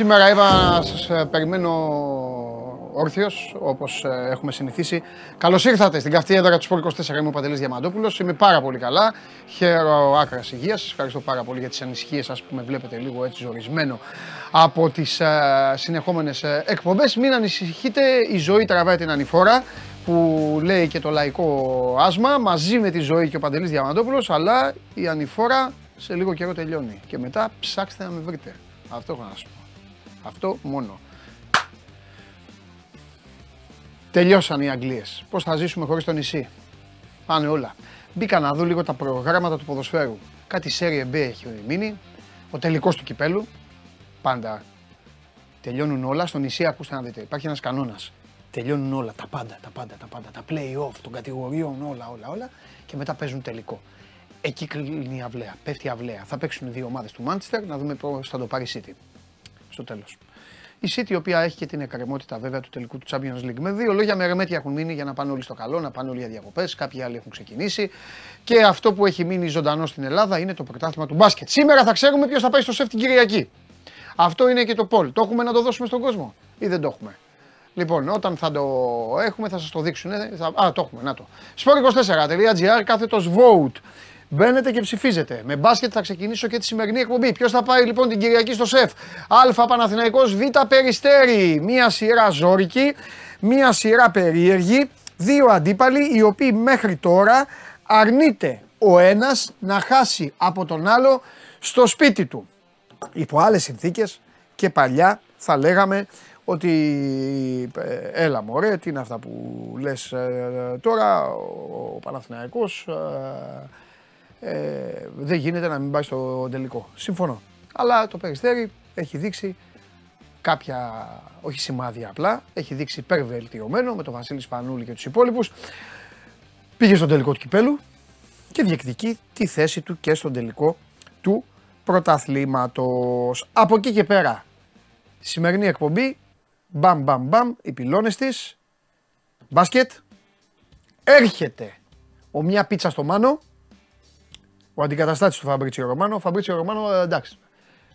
Εδώ είμαι. Σήμερα είπα να σας ε, περιμένω όρθιος, όπως ε, έχουμε συνηθίσει. Καλώς ήρθατε στην καυτή έδρα του Σπορ 24. Είμαι ο Παντελής Διαμαντόπουλος. Είμαι πάρα πολύ καλά. Χαίρο άκρας υγείας. Σας ευχαριστώ πάρα πολύ για τις ανησυχίες σας που με βλέπετε λίγο έτσι ζορισμένο από τις ε, συνεχόμενες ε, εκπομπές. Μην ανησυχείτε, η ζωή τραβάει την ανηφόρα που λέει και το λαϊκό άσμα μαζί με τη ζωή και ο Παντελής Διαμαντόπουλος αλλά η ανηφόρα σε λίγο καιρό τελειώνει και μετά ψάξτε να με βρείτε. Αυτό έχω να σου πω. Αυτό μόνο. Τελειώσαν οι Αγγλίες. Πώς θα ζήσουμε χωρίς το νησί; Πάνε όλα. Μπήκα να δω λίγο τα προγράμματα του ποδοσφαίρου. Κάτι Serie B έχει μείνει. Ο τελικός του κυπέλου. Πάντα τελειώνουν όλα. Στο νησί ακούστε να δείτε. Υπάρχει ένας κανόνας. Τελειώνουν όλα. Τα πάντα, τα πάντα, τα πάντα. Τα play-off των κατηγοριών, όλα, όλα, όλα. Και μετά παίζουν τελικό. Εκεί κλείνει η αυλαία. Πέφτει η αυλαία. Θα παίξουν οι δύο ομάδες του Manchester να δούμε πώς θα το πάρει η City. Στο τέλος. Η City, η οποία έχει και την εκκρεμότητα βέβαια του τελικού του Champions League. Με δύο λόγια, με ρεμέτια έχουν μείνει για να πάνε όλοι στο καλό, να πάνε όλοι για διακοπές. Κάποιοι άλλοι έχουν ξεκινήσει. Και αυτό που έχει μείνει ζωντανό στην Ελλάδα είναι το πρωτάθλημα του μπάσκετ. Σήμερα θα ξέρουμε ποιος θα πάει στο σεφ την Κυριακή. Αυτό είναι και το Πολ. Το έχουμε να το δώσουμε στον κόσμο ή δεν το έχουμε; Λοιπόν, όταν θα το έχουμε θα σας το δείξουν. Θα... Α, το έχουμε, να το. sport24.gr κάθετος vote. Μπαίνετε και ψηφίζετε. Με μπάσκετ θα ξεκινήσω και τη σημερινή εκπομπή. Ποιος θα πάει λοιπόν την Κυριακή στο σεφ; Α Παναθηναϊκός, Β Περιστέρη. Μία σειρά ζώρικη, μία σειρά περίεργη. Δύο αντίπαλοι οι οποίοι μέχρι τώρα αρνείται ο ένας να χάσει από τον άλλο στο σπίτι του. Υπό άλλες συνθήκες και παλιά θα λέγαμε ότι ε, έλα μωρέ, τι είναι αυτά που λες ε, τώρα, ο Παναθηναϊκός ε, ε, δεν γίνεται να μην πάει στο τελικό. Συμφωνώ. Αλλά το Περιστέρι έχει δείξει κάποια, όχι σημάδια απλά, έχει δείξει υπερβελτιωμένο με τον Βασίλη Σπανούλη και τους υπόλοιπους. Πήγε στο τελικό του κυπέλου και διεκδικεί τη θέση του και στον τελικό του πρωταθλήματος. Από εκεί και πέρα, σημερινή εκπομπή, μπαμ μπαμ μπαμ, οι πυλώνες της, μπάσκετ, έρχεται ο μια πίτσα στο μάνο, ο αντικαταστάτης του Φαμπρίτσιο Ρωμάνο. Ο Φαμπρίτσιο Ρωμάνο ε, εντάξει.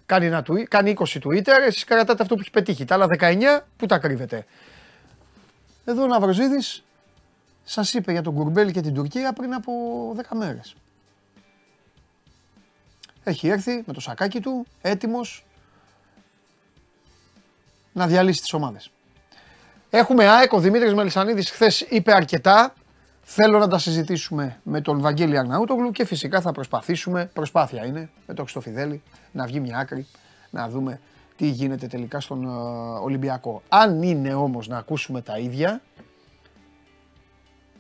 Κάνει, ένα, κάνει 20 Twitter, εσείς κρατάτε αυτό που έχεις πετύχει. Τα άλλα 19 που τα κρύβετε. Εδώ ο Ναυροζίδης σας είπε για τον Κουρμπέλη και την Τουρκία πριν από 10 μέρες. Έχει έρθει με το σακάκι του, έτοιμος να διαλύσει τις ομάδες. Έχουμε ΑΕΚ, ο Δημήτρης Μελισανίδης χθες είπε αρκετά, Θέλω να τα συζητήσουμε με τον Βαγγέλη Αρναούτογλου και φυσικά θα προσπαθήσουμε, προσπάθεια είναι, με τον Χρυστοφιδέλη, να βγει μια άκρη, να δούμε τι γίνεται τελικά στον ε, Ολυμπιακό. Αν είναι όμως να ακούσουμε τα ίδια,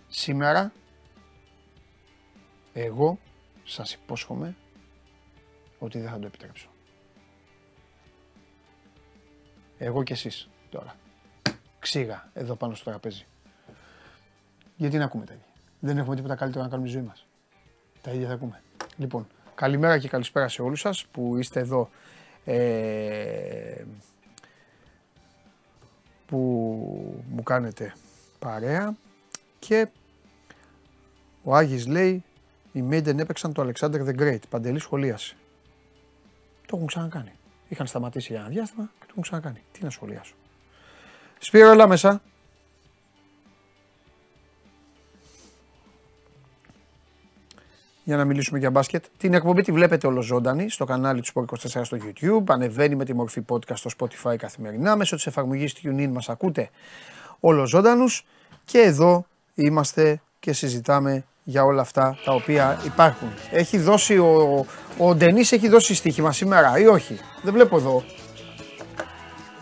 σήμερα, εγώ σας υπόσχομαι ότι δεν θα το επιτρέψω. Εγώ και εσείς τώρα. Ξύγα εδώ πάνω στο τραπέζι. Γιατί να ακούμε τα ίδια. Δεν έχουμε τίποτα καλύτερο να κάνουμε τη ζωή μας. Τα ίδια θα ακούμε. Λοιπόν, καλημέρα και καλησπέρα σε όλους σας που είστε εδώ ε, που μου κάνετε παρέα και ο Άγης λέει οι Maiden έπαιξαν το Alexander the Great. Παντελή σχολίασε. Το έχουν ξανακάνει. Είχαν σταματήσει για ένα διάστημα και το έχουν ξανακάνει. Τι να σχολιάσω. Σπύρο, έλα μέσα. Για να μιλήσουμε για μπάσκετ. Την εκπομπή τη βλέπετε ολοζώντανη στο κανάλι του Sport 24 στο YouTube. Ανεβαίνει με τη μορφή podcast στο Spotify καθημερινά. Μέσω της εφαρμογής TuneIn μας ακούτε ολοζώντανους. Και εδώ είμαστε και συζητάμε για όλα αυτά τα οποία υπάρχουν. Έχει δώσει ο, ο Ντενής έχει δώσει στοίχημα σήμερα ή όχι; Δεν βλέπω εδώ.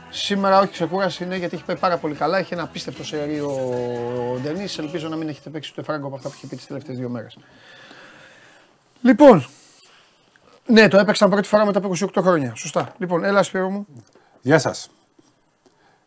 Σήμερα όχι ξεκούραση είναι γιατί έχει πάει πάρα πολύ καλά. Έχει ένα απίστευτο σερί ο Ντενής. Ελπίζω να μην έχετε παίξει το φράγκο από αυτά που έχει πει τις τελευταίες δύο μέρες. Λοιπόν, ναι, το έπαιξαν πρώτη φορά μετά από 28 χρόνια. Σωστά. Λοιπόν, έλα Σπύρο μου. Γεια σας.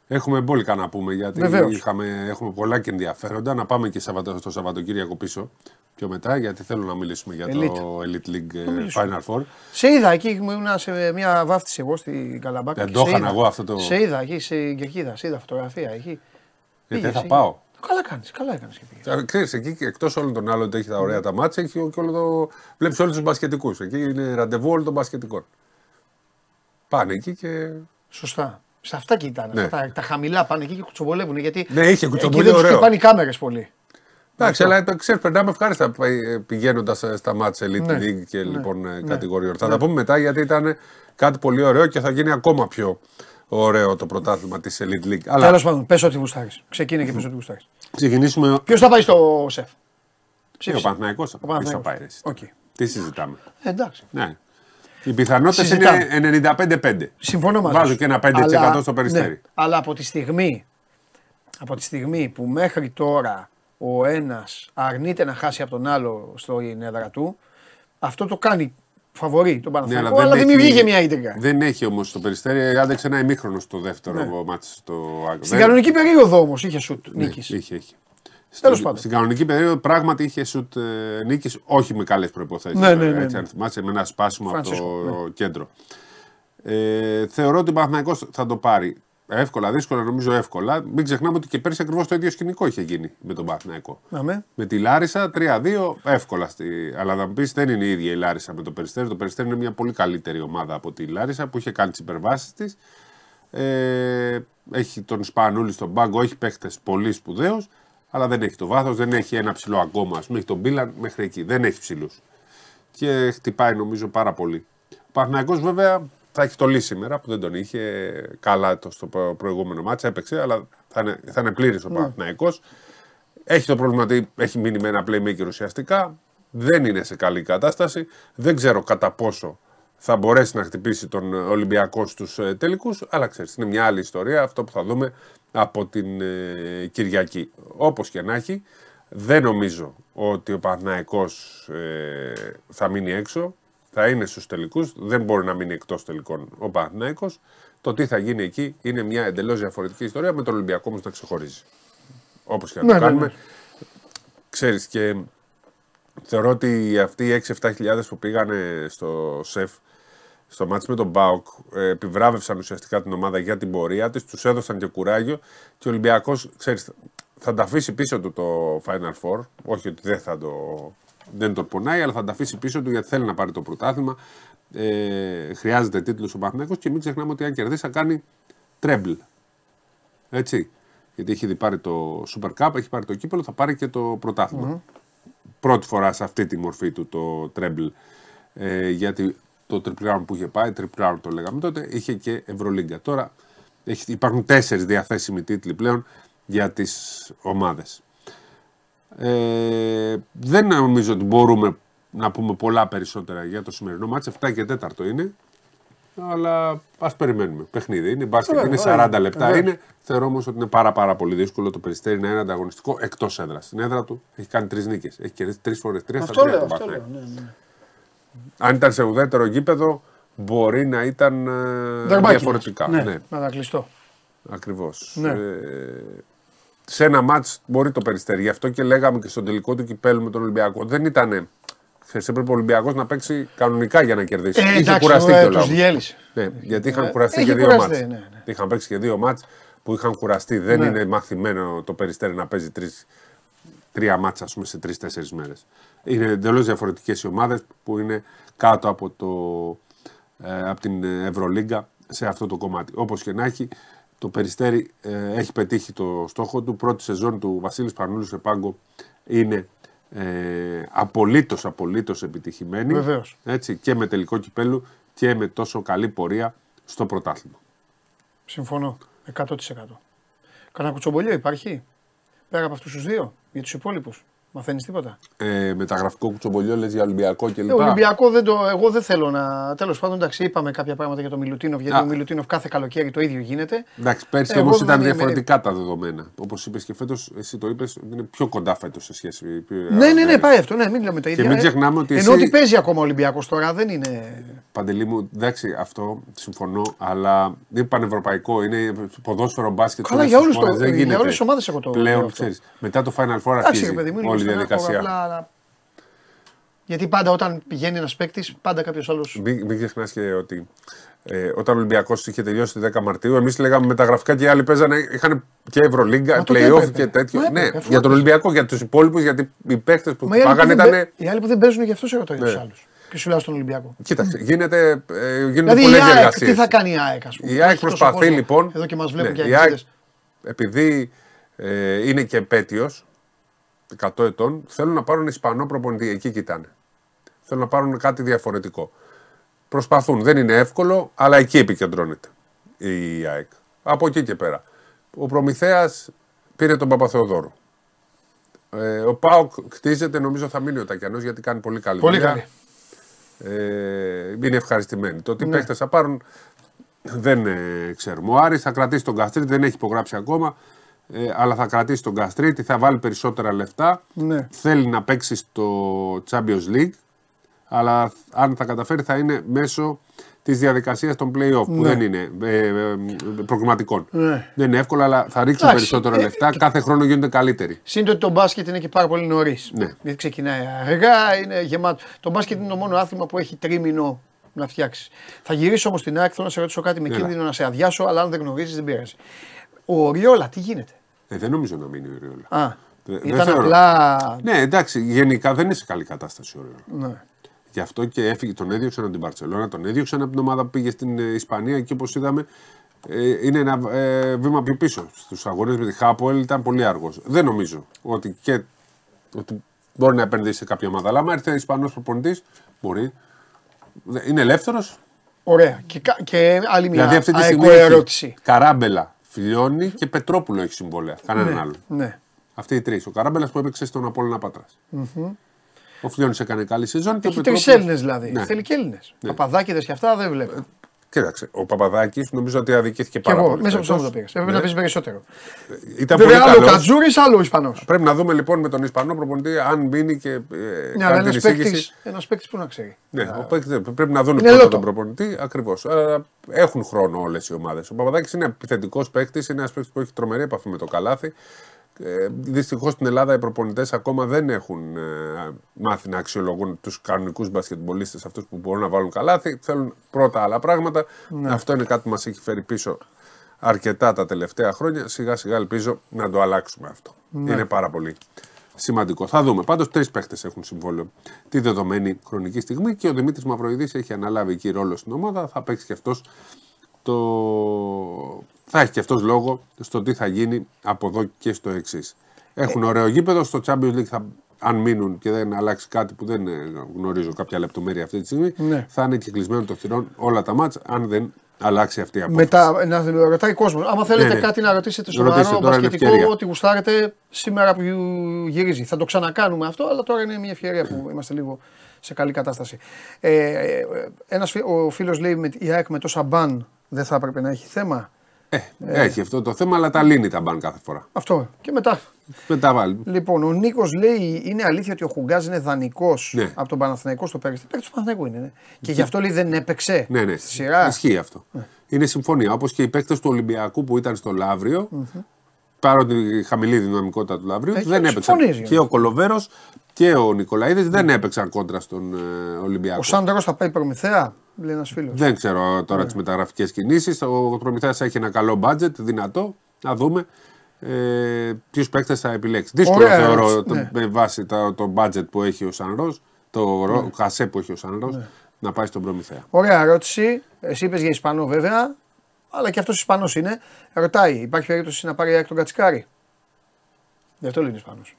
Έχουμε μπόλικα να πούμε γιατί είχαμε, έχουμε πολλά και ενδιαφέροντα. Να πάμε και στο Σαββατοκύριακο πίσω πιο μετά γιατί θέλω να μιλήσουμε για το Elite League ε, Final Four. Σε είδα εκεί, ήμουν σε μια βάφτιση εγώ στην Καλαμπάκα. Δεν το είχα εγώ αυτό το. Σε είδα εκεί στην Κερκίδα, σε είδα φωτογραφία εκεί. Γιατί θα πάω. Καλά κάνεις, καλά έκανες και πήγες. Ξέρεις, εκεί εκτός όλων των άλλων ότι έχει τα ωραία τα μάτια, έχει και όλο το. Βλέπεις όλους τους μπασκετικούς. Εκεί είναι ραντεβού όλων των μπασκετικών. Πάνε εκεί και. Σωστά. Σε αυτά κοιτάνε. Ναι. Αυτά, τα χαμηλά πάνε εκεί και κουτσομπολεύουν. Γιατί ναι, είχε κουτσομπολεύει. Εκεί δεν τους πάνε οι κάμερες πολύ. Εντάξει, αλλά ξέρεις, περνάμε ευχάριστα πηγαίνοντας στα μάτια Elite ναι, League και ναι, λοιπόν ναι, κατηγοριών. Θα τα πούμε μετά γιατί ήταν κάτι πολύ ωραίο και θα γίνει ακόμα πιο ωραίο το πρωτάθλημα της Elite League. Αλλά... Τέλος πάντων, πες ό,τι γουστάρεις. Ξεκίνησε και πες ό,τι γουστάρεις. Ξεκινήσουμε. Ποιος θα πάει στο σεφ; Ο Παναθναϊκό θα πάει. Okay. Τι συζητάμε; Ε, εντάξει. Ναι. Οι πιθανότητες είναι 95-5. Συμφωνώ μαζί Βάζω και ένα 5% αλλά, στο περιστέρι. Ναι, αλλά από τη, στιγμή, από τη στιγμή που μέχρι τώρα ο ένας αρνείται να χάσει από τον άλλο στο έδρα του, αυτό το κάνει φαβορή τον Παναθηναϊκό, ναι, αλλά, δεν δημιουργεί μια ίντρικα. Δεν έχει όμως το περιστέρι, άντεξε ένα ημίχρονο στο δεύτερο ναι. μάτι στο Στην κανονική περίοδο όμως είχε σουτ ναι, νίκης. Είχε, είχε. Τέλος πάντων. Στην κανονική περίοδο πράγματι είχε σουτ ε, νίκης, όχι με καλές προποθέσει. Ναι, ναι, ναι, Έτσι, αν θυμάσαι, με ένα σπάσιμο από το κέντρο. Ε, θεωρώ ότι ο Παναθηναϊκός θα το πάρει. Εύκολα, δύσκολα, νομίζω εύκολα. Μην ξεχνάμε ότι και πέρσι ακριβώς το ίδιο σκηνικό είχε γίνει με τον Παναθηναϊκό. Με τη Λάρισα 3-2, εύκολα. Στη... Αλλά θα μου πεις δεν είναι η ίδια η Λάρισα με το Περιστέρι. Το Περιστέρι είναι μια πολύ καλύτερη ομάδα από τη Λάρισα που είχε κάνει τις υπερβάσεις της. Ε, έχει τον Σπανούλη στον πάγκο, έχει παίχτες πολύ σπουδαίους, αλλά δεν έχει το βάθος, δεν έχει ένα ψηλό ακόμα. Α πούμε, έχει τον Μπίλαν μέχρι εκεί. Δεν έχει ψηλούς. Και χτυπάει νομίζω πάρα πολύ. Ο Παναθηναϊκός βέβαια θα έχει το λύση σήμερα που δεν τον είχε καλά το στο προηγούμενο μάτσα. Έπαιξε, αλλά θα είναι, θα είναι πλήρης ο ναι. Έχει το πρόβλημα ότι έχει μείνει με ένα playmaker ουσιαστικά. Δεν είναι σε καλή κατάσταση. Δεν ξέρω κατά πόσο θα μπορέσει να χτυπήσει τον Ολυμπιακό στους ε, τελικούς. Αλλά ξέρεις, είναι μια άλλη ιστορία αυτό που θα δούμε από την ε, Κυριακή. Όπως και να έχει, δεν νομίζω ότι ο Παναθηναϊκός ε, θα μείνει έξω θα είναι στους τελικούς. Δεν μπορεί να μείνει εκτός τελικών ο Παναθυναϊκό. Το τι θα γίνει εκεί είναι μια εντελώς διαφορετική ιστορία με τον Ολυμπιακό όμως να ξεχωρίζει. Όπως και να ναι, το ναι, κάνουμε. Ναι, Ξέρεις και θεωρώ ότι αυτοί οι 6-7 χιλιάδες που πήγανε στο ΣΕΦ στο μάτι με τον Μπάουκ ε, επιβράβευσαν ουσιαστικά την ομάδα για την πορεία της, τους έδωσαν και κουράγιο και ο Ολυμπιακός, ξέρεις, θα τα αφήσει πίσω του το Final Four. Όχι ότι δεν θα το δεν τον πονάει, αλλά θα τα αφήσει πίσω του γιατί θέλει να πάρει το πρωτάθλημα. Ε, χρειάζεται τίτλος ο Παναθηναϊκός και μην ξεχνάμε ότι αν κερδίσει θα κάνει τρέμπλ. Έτσι. Γιατί έχει ήδη πάρει το Super Cup, έχει πάρει το κύπελο, θα πάρει και το πρωταθλημα Πρώτη φορά σε αυτή τη μορφή του το τρέμπλ. Ε, γιατί το triple που είχε πάει, triple το λέγαμε τότε, είχε και Ευρωλίγκα. Τώρα έχει, υπάρχουν τέσσερις διαθέσιμοι τίτλοι πλέον για τις ομάδες. Ε, δεν νομίζω ότι μπορούμε να πούμε πολλά περισσότερα για το σημερινό μάτς. 7 και 4 είναι. Αλλά ας περιμένουμε. Παιχνίδι είναι. Μπάσκετ είναι 40 λεπτά. Είναι. Θεωρώ όμως ότι είναι πάρα, πάρα πολύ δύσκολο το περιστέρι να είναι ανταγωνιστικό εκτός έδρας. Στην έδρα του έχει κάνει τρεις νίκες. Έχει κερδίσει τρεις φορές. Τρία στα τρία το ναι, ναι. Αν ήταν σε ουδέτερο γήπεδο, μπορεί να ήταν ε, διαφορετικά. Ναι, ναι. Να κλειστό. Ακριβώς. Ναι. Ε, σε ένα μάτς μπορεί το περιστέρι. Γι' αυτό και λέγαμε και στον τελικό του κυπέλου με τον Ολυμπιακό. Δεν ήταν. Ξέρεις, έπρεπε ο Ολυμπιακός να παίξει κανονικά για να κερδίσει. Ε, Είχε κουραστεί ε, κιόλα. Ναι, γιατί είχαν ε, κουραστεί και δύο μάτς. Ναι, ναι. Είχαν παίξει και δύο μάτς που είχαν κουραστεί. Δεν ναι. είναι μαθημένο το περιστέρι να παίζει τρεις, τρία μάτσα πούμε, σε τρει-τέσσερι μέρες. Είναι εντελώς διαφορετικές οι ομάδες που είναι κάτω από, το, ε, από την Ευρωλίγκα σε αυτό το κομμάτι. Όπως και να έχει, το Περιστέρι ε, έχει πετύχει το στόχο του. Πρώτη σεζόν του Βασίλης Πανούλου σε πάγκο είναι ε, απολύτως, απολύτως επιτυχημένη. Βεβαίως. Έτσι, και με τελικό κυπέλου και με τόσο καλή πορεία στο πρωτάθλημα. Συμφωνώ. 100%. Κανένα κουτσομπολιό υπάρχει; Πέρα από αυτούς τους δύο για τους υπόλοιπους; Μαθαίνει τίποτα; Ε, μεταγραφικό κουτσομπολιό λες για Ολυμπιακό κλπ. Ε, Ολυμπιακό δεν το, εγώ δεν θέλω να. Τέλος πάντων, εντάξει, είπαμε κάποια πράγματα για τον Μιλουτίνοφ. Γιατί ο Μιλουτίνοφ κάθε καλοκαίρι το ίδιο γίνεται. Εντάξει, πέρσι όμως ήταν διαφορετικά τα δεδομένα. Όπως είπες και φέτος, εσύ το είπες, είναι πιο κοντά φέτος σε σχέση. Ναι, ναι, ναι, πάει αυτό. Ναι, μην λέμε τα ίδια. Και μην ξεχνάμε ότι. Ενώ ότι παίζει ακόμα ο Ολυμπιακός τώρα δεν είναι. Παντελή μου, εντάξει, αυτό συμφωνώ, αλλά είναι πανευρωπαϊκό. Είναι ποδόσφαιρο μπάσκετ. Καλά, για όλες τις ομάδες έχω το. Πλέον ξέρεις. Μετά το Final Four αρχίζει όλη η διαδικασία. Απλά... Γιατί πάντα όταν πηγαίνει ένας παίκτης, πάντα κάποιος άλλο. Μην, μην ξεχνάς και ότι ε, όταν ο Ολυμπιακός είχε τελειώσει τη 10 Μαρτίου, εμείς λέγαμε μεταγραφικά και οι άλλοι παίζανε, είχαν και Ευρωλίγκα, playoff και τέτοιο. ναι, για τον Ολυμπιακό, για τους υπόλοιπους, γιατί οι παίκτες που πάγανε ήταν. Οι άλλοι που δεν παίζουν για αυτού εγώ το για τους άλλους. Και σου λέω στον Ολυμπιακό. Κοίταξε, γίνεται, ε, γίνονται δηλαδή, πολλές διεργασίε. Τι θα κάνει η ΑΕΚ, ας πούμε; Η ΑΕΚ προσπαθεί λοιπόν. Εδώ και μας βλέπουν ναι, και οι ΑΕΚ, Επειδή ε, είναι και επέτειος 100 ετών, θέλουν να πάρουν Ισπανό προπονητή. Εκεί κοιτάνε. Θέλουν να πάρουν κάτι διαφορετικό. Προσπαθούν. Δεν είναι εύκολο, αλλά εκεί επικεντρώνεται η ΑΕΚ. Από εκεί και πέρα. Ο Προμηθέας πήρε τον Παπαθεοδόρο. Ε, ο Πάοκ κτίζεται, νομίζω θα μείνει ο Τακιανός γιατί κάνει πολύ καλή πολύ Καλή. Ε, είναι ευχαριστημένοι. Το τι ναι. παίχτε θα πάρουν δεν ε, ξέρουμε. Ο Άρης θα κρατήσει τον Καστρίτη, δεν έχει υπογράψει ακόμα. Ε, αλλά θα κρατήσει τον Καστρίτη, θα βάλει περισσότερα λεφτά. Ναι. Θέλει να παίξει στο Champions League. Αλλά αν θα καταφέρει θα είναι μέσω της διαδικασίας των playoff που ναι. δεν είναι ε, ε, προγραμματικών. Ναι. Δεν είναι εύκολο, αλλά θα ρίξουν περισσότερα ε, λεφτά. Κάθε χρόνο γίνονται καλύτεροι. Σύντομα ότι το μπάσκετ είναι και πάρα πολύ νωρίς. Ναι. Γιατί ξεκινάει αργά, είναι γεμάτο. Το μπάσκετ είναι το μόνο άθλημα που έχει τρίμηνο να φτιάξει. Θα γυρίσω όμως στην άκρη, θέλω να σε ρωτήσω κάτι με κίνδυνο να σε αδειάσω, αλλά αν δεν γνωρίζεις δεν πειράζει. Ο Οριόλα, τι γίνεται; Ε, δεν νομίζω να μείνει ο Οριόλα. Α, ήταν απλά. Ναι, εντάξει, γενικά δεν είναι σε καλή κατάσταση ο Οριόλα. Ναι. Γι' αυτό και έφυγε, τον έδιωξαν από την Παρσελόνα, τον έδιωξαν από την ομάδα που πήγε στην ε, Ισπανία και όπως είδαμε ε, είναι ένα ε, βήμα πιο πίσω. Στους αγώνες με τη Χάπολ ήταν πολύ άργο. Δεν νομίζω ότι, και, ότι μπορεί να επενδύσει σε κάποια ομάδα. Αλλά αν έρθει ένα Ισπανός προπονητής, μπορεί. Είναι ελεύθερος. Ωραία. Και, και άλλη μια δηλαδή, αυτή τη στιγμή ερώτηση. Καράμπελα, Φιλιώνη και Πετρόπουλο έχει συμβόλαια. Κανέναν ναι, άλλο. Ναι. Αυτοί οι τρεις. Ο Καράμπελας που έπαιξε στον Απόλυνα Πάτρας. Mm-hmm. Ο Φιλιώνης έκανε καλή σεζόν. Έχει τρει Έλληνες δηλαδή. Ναι. Θέλει και Έλληνες. Ναι. Παπαδάκηδες και αυτά δεν βλέπω. Κοίταξε, ο Παπαδάκης νομίζω ότι αδικήθηκε πάρα εγώ, πολύ. Μέσα από το πήγε. Έπρεπε να πεις περισσότερο. Ήταν Βέβαια, άλλο ο Κατζούρης, άλλο ο Ισπανός. Πρέπει να δούμε λοιπόν με τον Ισπανό προπονητή αν μπαίνει και. Ε, ναι, αλλά ένας παίκτη που να ξέρει. Ναι, ο παίκτης, πρέπει να δουν πρώτα τον προπονητή ακριβώς. Έχουν χρόνο όλες οι ομάδες. Ο Παπαδάκης είναι επιθετικός παίκτης, είναι ένας παίκτης που έχει τρομερή επαφή με το καλάθι. Ε, Δυστυχώς στην Ελλάδα οι προπονητές ακόμα δεν έχουν ε, μάθει να αξιολογούν τους κανονικούς μπασκετμπολίστες, αυτούς που μπορούν να βάλουν καλάθι. Θέλουν πρώτα άλλα πράγματα. Ναι. Αυτό είναι κάτι που μας έχει φέρει πίσω αρκετά τα τελευταία χρόνια. Σιγά σιγά ελπίζω να το αλλάξουμε αυτό. Ναι. Είναι πάρα πολύ σημαντικό. Θα δούμε. Πάντως τρεις παίχτες έχουν συμβόλαιο τη δεδομένη χρονική στιγμή και ο Δημήτρης Μαυροειδή έχει αναλάβει εκεί ρόλο στην ομάδα. Θα παίξει και αυτός το θα έχει και αυτός λόγο στο τι θα γίνει από εδώ και στο εξής. Έχουν ε. ωραίο γήπεδο. Στο Champions League, θα, αν μείνουν και δεν αλλάξει κάτι που δεν γνωρίζω κάποια λεπτομέρεια αυτή τη στιγμή, ναι. θα είναι κυκλισμένο το θηρόν όλα τα μάτσα, αν δεν αλλάξει αυτή η απόφαση. Μετά, να ρωτάει κόσμος. Άμα θέλετε ναι, ναι. κάτι να ρωτήσετε στο σοβαρό μπασκετικό, ότι γουστάρετε σήμερα που γυρίζει. Θα το ξανακάνουμε αυτό, αλλά τώρα είναι μια ευκαιρία που είμαστε λίγο σε καλή κατάσταση. Ε, ε ένας, ο φίλος λέει με η ΑΕΚ με το Σαμπάν δεν θα έπρεπε να έχει θέμα. Ε, ε, έχει αυτό το θέμα, αλλά τα λύνει τα μπαν κάθε φορά. Αυτό. Και μετά. Μετά βάλει. Λοιπόν, ο Νίκος λέει: Είναι αλήθεια ότι ο Χουγκάζ είναι δανεικός ναι. από τον Παναθηναϊκό στο πέρυσι. Παίκτης του Παναθηναϊκού είναι. Ναι. Και γι' αυτό λέει δεν έπαιξε. Ναι, ναι. Στη σειρά. Ισχύει αυτό. Ναι. Είναι συμφωνία. Όπως και οι παίκτες του Ολυμπιακού που ήταν στο Λαύριο. Mm-hmm. Παρότι χαμηλή δυναμικότητα του Λαύριου, Έχει, δεν έπαιξαν. Και ο Κολοβέρος και ο Νικολαίδης δεν έπαιξαν κόντρα στον ε, Ολυμπιακό. Ο Σάνταρο θα πάει προμηθέα, λέει ένας φίλος. Δεν ξέρω τώρα ναι. τις μεταγραφικές κινήσεις. Ο προμηθέας έχει ένα καλό μπάτζετ, δυνατό. Να δούμε ε, ποιους παίκτες θα επιλέξει. Δύσκολο θεωρώ ναι. με βάση το, το budget που έχει ο Σανρό, το ναι. χασέ που έχει ο Σανρό, ναι. να πάει στον προμηθέα. Ωραία ερώτηση. Εσύ είπες για Ισπανό βέβαια, αλλά και αυτός Ισπανός είναι. Ρωτάει, υπάρχει περίπτωση να πάρει τον Κατσικάρη; Γι' αυτό λέει Ισπανός.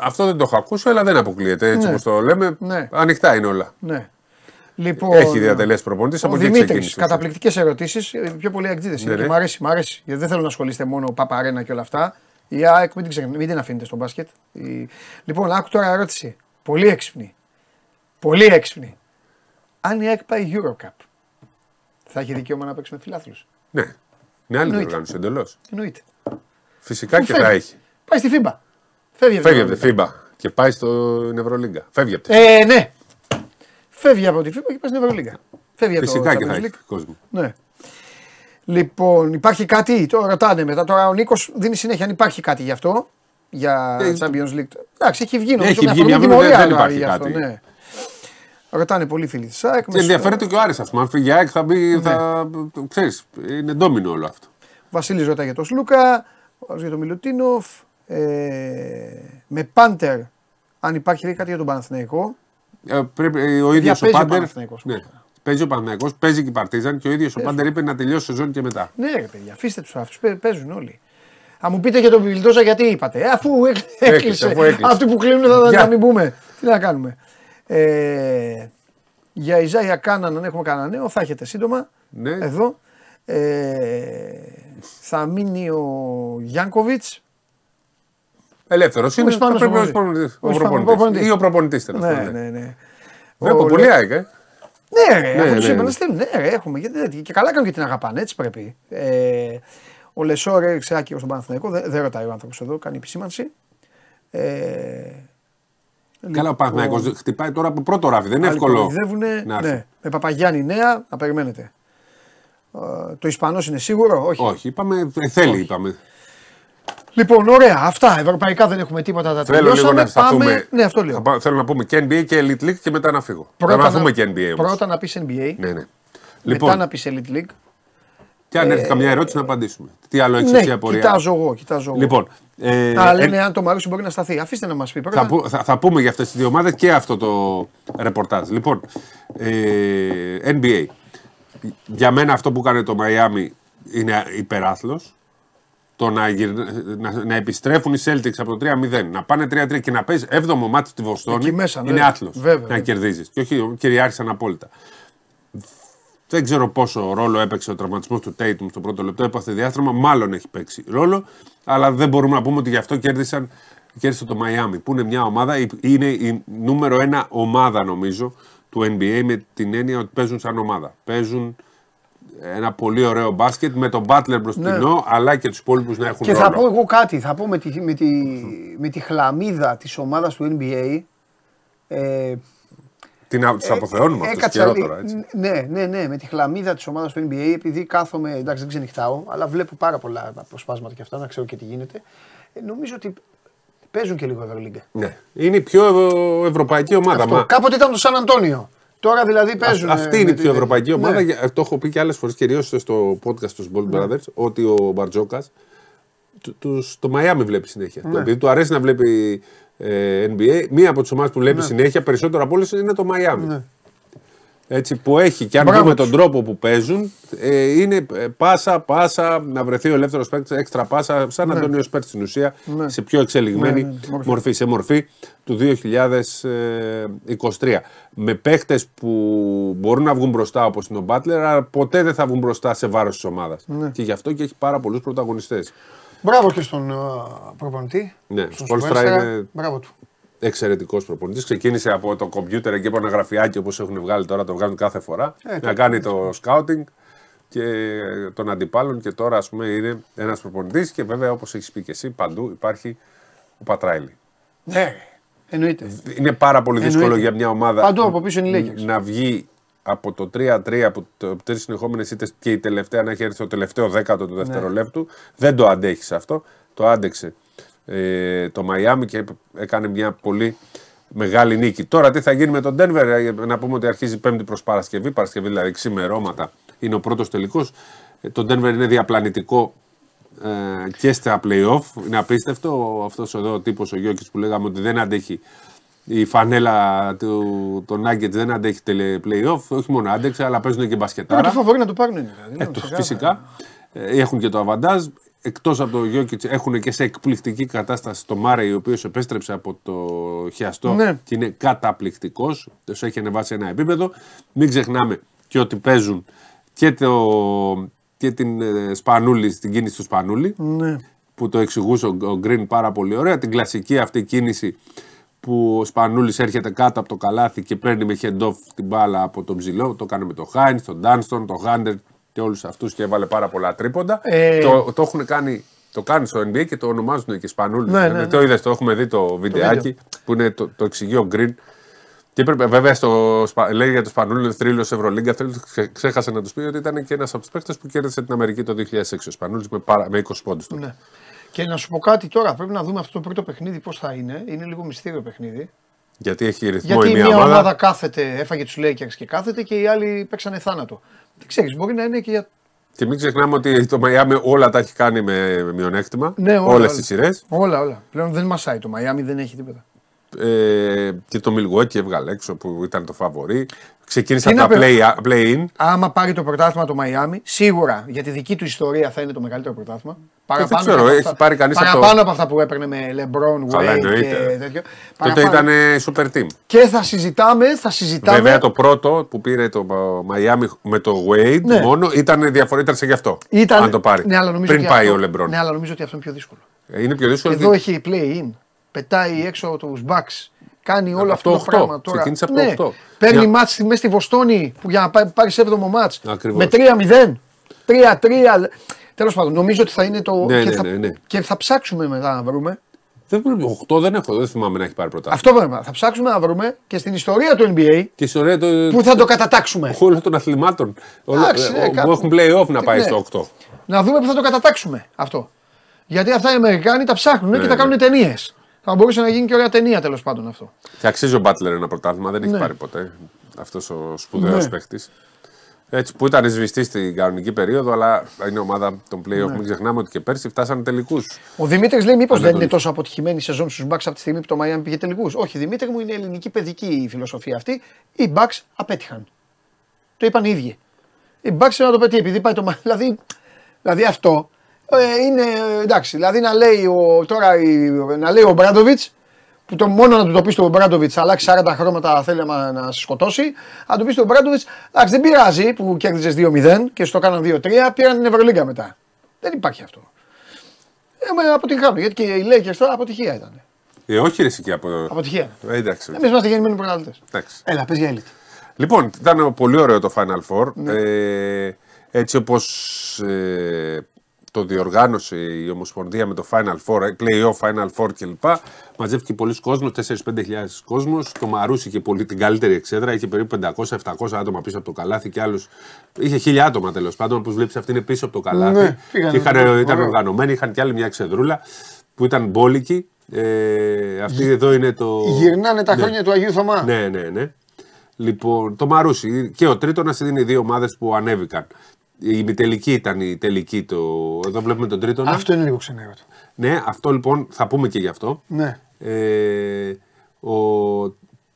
Αυτό δεν το έχω ακούσει, αλλά δεν αποκλείεται έτσι ναι. όπως το λέμε. Ναι. Ανοιχτά είναι όλα. Ναι. Λοιπόν, Έχει διατελέσει προπονητής από εκεί Δημήτρης, καταπληκτικές ερωτήσεις. Ε, πιο πολλοί εκδίδες. Ναι, ναι. Μ' αρέσει, μ' αρέσει. Γιατί δεν θέλω να ασχολείστε μόνο Παπαρένα και όλα αυτά. Η ΑΕΚ μην την, μην την αφήνετε στο μπάσκετ. Η... Λοιπόν, άκου τώρα ερώτηση. Πολύ έξυπνη. Πολύ έξυπνη. Αν η ΑΕΚ πάει Eurocup, θα έχει δικαίωμα να παίξει με φιλάθλους; Ναι. Είναι άλλη οργάνωση εντελώς. Εννοείται. Φυσικά και θα έχει. Πάει στη FIBA. Φεύγει, Φεύγει από τη FIBA και πάει στο Ευρωλίγκα. Φεύγει από τη FIBA. Ε, ναι. Φεύγει από τη FIBA και πάει στην Ευρωλίγκα. Φεύγει Φυσικά από το και θα έχει κόσμο. Ναι. Λοιπόν, υπάρχει κάτι, το ρωτάνε μετά. Τώρα ο Νίκος δίνει συνέχεια αν υπάρχει κάτι γι' αυτό. Για ε, Champions League. Εντάξει, έχει βγει νομίζω. Έχει βγει μια τιμωρία δεν, υπάρχει κάτι. Αυτό, ναι. Ρωτάνε πολύ φίλοι της ΑΕΚ. Και ενδιαφέρεται και ο Άρης, ας πούμε. Αν φύγει η ΑΕΚ θα μπει. Ναι. Θα... Ξέρεις, είναι ντόμινο όλο αυτό. Βασίλης ρωτάει για τον Σλούκα, για τον Μιλουτίνοφ. Ε, με Πάντερ, αν υπάρχει κάτι για τον Παναθηναϊκό, Ε, πρέπει, ο ίδιος ο Πάντερ. Ναι. Παίζει ο Παναγιακό, παίζει και η Παρτίζαν και ο ίδιος ο Πάντερ είπε να τελειώσει σεζόν και μετά. Ναι, ρε παιδιά, αφήστε τους αυτούς. Παίζουν όλοι. Α μου πείτε για τον Βιλντόζα γιατί είπατε. Ε, αφού έκλεισε. έκλεισε. Αυτοί που κλείνουν θα, θα μην πούμε. Τι να κάνουμε. Ε, για Ιζάια Κάναν, αν έχουμε κανένα νέο, θα έχετε σύντομα. Ναι. Εδώ. Ε, θα μείνει ο Γιάνκοβιτς. Ελεύθερος είναι. Ο Ισπανό προπονητής. Ή ο προπονητής. Ναι, ναι, ναι. Βλέπω πολύ ΑΕΚ. Ναι, ρε, ναι, αφού ναι, ναι. ναι, ρε, έχουμε. Γιατί, και καλά κάνουν και την αγαπάνε, έτσι πρέπει. Ε, ο Λεσόρ έριξε άκυρο στον Παναθηναϊκό, δεν, δεν ρωτάει ο άνθρωπος εδώ, κάνει επισήμανση. Ε, Καλά, ο Παναθηναϊκός λοιπόν, χτυπάει τώρα από πρώτο ράφι, δεν είναι εύκολο. Να ναι, με Παπαγιάννη νέα, να περιμένετε. Ε, το Ισπανός είναι σίγουρο, όχι; Όχι, είπαμε, ε, θέλει, όχι. είπαμε. Λοιπόν, ωραία, αυτά. Ευρωπαϊκά δεν έχουμε τίποτα. Τα θέλω λίγο να πάμε... Ναι, αυτό λέω. Θα, θέλω να πούμε και NBA και Elite League και μετά να φύγω. Πρώτα να, να και NBA. Όμως. Πρώτα να πεις NBA. Ναι, ναι. Λοιπόν, μετά να πεις Elite League. Και αν έρθει ε, καμιά ερώτηση να απαντήσουμε. Τι άλλο έχεις ναι, εσύ απορία; Κοιτάζω εγώ. Κοιτάζω εγώ. Λοιπόν, ε, Α, λένε ε, αν το Μαρούσι μπορεί να σταθεί. Αφήστε να μας πει. Θα, θα, θα, πούμε για αυτές τις δύο ομάδες και αυτό το ρεπορτάζ. Λοιπόν, ε, NBA. Για μένα αυτό που κάνει το Μαϊάμι είναι υπεράθλος το να, να, να επιστρέφουν οι Celtics από το 3-0, να πάνε 3-3 και να παίζει 7ο μάτι στη Βοστόνη μέσα, ναι. είναι άθλος να κερδίζεις. Και όχι κυριάρχησαν απόλυτα. Δεν ξέρω πόσο ρόλο έπαιξε ο τραυματισμός του Tatum στο πρώτο λεπτό. Έπαθε διάστημα, μάλλον έχει παίξει ρόλο. Αλλά δεν μπορούμε να πούμε ότι γι' αυτό κέρδισαν κέρδισε το Miami, που είναι μια ομάδα, είναι η νούμερο ένα ομάδα νομίζω του NBA με την έννοια ότι παίζουν σαν ομάδα. Παίζουν ένα πολύ ωραίο μπάσκετ με τον Butler μπροστινό, ναι. αλλά και τους υπόλοιπους να έχουν Και θα πω εγώ κάτι. Θα πω με τη, με τη, με τη χλαμίδα της ομάδας του NBA. Ε, την τους ε, αποθεώνουμε αυτό καιρό τώρα, έτσι. Ναι, ναι, ναι, με τη χλαμίδα της ομάδας του NBA, επειδή κάθομαι, εντάξει δεν ξενυχτάω, αλλά βλέπω πάρα πολλά αποσπάσματα και αυτά, να ξέρω και τι γίνεται. Ε, νομίζω ότι παίζουν και λίγο Ευρωλίγκα. Ναι, είναι η πιο ευρωπαϊκή ομάδα. Αυτό. Μα... Κάποτε ήταν το Σαν Αντώνιο. Τώρα δηλαδή παίζουν. αυτή είναι η πιο ευρωπαϊκή ομάδα. Ναι. Το έχω πει και άλλες φορές, κυρίως στο podcast τους Bold ναι. Brothers, ότι ο Μπαρτζόκας το Μαϊάμι βλέπει συνέχεια. Ναι. Επειδή του αρέσει να βλέπει ε, NBA, μία από τις ομάδες που βλέπει ναι. συνέχεια περισσότερο από όλες είναι το Μαϊάμι. Ναι έτσι, που έχει και αν δούμε τον τρόπο που παίζουν, ε, είναι ε, πάσα, πάσα, να βρεθεί ο ελεύθερος παίκτης, έξτρα πάσα, σαν ναι. Αντώνιος Σπέρτς στην ουσία, ναι. σε πιο εξελιγμένη ναι, ναι, μορφή, σε μορφή του 2023. Με παίκτε που μπορούν να βγουν μπροστά όπως είναι ο Μπάτλερ, αλλά ποτέ δεν θα βγουν μπροστά σε βάρος της ομάδας. Ναι. Και γι' αυτό και έχει πάρα πολλούς πρωταγωνιστές. Μπράβο και στον uh, προπονητή. Ναι, στον είναι... Μπράβο του εξαιρετικός προπονητής. Ξεκίνησε από το κομπιούτερ εκεί από ένα γραφιάκι όπως έχουν βγάλει τώρα, το βγάζουν κάθε φορά. Ε, να κάνει το σκάουτινγκ και των αντιπάλων και τώρα ας πούμε είναι ένας προπονητής και βέβαια όπως έχεις πει και εσύ παντού υπάρχει ο Πατράιλι. Ναι, εννοείται. Είναι πάρα πολύ δύσκολο εννοείται. για μια ομάδα Παντού από πίσω είναι να βγει από το 3-3, από τρεις συνεχόμενες ήττες και η τελευταία να έχει έρθει το τελευταίο δέκατο του δευτερολέπτου. Ναι. Δεν το αντέχεις αυτό. Το άντεξε ε, το Μαϊάμι και έκανε μια πολύ μεγάλη νίκη. Τώρα τι θα γίνει με τον Denver, ε, να πούμε ότι αρχίζει Πέμπτη προς Παρασκευή, Παρασκευή δηλαδή ξημερώματα είναι ο πρώτος τελικός. Ε, το Denver είναι διαπλανητικό ε, και στα playoff. Είναι απίστευτο αυτός εδώ ο τύπος ο Γιώκης που λέγαμε ότι δεν αντέχει η φανέλα του το Nuggets δεν αντέχει playoff. Όχι μόνο άντεξε, αλλά παίζουν και μπασκετάρα. Είναι το φαβορή να το πάρουν. Δηλαδή, ε, φυσικά. Ε, έχουν και το αβαντάζ εκτός από το Γιώκητς έχουν και σε εκπληκτική κατάσταση το Μάρε, ο οποίος επέστρεψε από το χιαστό ναι. και είναι καταπληκτικός. Τους έχει ανεβάσει ένα επίπεδο. Μην ξεχνάμε και ότι παίζουν και, το, και την ε, Σπανούλη, την κίνηση του Σπανούλη. Ναι. Που το εξηγούσε ο Γκριν πάρα πολύ ωραία. Την κλασική αυτή κίνηση που ο Σπανούλης έρχεται κάτω από το καλάθι και παίρνει με head την μπάλα από τον ψηλό. Το κάνει με τον Χάινς, τον Ντάνστον, τον Χάντερ και όλους αυτούς και έβαλε πάρα πολλά τρίποντα. Ε... Το, το έχουν κάνει. Το κάνει στο NBA και το ονομάζουν και Σπανούλης. Ναι, ναι, ναι. Το είδες, το έχουμε δει το βιντεάκι που είναι το, το εξηγεί ο Green. Και έπρεπε, βέβαια, στο, λέει για το Σπανούλη θρύλος Ευρωλίγκα. Ξέχασε να τους πει ότι ήταν και ένας από τους παίκτες που κέρδισε την Αμερική το 2006 ο Σπανούλης με, με 20 πόντους. Ναι. Και να σου πω κάτι τώρα, πρέπει να δούμε αυτό το πρώτο παιχνίδι πώς θα είναι. Είναι λίγο μυστήριο παιχνίδι. Γιατί έχει ρυθμό Γιατί η μία ομάδα. ομάδα κάθεται, έφαγε τους Lakers και κάθεται και οι άλλοι παίξανε θάνατο. Δεν ξέρεις, μπορεί να είναι και για και μην ξεχνάμε ότι το Μαϊάμι όλα τα έχει κάνει με μειονέκτημα. Ναι, όλες τις σειρές. Όλα, όλα. Πλέον δεν μασάει το Μαϊάμι, δεν έχει τίποτα. Ε, και το Milwaukee έβγαλε έξω που ήταν το φαβορή. Ξεκίνησε από τα play, play-in. Άμα πάρει το πρωτάθλημα το Miami, σίγουρα για τη δική του ιστορία θα είναι το μεγαλύτερο πρωτάθλημα. Παραπάνω, δεν ξέρω, από, έχει πάρει κανείς παραπάνω από, το... από αυτά που έπαιρνε με LeBron, Wade και τέτοιο. Τότε ήταν super team. Και θα συζητάμε, θα συζητάμε. Βέβαια το πρώτο που πήρε το Miami με το Wade ναι. μόνο ήταν διαφορετικό σε γι' αυτό. Ήταν... Αν το πάρει. Ναι, αλλά Πριν πάει αυτό... ο LeBron. Ναι, αλλά νομίζω ότι αυτό είναι πιο δύσκολο. Ε, είναι πιο δύσκολο. Εδώ έχει play-in. Πετάει έξω του Bucks κάνει όλο αυτό, το πράγμα. Τώρα, Ξεκίνησε από ναι, το 8. Παίρνει για... μάτς μέσα στη Βοστόνη που για να πάρεις 7ο μάτς με 3-0. 3-3. Τέλος πάντων, νομίζω ότι θα είναι το. Ναι, και, ναι, θα... ναι, ναι. και θα ψάξουμε μετά να βρούμε. Δεν πρέπει, 8 δεν έχω, δεν θυμάμαι να έχει πάρει πρωτάθλημα. Αυτό πρέπει. Θα ψάξουμε να βρούμε και στην ιστορία του NBA. Και ιστορία του... Που θα το κατατάξουμε. Όλων των αθλημάτων. Άξι, ε, που έχουν play-off να πάει ναι. στο 8. Να δούμε που θα το κατατάξουμε αυτό. Γιατί αυτά οι Αμερικάνοι τα ψάχνουν ναι, και τα ναι. κάνουν ταινίες. Θα μπορούσε να γίνει και ωραία ταινία τέλος πάντων αυτό. Και αξίζει ο Μπάτλερ ένα πρωτάθλημα, δεν έχει ναι. πάρει ποτέ αυτός ο σπουδαίος ναι. παίχτης. Έτσι που ήταν σβηστή στην κανονική περίοδο, αλλά είναι ομάδα των playoff. Ναι. Μην ξεχνάμε ότι και πέρσι φτάσανε τελικούς. Ο Δημήτρης λέει: Μήπως δεν είναι τόσο αποτυχημένη η σεζόν στους Bucks από τη στιγμή που το Miami πήγε τελικούς. Όχι, Δημήτρη μου είναι ελληνική παιδική η φιλοσοφία αυτή. Οι Bucks απέτυχαν. Το είπαν οι ίδιοι. Οι Bucks είναι να το πετύχει επειδή πάει το δηλαδή, δηλαδή αυτό ε, είναι εντάξει. Δηλαδή να λέει ο, τώρα να λέει ο Μπράντοβιτς, που το μόνο να του το πει στον Μπράντοβιτς, αλλάξει 40 χρώματα θέλει να, να σε σκοτώσει. Αν του πει στον Μπράντοβιτς, εντάξει δεν πειράζει που κέρδιζες 2-0 και στο κάναν 2-3, πήραν την Ευρωλίγκα μετά. Δεν υπάρχει αυτό. Ε, αποτυχάμε γιατί και οι Lakers τώρα αποτυχία ήταν. Ε, όχι ρε και από... Αποτυχία. Ε, εντάξει. Εμείς είμαστε γεννημένοι πρωταθλητές. Έλα, πες για έλειτη. Λοιπόν, ήταν πολύ ωραίο το Final Four. Ναι. Ε, έτσι όπως ε, το διοργάνωσε η Ομοσπονδία με το Final Four, Play-Off, Final Four κλπ. Μαζεύτηκε πολλοί κόσμος, 4-5 χιλιάδες κόσμος. Το Μαρούσι είχε πολύ, την καλύτερη εξέδρα, είχε περίπου 500-700 άτομα πίσω από το καλάθι και άλλους. Είχε χίλια άτομα τέλος πάντων. Όπως βλέπεις, αυτή είναι πίσω από το καλάθι. Ναι, και είχαν, ήταν οργανωμένοι, είχαν κι άλλη μια εξεδρούλα που ήταν μπόλικη. Ε, αυτή εδώ είναι το. Γυρνάνε τα ναι. χρόνια του Αγίου Θωμά. Ναι, ναι, ναι. Λοιπόν, το Μαρούσι και ο Τρίτονα είναι οι δύο ομάδες που ανέβηκαν. Η ημιτελική ήταν η τελική. Το... Εδώ βλέπουμε τον τρίτο. Αυτό είναι λίγο ξενέρωτο. Ναι, αυτό λοιπόν θα πούμε και γι' αυτό. Ναι. Ε, ο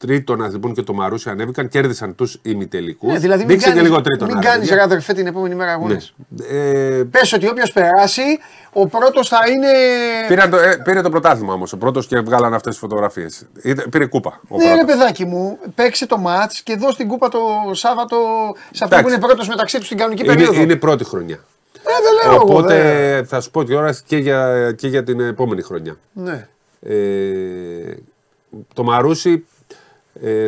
Τρίτονα λοιπόν και το Μαρούσι ανέβηκαν, κέρδισαν τους ημιτελικούς. Ναι, δηλαδή μην κάνεις, λίγο τρίτονα. Μην κάνεις αδερφέ την επόμενη μέρα αγώνες. Ναι. Ε, Πες ότι όποιος περάσει, ο πρώτος θα είναι. Πήρε το, ε, πήρε το πρωτάθλημα όμως ο πρώτος και βγάλαν αυτές τις φωτογραφίες. Πήρε κούπα. Ο ναι, ρε παιδάκι μου, παίξε το ματ και δώσει την κούπα το Σάββατο σε αυτό που είναι πρώτος μεταξύ τους στην κανονική είναι, περίοδο. Είναι πρώτη χρονιά. Ε, δεν λέω Οπότε εγώ, θα σου πω τώρα και για, και για την επόμενη χρονιά. Ναι. Ε, το Μαρούσι ε,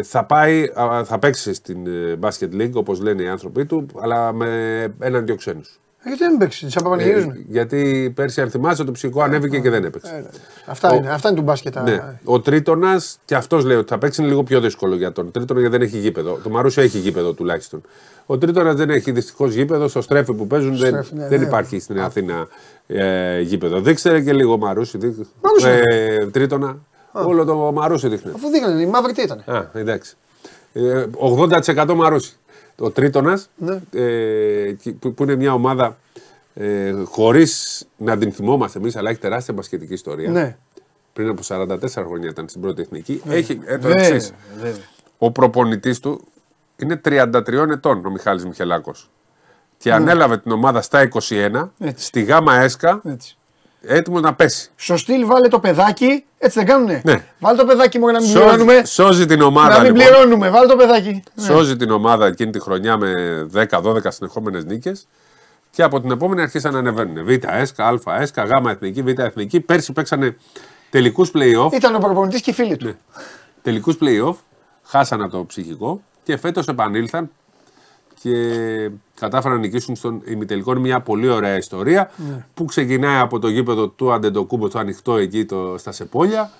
θα, πάει, θα παίξει στην ε, Basket League όπως λένε οι άνθρωποι του, αλλά με έναν δύο ξένου. Ε, γιατί δεν παίξει, τις απαπανηγυρίζουν. Ε, γιατί πέρσι, αν θυμάσαι, το ψυχικό ανέβηκε και δεν έπαιξε. Ε, αυτά, ο, είναι, αυτά είναι του μπάσκετ. Ναι. Ο Τρίτονας, και αυτός λέει ότι θα παίξει είναι λίγο πιο δύσκολο για τον Τρίτονα γιατί δεν έχει γήπεδο. Το Μαρούσιο έχει γήπεδο τουλάχιστον. Ο Τρίτονας δεν έχει δυστυχώς γήπεδο. Στο στρέφι που παίζουν δεν, ναι, δεν ναι. υπάρχει στην Αθήνα ε, γήπεδο. Δείξτε και λίγο Μαρούσι. Ε, τρίτονα. Όλο το Μαρούσι δείχνει. Αφού δείχνει, η μαύρη τι ήταν. Α, εντάξει. 80% Μαρούσι. Ο Τρίτονα, ναι. ε, που, που, είναι μια ομάδα ε, χωρίς να την θυμόμαστε εμείς, αλλά έχει τεράστια μπασκετική ιστορία. Ναι. Πριν από 44 χρόνια ήταν στην πρώτη εθνική. Ναι. Έχει ε, το εξής. Ο προπονητής του είναι 33 ετών, ο Μιχάλης Μιχελάκος. Και ναι. ανέλαβε την ομάδα στα 21, Έτσι. στη γάμα έσκα, Έτσι έτοιμος να πέσει. Στο στυλ βάλε το παιδάκι, έτσι δεν κάνουνε; Ναι. Βάλε το παιδάκι μου να μην πληρώνουμε. Σώζει την ομάδα. Να μην λοιπόν. πληρώνουμε, βάλε το παιδάκι. Ναι. Σώζει την ομάδα εκείνη τη χρονιά με 10-12 συνεχόμενες νίκες. Και από την επόμενη αρχίσαν να ανεβαίνουν. Β, έσκα, Α, έσκα, Γ, εθνική, Β, εθνική. Πέρσι παίξανε τελικούς playoff. Ήταν ο προπονητής και οι φίλοι του. Ναι. Τελικούς playoff. Χάσανε το ψυχικό και φέτος επανήλθαν και κατάφεραν να νικήσουν στον ημιτελικό. Είναι μια πολύ ωραία ιστορία ναι. που ξεκινάει από το γήπεδο του Αντεντοκούμπο, το ανοιχτό εκεί το, στα Σεπόλια.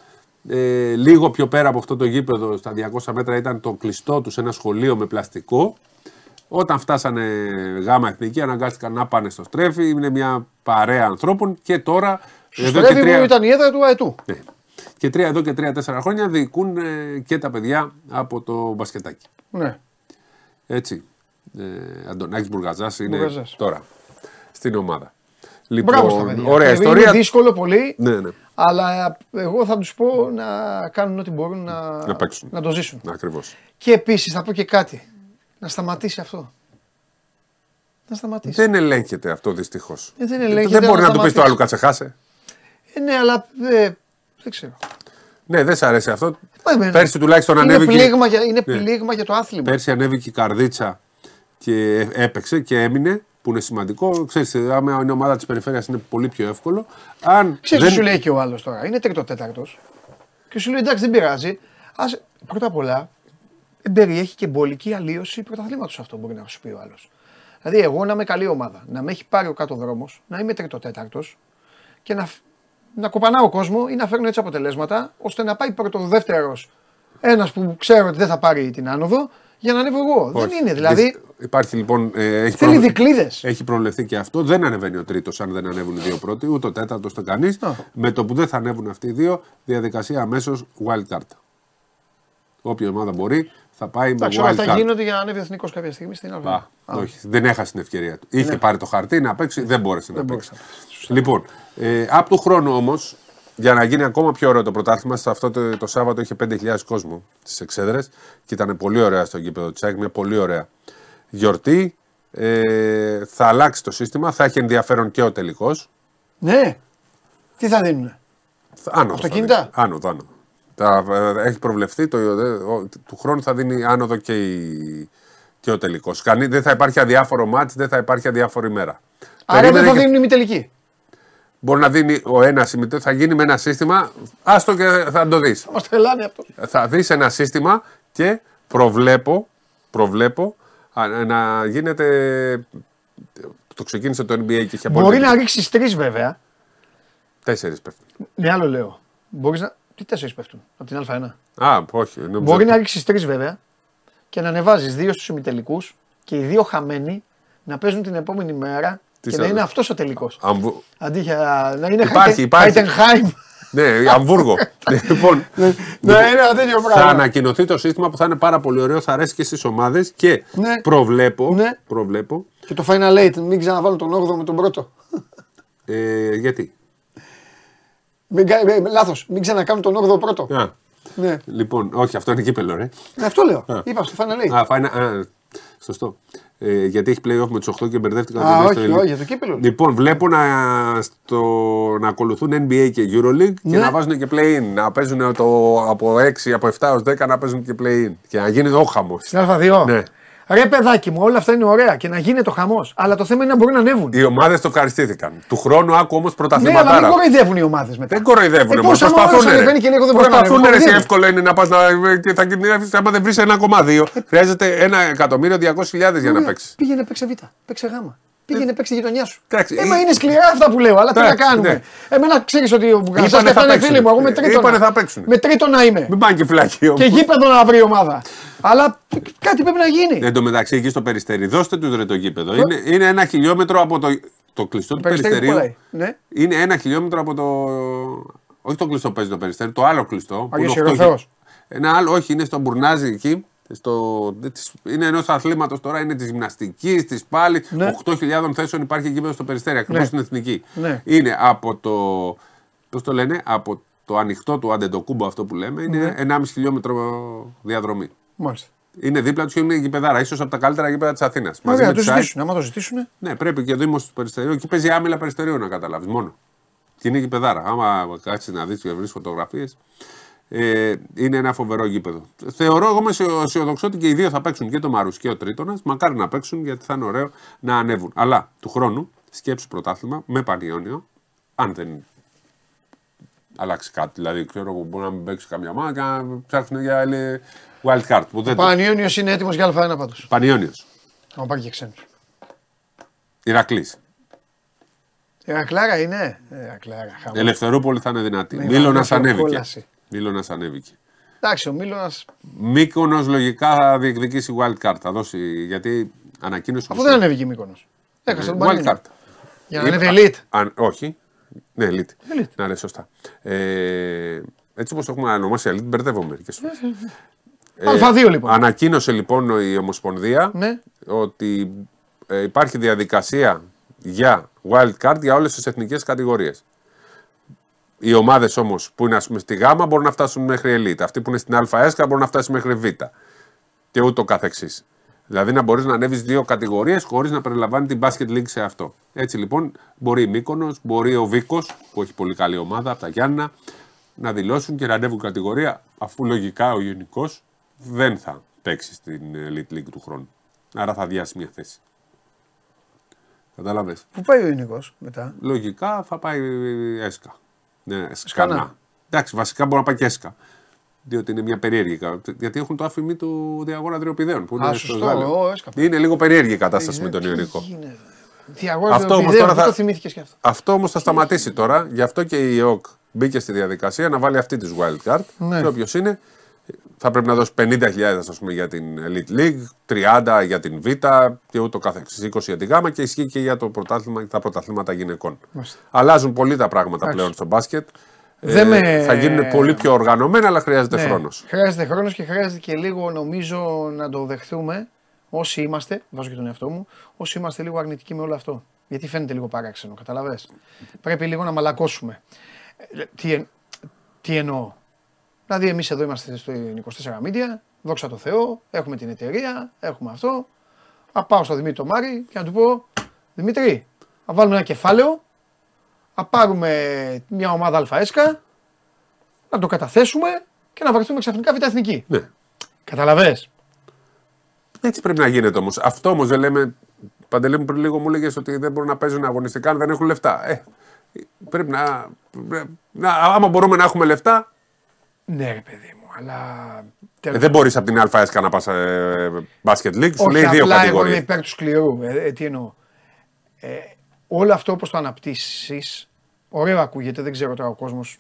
Ε, λίγο πιο πέρα από αυτό το γήπεδο, στα 200 μέτρα, ήταν το κλειστό τους σε ένα σχολείο με πλαστικό. Όταν φτάσανε γάμα εθνική, αναγκάστηκαν να πάνε στο στρέφι. Είναι μια παρέα ανθρώπων και τώρα. Στο εδώ στρέφι τρία... που ήταν η έδρα του ΑΕΤΟΥ. Ναι. Και τρία, εδώ και τρία-τέσσερα χρόνια διοικούν ε, και τα παιδιά από το μπασκετάκι. Ναι. Έτσι ε, Αντωνάκης Μπουργαζάς είναι τώρα στην ομάδα. Λοιπόν, Μπράβο στα παιδιά. ωραία ιστορία. Είναι δύσκολο πολύ, ναι, ναι. Αλλά εγώ θα τους πω να κάνουν ό,τι μπορούν να, να, να το ζήσουν. Ακριβώς. Και επίσης θα πω και κάτι. Να σταματήσει αυτό. Να σταματήσει. Δεν ελέγχεται αυτό δυστυχώς. Ε, δεν ελέγχεται. Δεν μπορεί να, να του πεις το άλλο κατσεχάσε. Ε, ναι, αλλά ε, δεν ξέρω. Ναι, δεν σ' αρέσει αυτό. Ε, Πέρσι τουλάχιστον είναι ανέβηκε. Πλήγμα για, είναι ναι. πλήγμα για το άθλημα. Πέρσι ανέβηκε η καρδίτσα και έπαιξε και έμεινε που είναι σημαντικό. Ξέρεις, άμα είναι ομάδα της περιφέρειας είναι πολύ πιο εύκολο. Αν Ξέρεις δεν... σου λέει και ο άλλος τώρα, είναι τρίτο τέταρτος. Και σου λέει εντάξει δεν πειράζει. Ας, πρώτα απ' όλα περιέχει και εμπολική αλλίωση πρωταθλήματος αυτό μπορεί να σου πει ο άλλος. Δηλαδή, εγώ να είμαι καλή ομάδα, να με έχει πάρει ο κάτω δρόμος, να είμαι τρίτο τέταρτος και να, να κοπανάω ο κόσμο ή να φέρνω έτσι αποτελέσματα ώστε να πάει πρώτο δεύτερος ένας που ξέρω ότι δεν θα πάρει την άνοδο για να ανέβω εγώ. Δεν είναι δηλαδή. Υπάρχει λοιπόν. Ε, έχει θέλει δικλείδες. Έχει προβλεφθεί και αυτό. Δεν ανεβαίνει ο τρίτος αν δεν ανέβουν οι δύο πρώτοι, ούτε ο τέταρτος το κανείς. Με το που δεν θα ανέβουν αυτοί οι δύο, διαδικασία αμέσως wild card. Όποια ομάδα μπορεί θα πάει με wild card. Αυτά γίνονται για να ανέβει εθνικός κάποια στιγμή στην Ελλάδα. Όχι, δεν έχασε την ευκαιρία του. Είχε πάρει το χαρτί να παίξει, δεν μπόρεσε να παίξει. Λοιπόν, ε, από του χρόνου όμως για να γίνει ακόμα πιο ωραίο το πρωτάθλημα, αυτό το, το Σάββατο είχε 5.000 κόσμο στις εξέδρες και ήταν πολύ ωραία στο γήπεδο της μια πολύ ωραία γιορτή. Ε, θα αλλάξει το σύστημα, θα έχει ενδιαφέρον και ο τελικός. Ναι. Τι θα δίνουν, Άνοδος. Αυτοκίνητα; Άνοδο, άνοδο. Τα, ε, έχει προβλεφθεί το, του χρόνου θα δίνει άνοδο και, η, και ο τελικός. Δεν θα υπάρχει αδιάφορο μάτς, δεν θα υπάρχει αδιάφορη μέρα. Άρα δεν θα και... δίνουν τελική. Μπορεί να δίνει ο ένας ημιτό, θα γίνει με ένα σύστημα. Άστο και θα το δεις. Μα τρελάνε αυτό. Θα δεις ένα σύστημα και προβλέπω, προβλέπω να γίνεται. Το ξεκίνησε το NBA και είχε Μπορεί να ρίξεις τρεις βέβαια. Τέσσερις πέφτουν. Ναι, άλλο λέω. Μπορείς να. Τι τέσσερις πέφτουν από την Α1. Α, όχι. Μπορεί να ρίξεις τρεις βέβαια και να ανεβάζεις δύο στους ημιτελικούς και οι δύο χαμένοι να παίζουν την επόμενη μέρα και να είναι αυτός ο τελικός. Αμβου... Αντί για να είναι υπάρχει, υπάρχει. Ναι, Αμβούργο. λοιπόν, ναι, ναι, είναι ένα τέτοιο πράγμα. Θα ανακοινωθεί το σύστημα που θα είναι πάρα πολύ ωραίο, θα αρέσει και στις ομάδες και ναι. προβλέπω, ναι. προβλέπω. Και το Final Eight, μην ξαναβάλουν τον 8ο με τον πρώτο. Ε, γιατί; Μην, ε, λάθος, μην ξανακάνουν τον 8ο πρώτο. Α. Ναι. Λοιπόν, όχι, αυτό είναι κύπελο, ρε. Ναι, αυτό λέω. Α. Είπα στο Final Eight. Α, final, α, σωστό. Ε, γιατί έχει playoff με τους 8 και μπερδεύτηκα. Α, όχι, όχι, για το κύπελο. Λοιπόν, βλέπω να, στο, να ακολουθούν NBA και Euroleague ναι. και να βάζουν και play-in. Να παίζουν το, από 6, από 7 έως 10 να παίζουν και play-in. Και να γίνει ο χαμό. Στην Α2. Ναι. Ρε παιδάκι μου, όλα αυτά είναι ωραία και να γίνεται ο χαμός. Αλλά το θέμα είναι να μπορεί να ανέβουν. Οι ομάδες το ευχαριστήθηκαν. Του χρόνου άκου όμως πρωταθλήματα. Ναι, αλλά δεν κοροϊδεύουν οι ομάδες μετά. Δεν κοροϊδεύουν. Ε, προσπαθούν. Προσπαθούν ρε, εσύ εύκολο είναι να πας να. Και θα κινδυνεύσεις άμα δεν βρεις 1,2. Χρειάζεται 1.200.000 για να παίξεις. Πήγαινε παίξε β. Παίξε γ. Πήγαινε παίξει γειτονιά σου. Έμα ε, είναι σκληρά αυτά που λέω, αλλά τι να κάνουμε. Ναι. Εμένα ξέρεις ότι ο Μπουκαραστά και αυτά είναι φίλοι μου. Εγώ με τρίτο. θα παίξουν. Με τρίτο να είμαι. Μην πάνε και φυλακή Και γήπεδο να βρει ομάδα. Αλλά κάτι πρέπει να γίνει. Εν τω μεταξύ εκεί στο περιστέρι, δώστε τους ρε το γήπεδο. Είναι, είναι ένα χιλιόμετρο από το, το κλειστό του περιστερίου. Ναι. Είναι ένα χιλιόμετρο από το. Όχι το κλειστό παίζει το περιστέρι, το άλλο κλειστό. Ένα άλλο, όχι, είναι στο Μπουρνάζι εκεί. Στο, είναι ενός αθλήματος τώρα, είναι της γυμναστικής, της πάλι. Ναι. 8.000 θέσεων υπάρχει εκεί στο περιστέρι, ακριβώς ναι. στην εθνική. Ναι. Είναι από το. Πώς το λένε, από το ανοιχτό του Αντεντοκούμπο αυτό που λέμε, είναι ναι. 1,5 χιλιόμετρο διαδρομή. Μάλιστα. Είναι δίπλα τους και είναι γηπεδάρα, ίσως από τα καλύτερα γήπεδα της Αθήνας. Μαζί με το ζητήσουν. Άμα το ζητήσουν. Ναι, πρέπει και ο Δήμος του Περιστερίου. Εκεί παίζει άμυλα Περιστερίου να καταλάβεις μόνο. Και είναι γηπεδάρα. Άμα κάτσεις να δεις και βρεις φωτογραφίες, ε, είναι ένα φοβερό γήπεδο. Θεωρώ εγώ με αισιοδοξώ ότι και οι δύο θα παίξουν και το Μαρού και ο Τρίτονας. Μακάρι να παίξουν γιατί θα είναι ωραίο να ανέβουν. Αλλά του χρόνου σκέψου πρωτάθλημα με Πανιόνιο, αν δεν αλλάξει κάτι. Δηλαδή, ξέρω εγώ, μπορεί να μην παίξει καμιά ομάδα και να ψάχνουν για wild card. Που δεν... Πανιόνιος είναι έτοιμος για Α1 πάντως. Πανιόνιος. Να πάρει και ξένου. Ηρακλής. Ηρακλάρα είναι; Ηρακλάρα, Ελευθερούπολη θα είναι δυνατή. Μήλωνα ανέβηκε. Μίλωνας ανέβηκε. Εντάξει, ο Μίλωνα. Μήκονο λογικά θα διεκδικήσει wild card. Θα δώσει γιατί ανακοίνωσε. Αφού δεν ανέβηκε Μήκονο. Έχασε τον wild card. Για να ανέβει elite. όχι. Ναι, elite. elite. Να είναι σωστά. Ε, έτσι όπως έχουμε ονομάσει elite, μπερδεύω μερικές φορές. Ε, Α2 λοιπόν. Ανακοίνωσε λοιπόν η Ομοσπονδία ναι. ότι ε, υπάρχει διαδικασία για wild card για όλες τις εθνικές κατηγορίες. Οι ομάδες όμως που είναι ας πούμε, στη Γ μπορούν να φτάσουν μέχρι Ελίτ. Αυτοί που είναι στην ΑΕΣ μπορούν να φτάσουν μέχρι Β. Και ούτω καθεξής. Δηλαδή να μπορείς να ανέβεις δύο κατηγορίες χωρίς να περιλαμβάνει την Basket League σε αυτό. Έτσι λοιπόν μπορεί η Μύκονος, μπορεί ο Βίκος, που έχει πολύ καλή ομάδα από τα Γιάννα, να δηλώσουν και να ανέβουν κατηγορία, αφού λογικά ο Γενικό δεν θα παίξει στην Elite League του χρόνου. Άρα θα διάσει μια θέση. Κατάλαβες; Πού πάει ο Ιωνικός μετά; Λογικά θα πάει έσκα. Ναι, σκανά. Εντάξει, βασικά μπορεί να πάει και έσκα. Διότι είναι μια περίεργη Γιατί έχουν το άφημί του διαγόνα τριοπηδαίων. Που είναι, σωστό, είναι λίγο περίεργη η κατάσταση με τον Ιωνικό. Διαγόνα αυτό όμως τώρα θα... το θυμήθηκες και αυτό. Αυτό όμως θα σταματήσει τώρα. Γι' αυτό και η ΕΟΚ μπήκε στη διαδικασία να βάλει αυτή της wildcard. Ναι. Και όποιος είναι, θα πρέπει να δώσει 50.000 ας πούμε, για την Elite League, 30 για την Β και ούτω καθεξής, 20 για την Γ και ισχύει και για το πρωτάθλημα, τα πρωταθλήματα γυναικών. Μάλιστα. Αλλάζουν πολύ τα πράγματα Άξι. πλέον στο μπάσκετ. Ε, με... Θα γίνουν πολύ πιο οργανωμένα, αλλά χρειάζεται ναι, χρόνος. Χρειάζεται χρόνος και χρειάζεται και λίγο νομίζω να το δεχθούμε όσοι είμαστε, βάζω και τον εαυτό μου, όσοι είμαστε λίγο αρνητικοί με όλο αυτό. Γιατί φαίνεται λίγο παράξενο, καταλαβες; Πρέπει λίγο να μαλακώσουμε. Ε, τι, τι εννοώ; Δηλαδή, εμείς εδώ είμαστε στο 24 Media, δόξα τω Θεώ, έχουμε την εταιρεία, έχουμε αυτό. Α πάω στο Δημήτρη Μάρη και να του πω: Δημήτρη, θα βάλουμε ένα κεφάλαιο, θα πάρουμε μια ομάδα ΑΕΣΚΑ, να το καταθέσουμε και να βρεθούμε ξαφνικά β' εθνική. Ναι. Καταλαβέ. Έτσι πρέπει να γίνεται όμως. Αυτό όμως δεν λέμε. Παντελή μου πριν λίγο μου έλεγες ότι δεν μπορούν να παίζουν αγωνιστικά αν δεν έχουν λεφτά. Ε, πρέπει να, να. Άμα μπορούμε να έχουμε λεφτά, ναι, ρε παιδί μου, αλλά. Ε, δεν μπορείς από την ΑΕΣΚΑ να πας ε, μπάσκετ λίγκ, σου λέει δύο κατηγορίε. Εγώ είμαι υπέρ του σκληρού. Ε, ε, τι εννοώ. Ε, όλο αυτό όπως το αναπτύσσεις, ωραίο ακούγεται, δεν ξέρω τώρα ο κόσμος.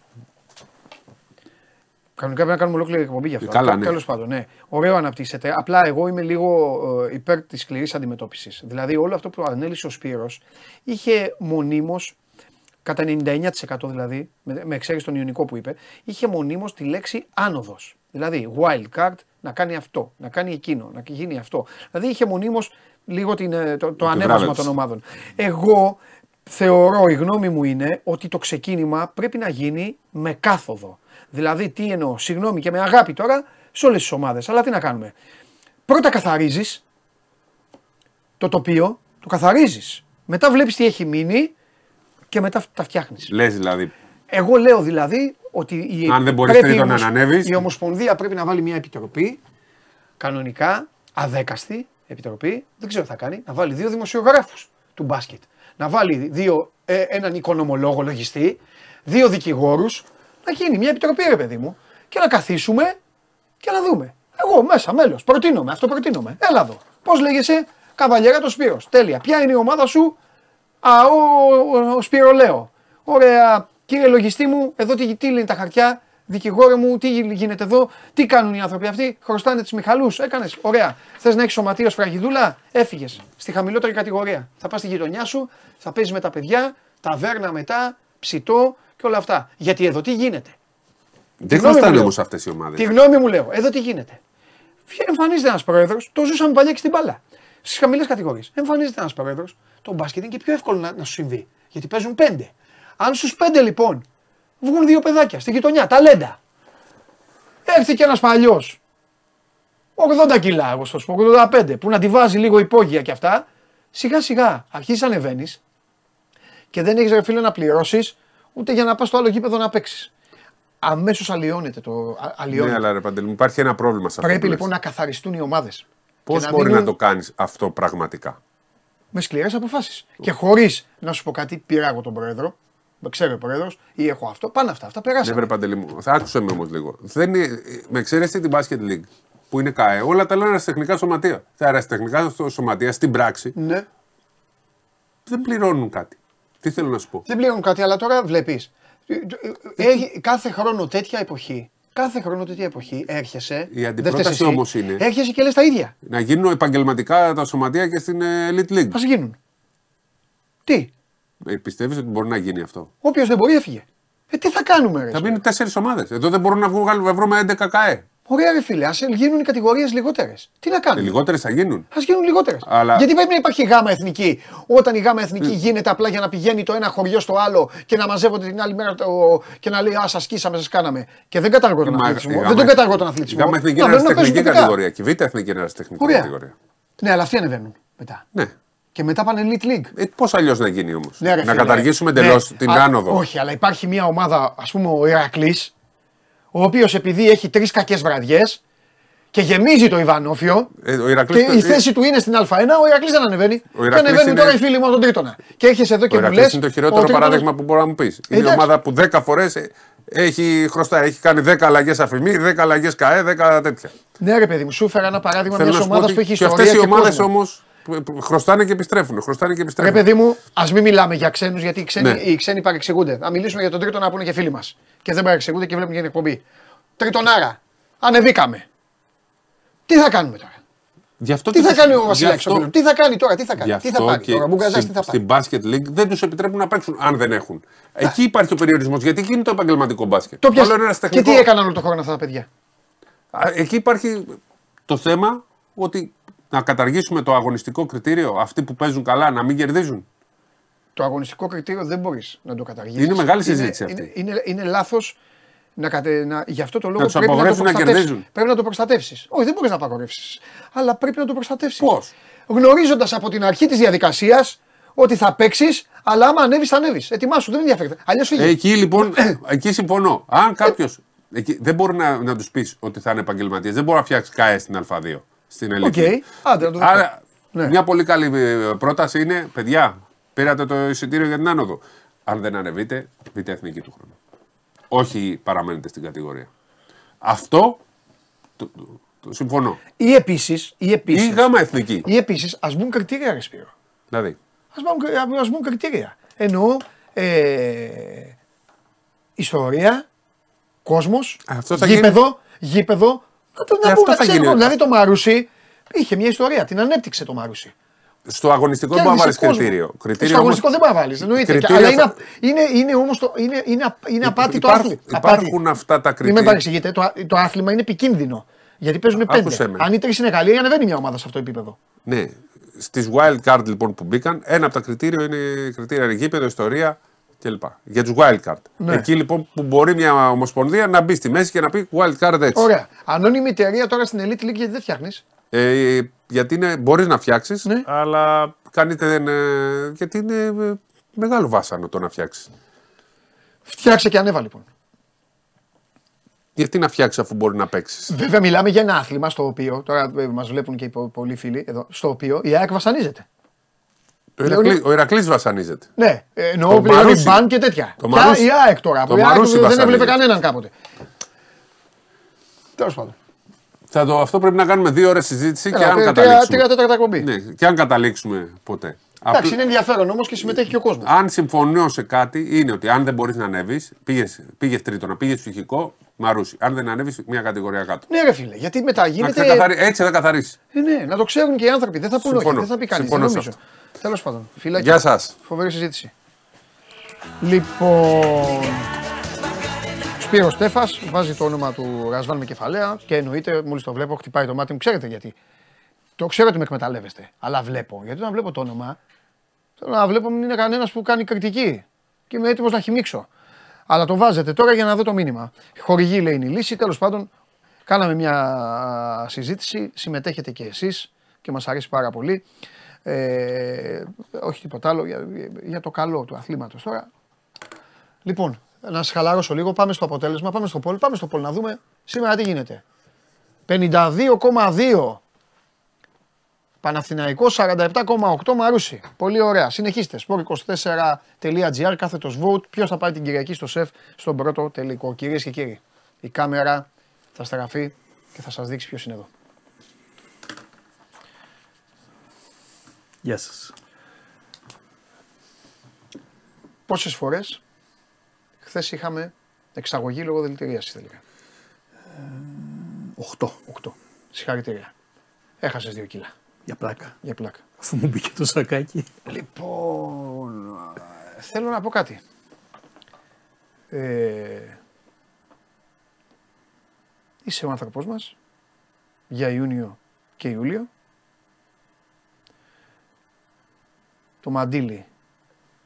Κανονικά πρέπει να κάνουμε ολόκληρη εκπομπή γι' αυτό. Καλά, ναι. Τέλος πάντων, ναι. Ωραίο αναπτύσσεται. Απλά εγώ είμαι λίγο ε, υπέρ της σκληρής αντιμετώπισης. Δηλαδή, όλο αυτό που ανέλησε ο Σπύρος είχε μονίμως κατά 99% δηλαδή, με εξαίρεση τον Ιωνικό που είπε, είχε μονίμως τη λέξη άνοδος. Δηλαδή, wild card, να κάνει αυτό, να κάνει εκείνο, να γίνει αυτό. Δηλαδή, είχε μονίμως λίγο την, ε, το, το ανέβασμα των ομάδων. Εγώ θεωρώ, η γνώμη μου είναι ότι το ξεκίνημα πρέπει να γίνει με κάθοδο. Δηλαδή, τι εννοώ, συγγνώμη και με αγάπη τώρα σε όλες τις ομάδες. Αλλά τι να κάνουμε. Πρώτα καθαρίζεις το τοπίο, το καθαρίζεις. Μετά βλέπεις τι έχει μείνει και μετά τα φτιάχνεις. Λες δηλαδή. Εγώ λέω δηλαδή ότι η, Αν δεν μπορείς πρέπει να ανέβεις. η Ομοσπονδία πρέπει να βάλει μια επιτροπή κανονικά, αδέκαστη επιτροπή, δεν ξέρω τι θα κάνει, να βάλει δύο δημοσιογράφους του μπάσκετ. Να βάλει δύο, ε, έναν οικονομολόγο λογιστή, δύο δικηγόρους, να γίνει μια επιτροπή, ρε παιδί μου, και να καθίσουμε και να δούμε. Εγώ μέσα, μέλος, προτείνομαι, αυτό προτείνομαι. Έλα εδώ. Πώς λέγεσαι, Καβαλιέρα το Σπύρος. Τέλεια. Ποια είναι η ομάδα σου, Α, ο, ο, Σπύρο λέω. Ωραία, κύριε λογιστή μου, εδώ τι, τι λένε τα χαρτιά, δικηγόρε μου, τι γίνεται εδώ, τι κάνουν οι άνθρωποι αυτοί, χρωστάνε του Μιχαλούς. Έκανες. Ωραία. Θες να έχεις σωματείο φραγιδούλα, έφυγες στη χαμηλότερη κατηγορία. Θα πας στη γειτονιά σου, θα παίζεις με τα παιδιά, ταβέρνα μετά, ψητό και όλα αυτά. Γιατί εδώ τι γίνεται; Δεν χρωστάνε όμως αυτές οι ομάδες. Τη γνώμη μου λέω, εδώ τι γίνεται; Εμφανίζεται ένας πρόεδρος, το ζούσαμε παλιά και στην μπάλα. Στις χαμηλές κατηγορίες. Εμφανίζεται ένας πρόεδρος, το μπάσκετ είναι και πιο εύκολο να, να σου συμβεί. Γιατί παίζουν πέντε. Αν στους πέντε λοιπόν βγουν δύο παιδάκια στη γειτονιά, ταλέντα. Έρθει και ένας παλιός. 80 κιλά, εγώ στο 85, που να τη βάζει λίγο υπόγεια και αυτά. Σιγά σιγά αρχίζεις να ανεβαίνεις και δεν έχεις φίλε να πληρώσεις ούτε για να πας στο άλλο γήπεδο να παίξεις. Αμέσως αλλοιώνεται το. Αλλοιώνεται. Ναι, αλλά ρε Παντελή, υπάρχει ένα πρόβλημα σε αυτό. Πρέπει λοιπόν να καθαριστούν οι ομάδες. Πώς μπορεί να το κάνεις αυτό πραγματικά; Με σκληρέ αποφάσει. Και χωρί να σου πω κάτι, πήρα εγώ τον πρόεδρο, με ξέρει ο πρόεδρο ή έχω αυτό. Πάνε αυτά, αυτά περάσαν. Δεν πρέπει παντελή μου. Θα άκουσε με όμω λίγο. Δεν είναι, με εξαίρεση την Basket League που είναι ΚΑΕ, όλα τα λένε αεραστεχνικά σωματεία. Τα αεραστεχνικά σωματεία στην πράξη ναι. δεν πληρώνουν κάτι. Τι θέλω να σου πω. Δεν πληρώνουν κάτι, αλλά τώρα βλέπει. Ε, κάθε χρόνο τέτοια εποχή κάθε χρόνο τέτοια εποχή έρχεσαι. Η αντιπρόταση όμως είναι. Έρχεσαι και λες τα ίδια. Να γίνουν επαγγελματικά τα σωματεία και στην ε, Elite League. Α γίνουν; Τι; Ε, Πιστεύεις ότι μπορεί να γίνει αυτό; Όποιος δεν μπορεί, έφυγε. Ε, τι θα κάνουμε, ρε. Θα μείνουν τέσσερις ομάδες. Εδώ δεν μπορούν να βγουν να βρούμε 11 ΚΑΕ. Ωραία, ρε φίλε, ας γίνουν οι κατηγορίες λιγότερες. Τι να κάνουν. Λιγότερες θα γίνουν. Α γίνουν λιγότερες. Αλλά... Γιατί πρέπει να υπάρχει γάμα εθνική. Όταν η γάμα εθνική γίνεται απλά για να πηγαίνει το ένα χωριό στο άλλο και να μαζεύονται την άλλη μέρα το... και να λέει Α, σα σκίσαμε, σας κάναμε. Και δεν καταργώ τον αθλητισμό. Δεν τον καταργώ τον αθλητισμό. Η γάμα εθνική είναι τεχνική κατηγορία. Και η β' εθνική είναι τεχνική κατηγορία. Ναι, αλλά αυτοί ανεβαίνουν μετά. Ναι. Και μετά πάνε Elite League. Ε, Πώς αλλιώς να γίνει όμως; Ναι, να καταργήσουμε εντελώς ναι. την άνοδο. Όχι, αλλά υπάρχει μια ομάδα, ας πούμε ο Ηρακλής, ο οποίος επειδή έχει τρεις κακές βραδιές και γεμίζει το Ιβανόφιο. Ε, ο Ηρακλής, και η θέση του είναι στην Α1, ο Ηρακλής δεν ανεβαίνει. Ο και ανεβαίνουν είναι... τώρα οι φίλοι μου από τον Τρίτονα. Και έχεις εδώ και μου λε. Είναι το χειρότερο παράδειγμα που μπορεί να μου πεις. Είναι μια ομάδα που 10 φορές έχει χρωστά, έχει κάνει 10 αλλαγές αφημί, 10 αλλαγές ΚαΕ, 10 τέτοια. Ναι, ρε παιδί μου, σου έφερα ένα παράδειγμα μιας ομάδας που έχει ιστορία. Και αυτές οι ομάδες όμω χρωστάνε και επιστρέφουν. Χρωστάνε και επιστρέφουν. Ρε παιδί μου, ας μην μιλάμε για ξένους γιατί οι ξένοι, ναι. οι ξένοι παρεξηγούνται. Να μιλήσουμε για τον τρίτο να πούνε και φίλοι μας. Και δεν παρεξηγούνται και βλέπουν και την εκπομπή. Τρίτονάρα. Ανεβήκαμε. Τι θα κάνουμε τώρα; Γι αυτό τι θα κάνει ο Βασιλάκη αυτό... Τι θα κάνει τώρα, τι θα κάνει; Τι θα πάρει; τώρα, Μπουγκαζάς, τι θα πάρει. Στην Basket League δεν τους επιτρέπουν να παίξουν αν δεν έχουν. Εκεί υπάρχει ο περιορισμός. Γιατί εκεί είναι το επαγγελματικό μπάσκετ. Το πιασ... Και τι έκαναν όλο το χρόνο αυτά τα παιδιά; Εκεί υπάρχει το θέμα ότι να καταργήσουμε το αγωνιστικό κριτήριο, αυτοί που παίζουν καλά να μην κερδίζουν; Το αγωνιστικό κριτήριο δεν μπορείς να το καταργήσεις. Είναι μεγάλη συζήτηση είναι, αυτή. Είναι, είναι, είναι λάθος να κατε, να, γι' αυτό το λόγο να πρέπει, να το να πρέπει να το προστατεύσεις. Όχι, δεν μπορείς να απαγορεύσεις. Αλλά πρέπει να το προστατεύσεις. Πώς; Γνωρίζοντας από την αρχή της διαδικασίας ότι θα παίξεις, αλλά άμα ανέβεις, θα ανέβεις. Ετοιμάσου, δεν ενδιαφέρεται. Αλλιώς φύγει. Εκεί λοιπόν, εκεί συμφωνώ. Αν κάποιο. δεν μπορεί να, να τους πεις ότι θα είναι επαγγελματίες. Δεν μπορεί να φτιάξεις ΚΑΕ στην Α2 στην Ελλάδα. Okay. Άντε, το Άρα, ναι. μια πολύ καλή ε, πρόταση είναι, παιδιά, πήρατε το εισιτήριο για την άνοδο. Αν δεν ανεβείτε, δείτε εθνική του χρόνου. Όχι παραμένετε στην κατηγορία. Αυτό το, το, το συμφωνώ. Ή επίσης. Ή, επίσης, ή γάμα εθνική. Ή επίσης, ας μπουν κριτήρια, Ρεσπίρο. Δηλαδή. Α μπουν, κριτήρια. Εννοώ ε, ιστορία, κόσμος, γήπεδο, γήπεδο να πούμε, να ξέρουμε, δηλαδή το Μαρούσι είχε μια ιστορία, την ανέπτυξε το Μαρούσι. Στο αγωνιστικό δεν μπορεί να βάλεις κριτήριο. κριτήριο. Στο αγωνιστικό δεν μπορεί να βάλεις. Εννοείται. Αλλά είναι, είναι, είναι όμως είναι, είναι, είναι απάτη το άθλημα. Υπάρχουν αυτά τα κριτήρια. Μην με παρεξηγείτε. Το, το άθλημα είναι επικίνδυνο. Γιατί παίζουν πέντε. Αν οι τρεις είναι καλοί, ανεβαίνει μια ομάδα σε αυτό το επίπεδο. Ναι. Στις wild card λοιπόν που μπήκαν, ένα από τα κριτήρια είναι κριτήρια γήπεδο, ιστορία, κλπ. Για τους wildcard. Ναι. Εκεί λοιπόν που μπορεί μια ομοσπονδία να μπει στη μέση και να πει wildcard έτσι. Ωραία. Ανώνυμη εταιρεία τώρα στην Elite League γιατί δεν φτιάχνεις; Ε, γιατί μπορείς να φτιάξεις, ναι. αλλά κάνετε δεν. Ε, γιατί είναι ε, μεγάλο βάσανο το να φτιάξεις. Φτιάξε και ανέβα λοιπόν. Γιατί να φτιάξεις αφού μπορεί να παίξεις; Βέβαια, μιλάμε για ένα άθλημα στο οποίο. Τώρα ε, μας βλέπουν και οι πολλοί φίλοι εδώ. Στο οποίο η ΑΕΚ βασανίζεται. Ο Ηρακλή βασανίζεται. Ναι, εννοώ πληρώνει μπαν και τέτοια. Το Ποια η ΑΕΚ τώρα. Το η ΑΕΚ δεν έβλεπε κανέναν κάποτε. Τέλος πάντων. Θα το, αυτό πρέπει να κάνουμε δύο ώρες συζήτηση και, αν καταλήξουμε. Ναι, και αν καταλήξουμε ποτέ. Εντάξει, είναι ενδιαφέρον όμως και συμμετέχει και ο κόσμος. Αν συμφωνώ σε κάτι, είναι ότι αν δεν μπορείς να ανέβεις, πήγε τρίτο, να πήγες ψυχικό, μαρούσι. Αν δεν ανέβεις, μια κατηγορία κάτω. Ναι, ρε φίλε, γιατί μετά γίνεται. Έτσι θα καθαρίσει. Ε, ναι, να το ξέρουν και οι άνθρωποι. Δεν θα πούνε όχι, δεν θα πει κανείς. Τέλος πάντων. Φιλάκια. Γεια σας. Φοβερή συζήτηση. Λοιπόν. Σπύρος Στέφας βάζει το όνομα του Ρασβάν με κεφαλαία και εννοείται, μόλις το βλέπω, χτυπάει το μάτι μου. Ξέρετε γιατί. Το ξέρω ότι με εκμεταλλεύεστε. Αλλά βλέπω. Γιατί όταν βλέπω το όνομα, θέλω να βλέπω μην είναι κανένας που κάνει κριτική. Και είμαι έτοιμος να χυμίξω. Αλλά το βάζετε τώρα για να δω το μήνυμα. Χορηγή λέει είναι η λύση. Τέλος πάντων, κάναμε μια συζήτηση. Συμμετέχετε και εσείς και μας αρέσει πάρα πολύ. Ε, όχι τίποτα άλλο για, για το καλό του αθλήματος τώρα. Λοιπόν, να σα χαλαρώσω λίγο. Πάμε στο αποτέλεσμα. Πάμε στο πόλ. Πάμε στο πόλ να δούμε σήμερα τι γίνεται. 52,2 Παναθηναϊκός 47,8 Μαρούσι. Πολύ ωραία. Συνεχίστε. Sport24.gr κάθετος vote. Ποιος θα πάει την Κυριακή στο σεφ στον πρώτο τελικό. Κυρίες και κύριοι, η κάμερα θα στραφεί και θα σας δείξει ποιος είναι εδώ. Γεια σας. Πόσες φορές χθες είχαμε εξαγωγή λόγω δηλητηρίασης τελικά. Ε, οχτώ. Οχτώ. Συγχαρητήρια. Έχασες δύο κιλά. Για πλάκα. Για πλάκα. Αφού μου μπήκε το σακάκι. Λοιπόν, θέλω να πω κάτι. Ε, Είσαι ο άνθρωπός μας για Ιούνιο και Ιούλιο. Το μαντίλι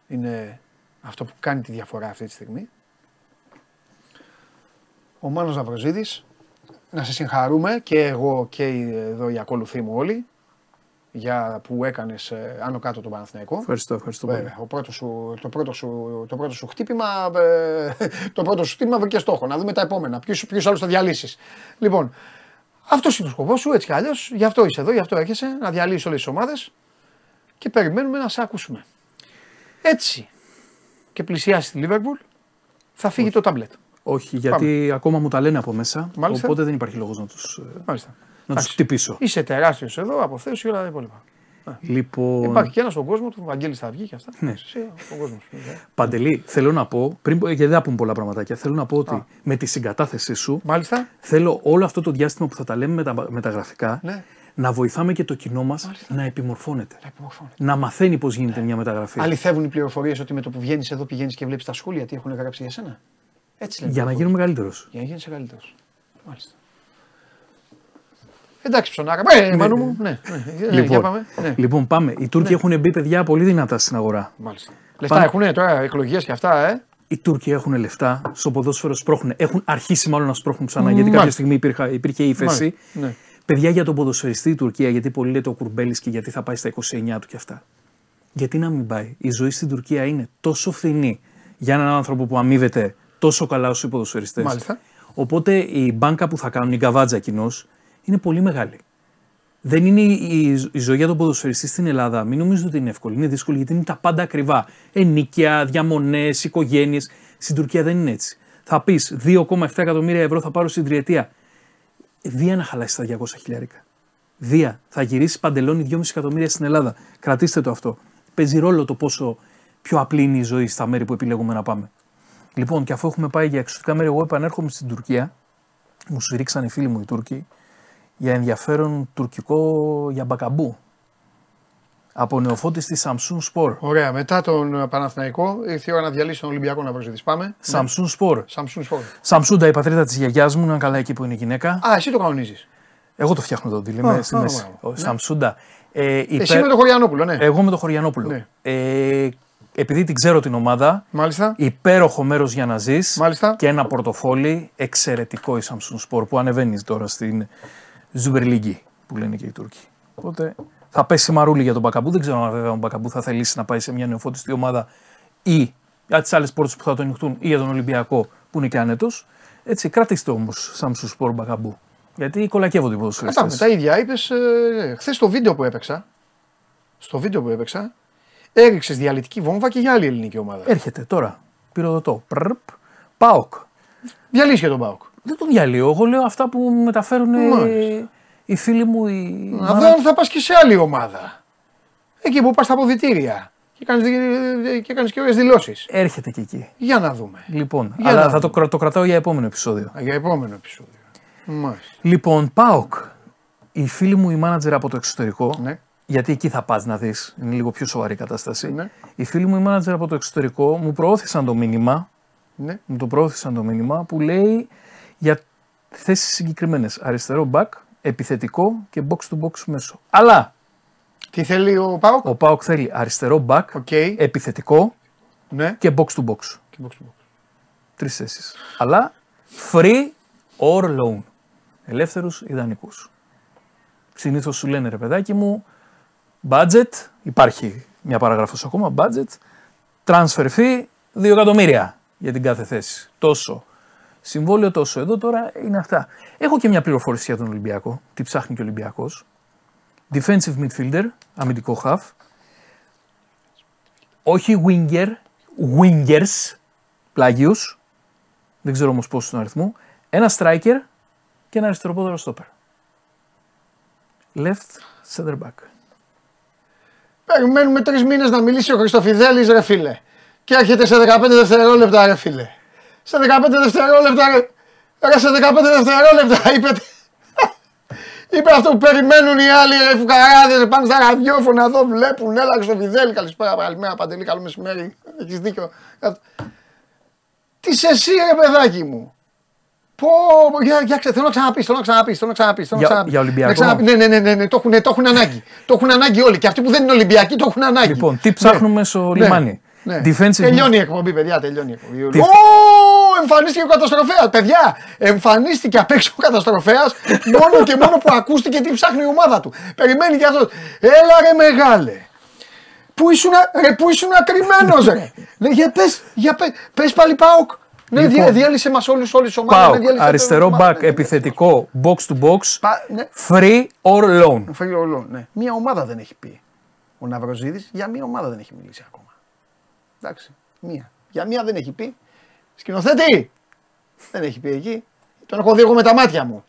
είναι αυτό που κάνει τη διαφορά αυτή τη στιγμή. Ο Μάνος Ναυροζίδης, να σε συγχαρούμε και εγώ και εδώ οι ακολουθοί μου όλοι για που έκανες ε, άνω κάτω τον Παναθηναϊκό. Ευχαριστώ, ευχαριστώ Βέβαια, ο πρώτος σου, το, πρώτο σου, το πρώτο σου χτύπημα, ε, το πρώτο σου χτύπημα βρήκε στόχο. Να δούμε τα επόμενα. Ποιου άλλους θα διαλύσεις. Λοιπόν, αυτός είναι ο σκοπός σου, έτσι κι αλλιώς. Γι' αυτό είσαι εδώ, γι' αυτό έρχεσαι, να διαλύσει όλες τις ομάδες και περιμένουμε να σε ακούσουμε. Έτσι και πλησιάσει τη Λίβερπουλ, θα φύγει το τάμπλετ. Όχι, γιατί ακόμα μου τα λένε από μέσα. Μάλιστα. Οπότε δεν υπάρχει λόγος να τους Μάλιστα. να τους χτυπήσω. Είσαι τεράστιος εδώ, από θέση και όλα τα υπόλοιπα. Λοιπόν, Υπάρχει και ένας στον κόσμο του, Βαγγέλη θα βγει και αυτά. Ναι. Εσύ, στον κόσμος σου. Παντελή, θέλω να πω, πριν, γιατί δεν θα πούμε πολλά πραγματάκια, θέλω να πω ότι με τη συγκατάθεσή σου Μάλιστα. θέλω όλο αυτό το διάστημα που θα τα λέμε με τα, με τα γραφικά Ναι. Να βοηθάμε και το κοινό μας να επιμορφώνεται. Να επιμορφώνεται. Να μαθαίνει πώς γίνεται μια μεταγραφή. Αληθεύουν οι πληροφορίες ότι με το που βγαίνεις εδώ πηγαίνεις και βλέπεις τα σχόλια τι έχουν γράψει για σένα. Έτσι λένε. Για να γίνω μεγαλύτερο. Για να γίνει καλύτερος. Μάλιστα. Εντάξει, ψωνάρα. Ε, Μανού μου. Ναι, ναι. ναι, για πάμε. Ναι. λοιπόν, πάμε. Οι Τούρκοι έχουν μπει παιδιά πολύ δυνατά στην αγορά. Μάλιστα. Λεφτά έχουν τώρα εκλογές και αυτά, ε; Οι Τούρκοι έχουν λεφτά, στο ποδόσφαιρο σπρώχνουν. Έχουν αρχίσει μάλλον να σπρώχνουν ξανά, γιατί Μάλιστα. κάποια στιγμή υπήρχε, υπήρχε ύφεση. Μάλιστα, ναι. Παιδιά για τον ποδοσφαιριστή η Τουρκία, γιατί πολλοί λέτε ο Κουρμπέλης και γιατί θα πάει στα 29 του και αυτά. Γιατί να μην πάει; Η ζωή στην Τουρκία είναι τόσο φθηνή για έναν άνθρωπο που αμείβεται τόσο καλά όσο οι ποδοσφαιριστές. Μάλιστα. Οπότε η μπάνκα που θα κάνουν, η γκαβάτζα κοινώς, είναι πολύ μεγάλη. Δεν είναι η, η ζωή για τον ποδοσφαιριστή στην Ελλάδα. Μην νομίζετε ότι είναι εύκολη. Είναι δύσκολη γιατί είναι τα πάντα ακριβά. Ενίκια, διαμονές, οικογένειες. Στην Τουρκία δεν είναι έτσι. Θα πεις 2,7 εκατομμύρια ευρώ θα πάρω στην τριετία. Ε, Δία να χαλάσεις τα 200 χιλιάρικα. Δία. Θα γυρίσεις παντελόνι 2,5 εκατομμύρια στην Ελλάδα. Κρατήστε το αυτό. Παίζει ρόλο το πόσο πιο απλή είναι η ζωή στα μέρη που επιλέγουμε να πάμε. Λοιπόν, και αφού έχουμε πάει για εξωτικά μέρη, εγώ επανέρχομαι στην Τουρκία. Μου σφυρίξαν οι φίλοι μου οι Τούρκοι για ενδιαφέρον τουρκικό για μπακαμπού. Από νεοφώτη τη Samsung Sport. Ωραία. Μετά τον Παναθηναϊκό ήρθε η ώρα να διαλύσει τον Ολυμπιακό να προσδίδει. Πάμε. Samsung Sport. Samsung Sport. Σαμσούντα, η πατρίδα της γιαγιάς μου, είναι καλά εκεί που είναι η γυναίκα. Α, εσύ το κανονίζεις. Εγώ το φτιάχνω το deal, Α, είμαι στη α, μέση. μπράβο. Ο Ναι. Σαμσούντα. Ε, Εσύ υπέρ- με τον Χωριανόπουλο, ναι. Εγώ με τον Χωριανόπουλο. Ναι. Ε, επειδή την ξέρω την ομάδα, Μάλιστα. υπέροχο μέρος για να ζεις Μάλιστα. και ένα πορτοφόλι εξαιρετικό η Samsung Sport που ανεβαίνεις τώρα στην Super League που λένε και οι Τούρκοι. Οπότε θα πέσει μαρούλι για τον Μπακαμπού. Δεν ξέρω αν βέβαια ο Μπακαμπού θα θελήσει να πάει σε μια νεοφώτιστη ομάδα ή για τις άλλες πόρτες που θα τον ανοιχτούν ή για τον Ολυμπιακό που είναι και άνετος. Έτσι, κρατήστε όμως Samsung Sport Μπακαμπού. Γιατί κολακεύονται οι Κατά ποδοσφαιριστές. τα ίδια είπες ε, χθες στο βίντεο που έπαιξα. Στο βίντεο που έπαιξα, έριξες διαλυτική βόμβα και για άλλη ελληνική ομάδα. Έρχεται τώρα. Πυροδοτώ. Πρρπ. Πάοκ. Διαλύσει και τον Πάοκ. Δεν τον διαλύω. Εγώ λέω αυτά που μεταφέρουν ε, Μάλιστα. Οι φίλοι μου. Οι... Να δω αν θα πας και σε άλλη ομάδα. Εκεί που πας στα αποδητήρια και κάνεις και, κάνεις και ωραίες δηλώσεις. Έρχεται και εκεί. Για να δούμε. Λοιπόν, Για αλλά να θα το, δούμε. κρα- το κρατάω για επόμενο επεισόδιο. Α, Για επόμενο επεισόδιο. Μάλιστα. Λοιπόν, ΠΑΟΚ. Οι φίλοι μου, οι μάνατζερ από το εξωτερικό, Ναι. γιατί εκεί θα πας να δεις, είναι λίγο πιο σοβαρή η κατάσταση. Ναι. Οι φίλοι μου, οι μάνατζερ από το εξωτερικό, μου προώθησαν το μήνυμα, Ναι. μου το προώθησαν το μήνυμα που λέει για θέσεις συγκεκριμένες. Αριστερό back, επιθετικό και box to box μέσο. Αλλά Τι θέλει ο ΠΑΟΚ; ο ΠΑΟΚ θέλει αριστερό back, Οκ. επιθετικό Ναι. και box to box. Και box to box. Τρεις θέσεις. Αλλά free or loan. Ελεύθερους ιδανικούς. Συνήθως σου λένε ρε παιδάκι μου, budget, υπάρχει μια παράγραφος ακόμα, budget, transfer fee 2 εκατομμύρια για την κάθε θέση. Τόσο. Συμβόλαιο τόσο. Εδώ τώρα είναι αυτά. Έχω και μια πληροφόρηση για τον Ολυμπιακό. Τι ψάχνει και ο Ολυμπιακός. Defensive midfielder, αμυντικό half. Όχι winger, wingers, πλάγιους. Δεν ξέρω όμως πόσος στον αριθμός. Ένα striker και ένα αριστεροπόδαρο stopper. Left center back. Περιμένουμε τρεις μήνες να μιλήσει ο Χριστοφιδέλης, ρε φίλε. Και έρχεται σε 15 δευτερόλεπτα, ρε φίλε. Σε 15 δευτερόλεπτα, ρε. Ρε, σε 15 δευτερόλεπτα, είπε. είπε αυτό που περιμένουν οι άλλοι, ρε φουκαράδες, πάνε στα ραδιόφωνα εδώ, βλέπουν. Έλα, Χριστοφιδέλη, καλησπέρα, καλημέρα, παντελή, καλό μεσημέρι. Έχεις δίκιο. Τις σε εσύ, ρε παιδάκι μου. Πω, για, για, θέλω να ξαναπείς, θέλω να ξαναπείς, θέλω να ξαναπείς. Για, για Ολυμπιακό. Ναι, ναι, ναι, ναι, ναι, το, έχουν, το έχουν ανάγκη. το έχουν ανάγκη όλοι. Και αυτοί που δεν είναι Ολυμπιακοί το έχουν ανάγκη. Λοιπόν, τι ψάχνουμε ναι. στο ναι. λιμάνι; Ναι. Defensive... Τελειώνει η εκπομπή, παιδιά, τελειώνει η εκπομπή. Τι... Oh, εμφανίστηκε ο καταστροφέας, παιδιά! Εμφανίστηκε απ' έξω ο καταστροφέας μόνο και μόνο που ακούστηκε τι ψάχνει η ομάδα του. Περιμένει κι αυτός. Έλα ρε μεγάλε. Πού ήσουν, ρε, πού ήσουν ακριμένος ρε. Λέει, για πες, για πες, πες πάλι ΠΑΟΚ. Ναι, λοιπόν, διάλυσε μας όλους όλη τη ομάδα. ΠΑΟΚ, αριστερό back, ναι. επιθετικό, box to box, Πα, ναι. free or loan. Free or loan, ναι. Μία ομάδα δεν έχει πει ο Ναυροζίδης, για μία ομάδα δεν έχει μιλήσει ακόμα. Εντάξει, μία. Για μία δεν έχει πει. Σκηνοθέτη, δεν έχει πει εκεί. Τον έχω δει εγώ με τα μάτια μου.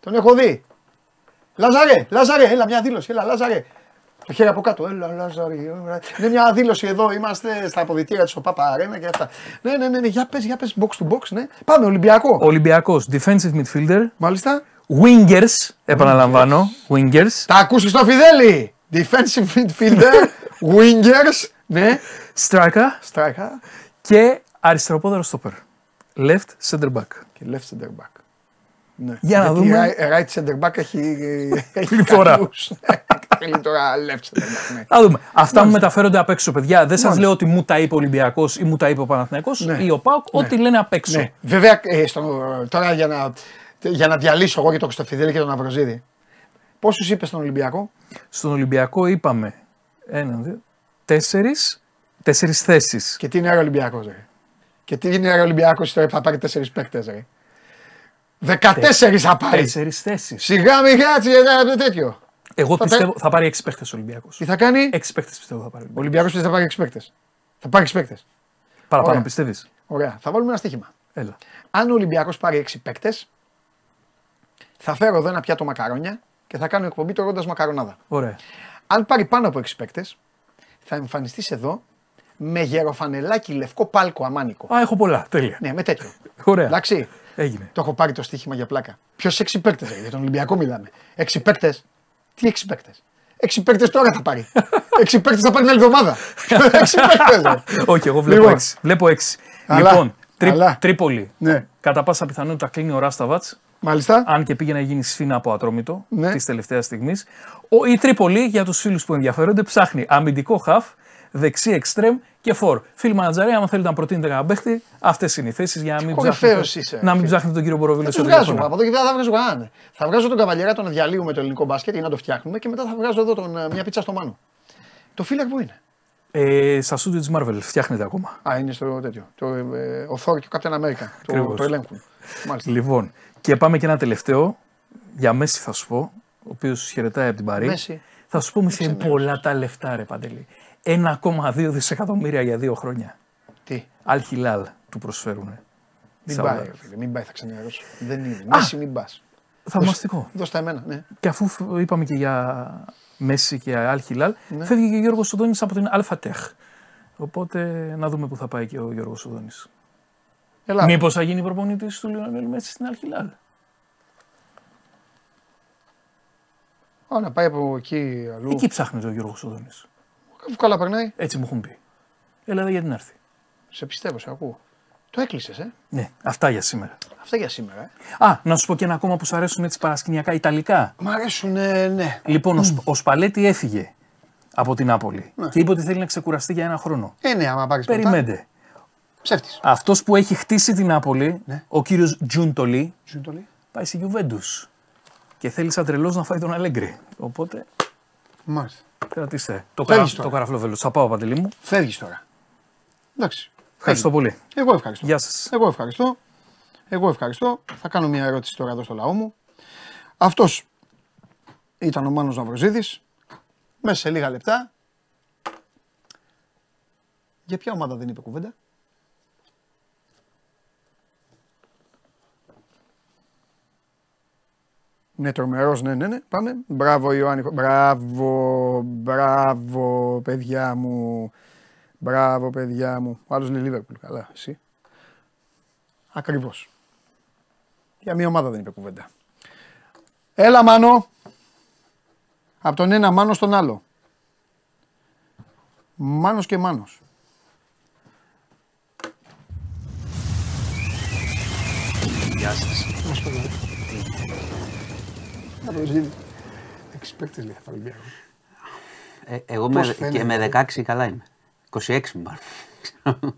Τον έχω δει. Λάζαρε, Λάζαρε, έλα μια δήλωση, έλα Λάζαρε. Το χέρι από κάτω. Έλα, Λάζαρη. Είναι μια δήλωση εδώ. Είμαστε στα αποδητήρια της ΟΠΑΠΑ Αρένα και αυτά. Ναι, ναι, ναι, ναι. Για πες, για πες. Box to box, ναι. Πάμε, Ολυμπιακό. Ολυμπιακός. Defensive midfielder. Μάλιστα. Wingers. Επαναλαμβάνω. Wingers. Τα ακούσει στο Φιδέλη. Defensive midfielder. Wingers. Ναι. Striker. Striker. Και αριστεροπόδαρος stopper. Left center back. Και left center back. Ναι. Για να δούμε. Right center back έχει. έχει τώρα. Θέλει τώρα left ναι. Θα δούμε. Αυτά μου μεταφέρονται απ' έξω, παιδιά. Δεν σας λέω ότι μου τα είπε ο Ολυμπιακός ή μου τα είπε ο Παναθηναϊκός ναι. ή ο Πάουκ. Ναι. Ό,τι λένε απ' έξω. Ναι. Βέβαια, ε, τώρα για να, για να διαλύσω εγώ και τον Κωστοφιδέλη και τον Αυροζίδη. Πόσους είπες στον Ολυμπιακό; Στον Ολυμπιακό είπαμε. Ένα, δύο, τέσσερις. Τέσσερις θέσεις. Και τι είναι ο Ολυμπιακός, Και τι είναι ο Ολυμπιακός τώρα θα πάρει τέσσερις παίκτες, 14 θα πάρει. Τέσσερις θέσεις. Σιγά μην κάτσει τέτοιο. Εγώ θα πιστεύω θα πάρει 6 παίχτε ο Ολυμπιακός. Τι θα κάνει; 6 παίχτε πιστεύω θα πάρει. Ο Ολυμπιακός πιστεύει θα πάρει 6 παίχτε. Θα πάρει 6 παίχτε. Παραπάνω πιστεύεις; Ωραία. Θα βάλουμε ένα στοίχημα. Έλα. Αν ο Ολυμπιακός πάρει 6 παίχτε, θα φέρω εδώ ένα πιάτο μακαρόνια και θα κάνω εκπομπή τρώγοντας μακαρονάδα. Ωραία. Αν πάρει πάνω από 6 παίχτε, θα εμφανιστείς εδώ με γεροφανελάκι λευκό πάλκο αμάνικο. Α, έχω πολλά. Τέλεια. Ναι, με τέτοιο. Ωραία. Εντάξει. Έγινε. Το έχω πάρει το στοίχημα για πλάκα. Ποιος 6 παίκτες, για τον Ολυμπιακό μιλάμε. 6 παίκτες. Τι 6 παίκτες; 6 παίκτες τώρα θα πάρει. 6 παίκτες θα πάρει την άλλη εβδομάδα. 6 παίκτες. Όχι, εγώ βλέπω 6. Λοιπόν. Βλέπω 6. Λοιπόν, τρί, Τρίπολη. Ναι. Κατά πάσα πιθανότητα κλείνει ο Ράσταβατ. Μάλιστα. Αν και πήγε να γίνει σφίνα από ατρόμητο ναι. της τελευταίας στιγμής. Η Τρίπολη, για τους φίλους που ενδιαφέρονται, ψάχνει αμυντικό χαφ δεξί εξτρέμ και φορ. Φίλοι μανατζαρέ, άμα θέλετε να προτείνετε κανένα παίχτη, αυτές είναι οι θέσεις για να μην ψάχνετε, να μην ψάχνετε τον κύριο Μποροβίλο σε βγάζω, Από εδώ και θα βγάζω κανέναν. Θα βγάζω τον καβαλιέρα τον διαλύουμε το ελληνικό μπάσκετ για να το φτιάχνουμε και μετά θα βγάζω εδώ τον, ε, μια πίτσα στο μάνο. Το φίλακ που είναι; Ε, στα στούντιο της Marvel φτιάχνεται ακόμα. Α, είναι στο τέτοιο. Το, ε, ο Thor και ο Captain America. Το, το ελέγχουν. Μάλιστα. Λοιπόν, και πάμε και ένα τελευταίο. Για Μέση θα σου πω, ο οποίος χαιρετάει από την Παρή. Μέση. Θα σου πω, Μέση, είναι πολλά τα λεφτά, ρε Παντελή. 1,2 δισεκατομμύρια για δύο χρόνια. Τι; Αλχιλάλ του προσφέρουν. Μην πάει, φίλε, μην πάει, θα ξαναρρώσω. Δεν είναι. Μέση, μην πας. Θαυμαστικό. Δώσ' τα εμένα, ναι. Και αφού είπαμε και για Μέση και Αλχιλάλ, ναι. φεύγει και ο Γιώργος Σοδόνη από την Αλφατέχ. Οπότε να δούμε πού θα πάει και ο Γιώργος Σοδόνη. Μήπως θα γίνει προπονητής του Λιονέλ Μέση στην Αλχιλάλ. Α, να πάει από εκεί αλλού. Εκεί ψάχνει ο Γιώργος Σοδόνη. Αφού καλά περνάει. Έτσι μου έχουν πει. Έλα για την έρθει. Σε πιστεύω, σε ακούω. Το έκλεισες, ε; Ναι, αυτά για σήμερα. Αυτά για σήμερα, ε. Α, να σου πω και ένα ακόμα που σου αρέσουν έτσι παρασκηνιακά Ιταλικά. Μ' αρέσουν, ε, ναι. Λοιπόν, mm. ο, Σπαλέτη έφυγε από την Νάπολη ναι. και είπε ότι θέλει να ξεκουραστεί για ένα χρόνο. Ε, ναι, άμα πάρεις Περιμέντε. Ψεύτης. Αυτός που έχει χτίσει την Νάπολη, ναι. ο κύριος Τζούντολι, πάει στη Γιουβέντους. Και θέλει σαν τρελός να φάει τον Αλέγκρι. Οπότε. Μάλιστα. Κρατήστε. Το, καρα... το καραφλό βέλο. Θα πάω, Παντελή μου. Φεύγεις τώρα. Εντάξει. Ευχαριστώ πολύ. Εγώ ευχαριστώ. Γεια σας. Εγώ ευχαριστώ. Εγώ ευχαριστώ. Θα κάνω μια ερώτηση τώρα εδώ στο λαό μου. Αυτός ήταν ο Μάνος Ναυροζίδης. Μέσα σε λίγα λεπτά. Για ποια ομάδα δεν είπε κουβέντα; Ναι, τρομερός, ναι, ναι, ναι. Πάμε. Μπράβο, Ιωάννη. Μπράβο, μπράβο, παιδιά μου. Μπράβο, παιδιά μου. Ο άλλος λέει Λίβερπουλ. Καλά, εσύ. Ακριβώς. Για μία ομάδα δεν είπε κουβέντα. Έλα, Μάνο. Από τον ένα Μάνο στον άλλο. Μάνος και Μάνος. Γεια σας. Έξι παίκτες λέει θα πάρει Ολυμπιακό. Ε, εγώ με, και με 16 καλά είμαι. 26 μην πάρω.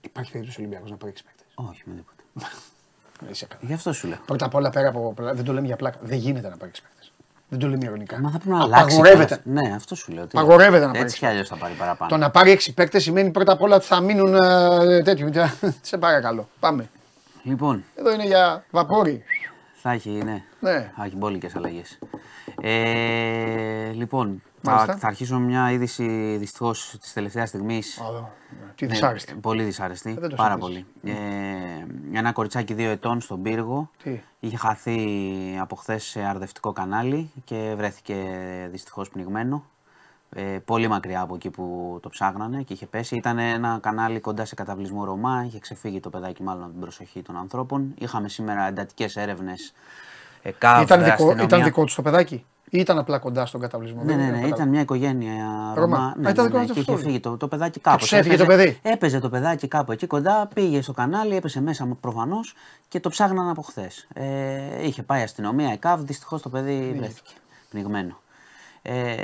Υπάρχει περίπτωση ο Ολυμπιακός να πάρει έξι παίκτες. Όχι, με τίποτα. Είσαι καλά. Γι' αυτό σου λέω. Πρώτα απ' όλα πέρα από. Δεν το λέμε για πλάκα. Δεν γίνεται να πάρει έξι παίκτες. Δεν το λέμε ηρωνικά. Μα θα πρέπει να αλλάξει. Απαγορεύεται. κιόλας. Ναι, αυτό σου λέω. Τι- Απαγορεύεται να πάρει Έτσι κι αλλιώς θα πάρει παραπάνω. Το να πάρει έξι παίκτε σημαίνει πρώτα απ' όλα ότι θα μείνουν ε, τέτοιου. Σε παρακαλώ. Πάμε. Λοιπόν, Εδώ είναι για βαπόρι. Θα έχει, ναι. Ναι. Θα έχει μπόλικες αλλαγές. Ε, λοιπόν, Μάλιστα. θα, θα αρχίσω με μια είδηση δυστυχώς της τελευταίας στιγμής. Α, εδώ. Τι δυσάρεστη. Πολύ δυσάρεστη. δεν το πάρα συζητήσω. πολύ. Ε, ένα κοριτσάκι δύο ετών στον πύργο. Τι; Είχε χαθεί από χθες σε αρδευτικό κανάλι και βρέθηκε δυστυχώς πνιγμένο. Ε, πολύ μακριά από εκεί που το ψάγνανε και είχε πέσει. Ήταν ένα κανάλι κοντά σε καταβλισμό Ρωμά. Είχε ξεφύγει το παιδάκι, μάλλον από την προσοχή των ανθρώπων. Είχαμε σήμερα εντατικές έρευνες. Ε, ΚΑΒ, Ήταν δικό, αστυνομία. ήταν δικό τους το παιδάκι; Ή ήταν απλά κοντά στον καταβλισμό; Ναι, Δεν ναι, είναι ναι, παιδάκι. ήταν μια οικογένεια Ρωμά. Ρωμά. Α, Ναι, ήταν ναι, δικό ναι, τους και είχε αυτό. φύγει το, το παιδάκι κάπου. τους έφυγε το παιδί. Έπαιζε το παιδάκι κάπου εκεί κοντά, πήγε στο κανάλι, έπεσε μέσα προφανώς και το ψάχναν από χθες. Ε, είχε πάει η αστυνομία, η ΚΑΒ, δυστυχώς το παιδί βρέθηκε πνιγμένο. Ε,